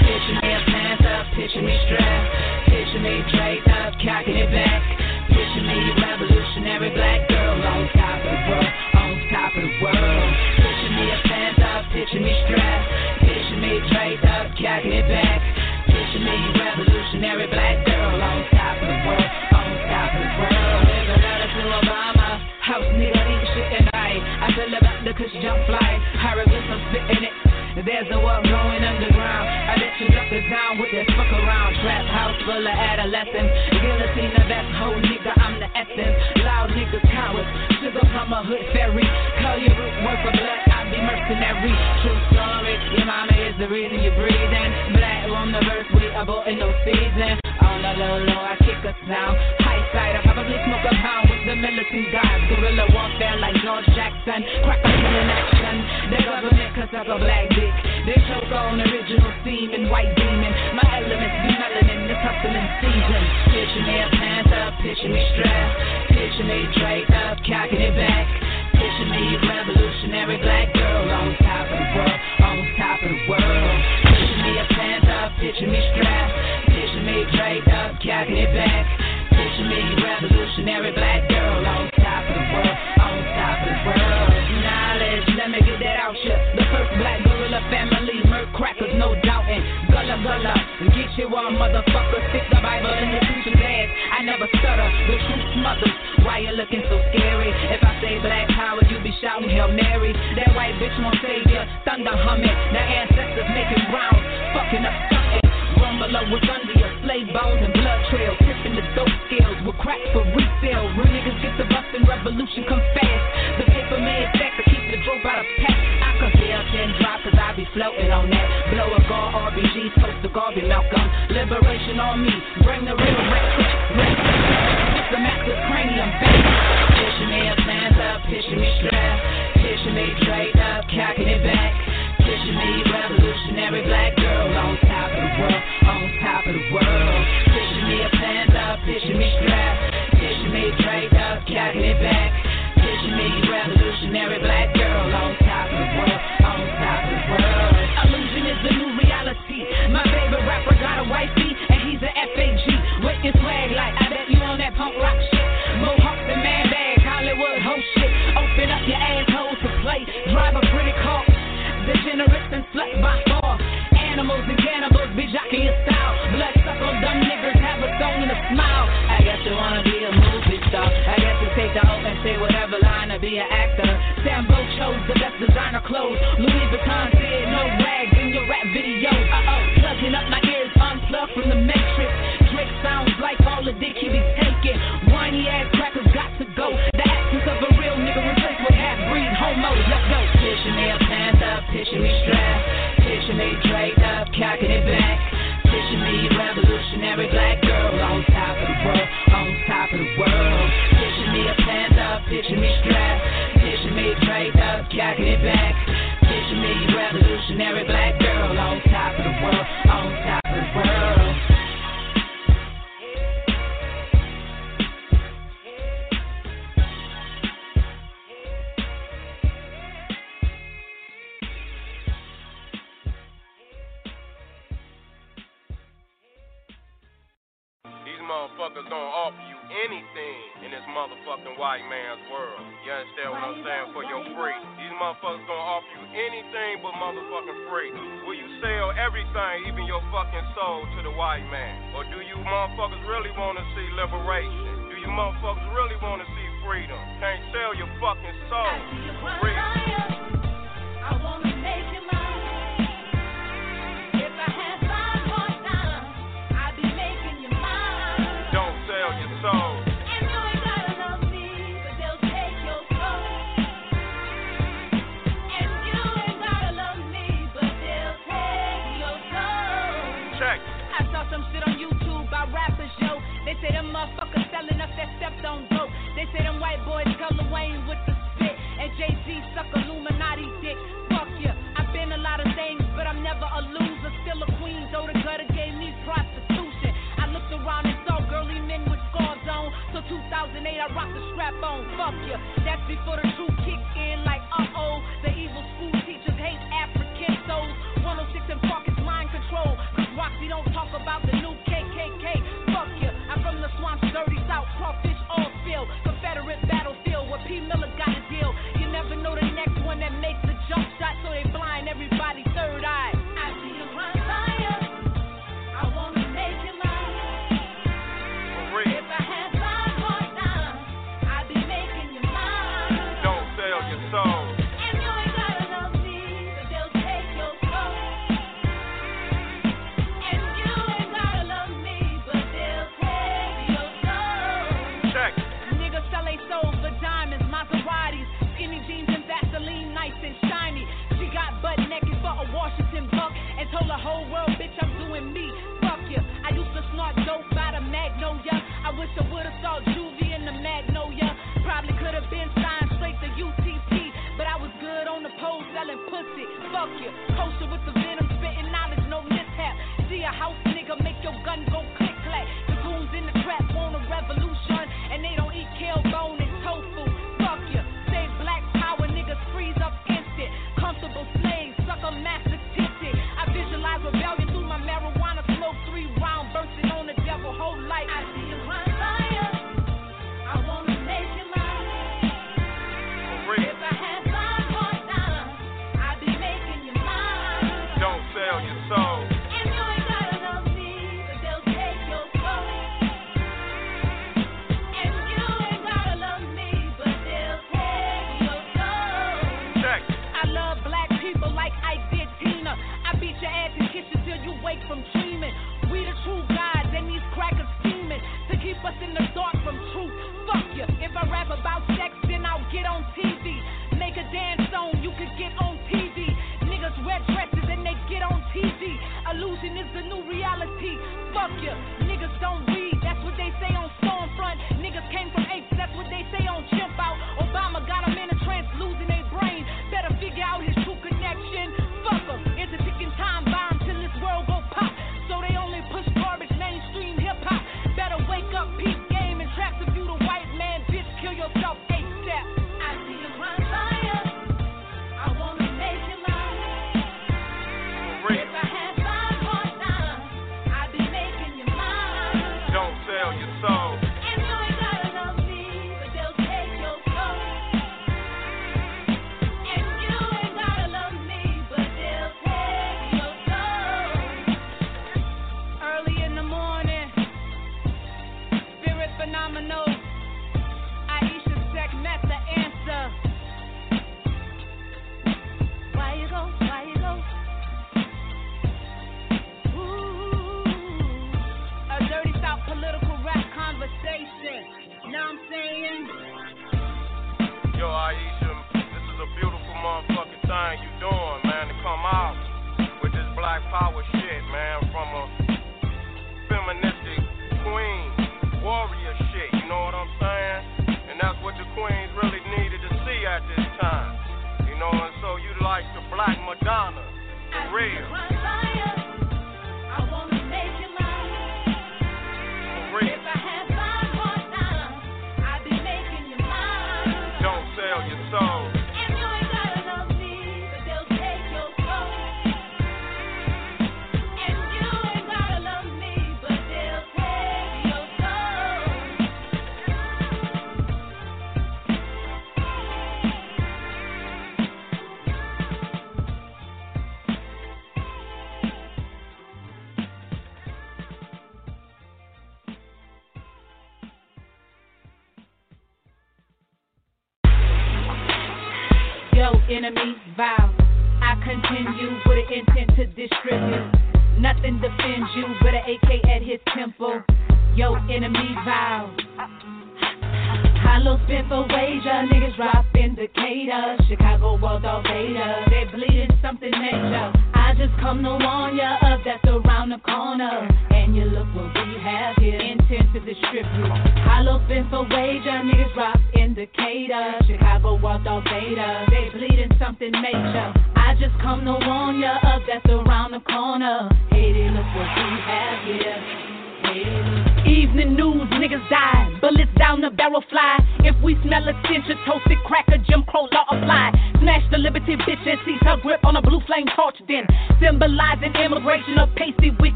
Picture me a panther, picture me strapped. Picture me draped up, cocking it back. Picture me revolutionary black girl on top of the world, on top of the world. Picture me a panther, picture me strapped. Picture me draped up, cocking it back. Picture me revolutionary black girl on top of the world, on top of the world. There's a letter to Obama, house nigga, eat shit tonight. I feel about the cushion jump fly, hieroglyphs, I'm spitting it. There's a world going underground. I let you it down with that fuck around. Trap house full of adolescents. Guillotine the best whole nigga, I'm the essence. Loud niggas cowards. Sugar from a hood fairy. Call your root work for black, I be mercenary. True story. Your mama is the reason you're breathing. Black on the verse, we are Bible in no season. On the low, low, I kick us down. High side, I probably smoke a pound with the militant guys. Guerrilla warfare like George Jackson. Crack a in action. The government cause I a black dick. They choke on original steam and white demon. My elements be melanin, the hustling season. Picture me pants up, picture me strapped. Picture me draped up, cocking it back. Picture me revolutionary black girl on top of the world, on top of the world. Picture me strapped. Picture me draped up, cocking it back. Picture me revolutionary black girl on top of the world, on top of the world. Knowledge, let me get that out ya. The first black gorilla family, murk crackers, no doubting. Gullah gullah, get you one motherfucker. Stick the Bible in your future's ass. I never stutter, the truth smothers. Why you looking so scary? If I say black power, you be shouting Hail Mary. That white bitch won't save ya. Thunder humming, the ancestors making rounds, fucking up Rumble up under your slave bones and blood trails, tipping the dope scales with crack for resale. Real niggas get the bustin', revolution come fast. The paper made back to keep the dope out of pack. I could feel ten drop cause I be floating on that. Blow a guard RBG, toast the Garvey Malcolm. Liberation on me, bring the real rap. The massive cranium back. Picture me a panther, picture me strapped. Picture me draped up, cocking it back. Me revolutionary black girl on top of the world, on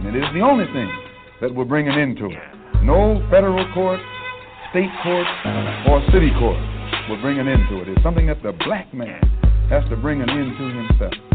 and it is the only thing that will bring bringing into it. No federal court, state court, or city court will bring him into it. It's something that the black man has to bring an end to himself.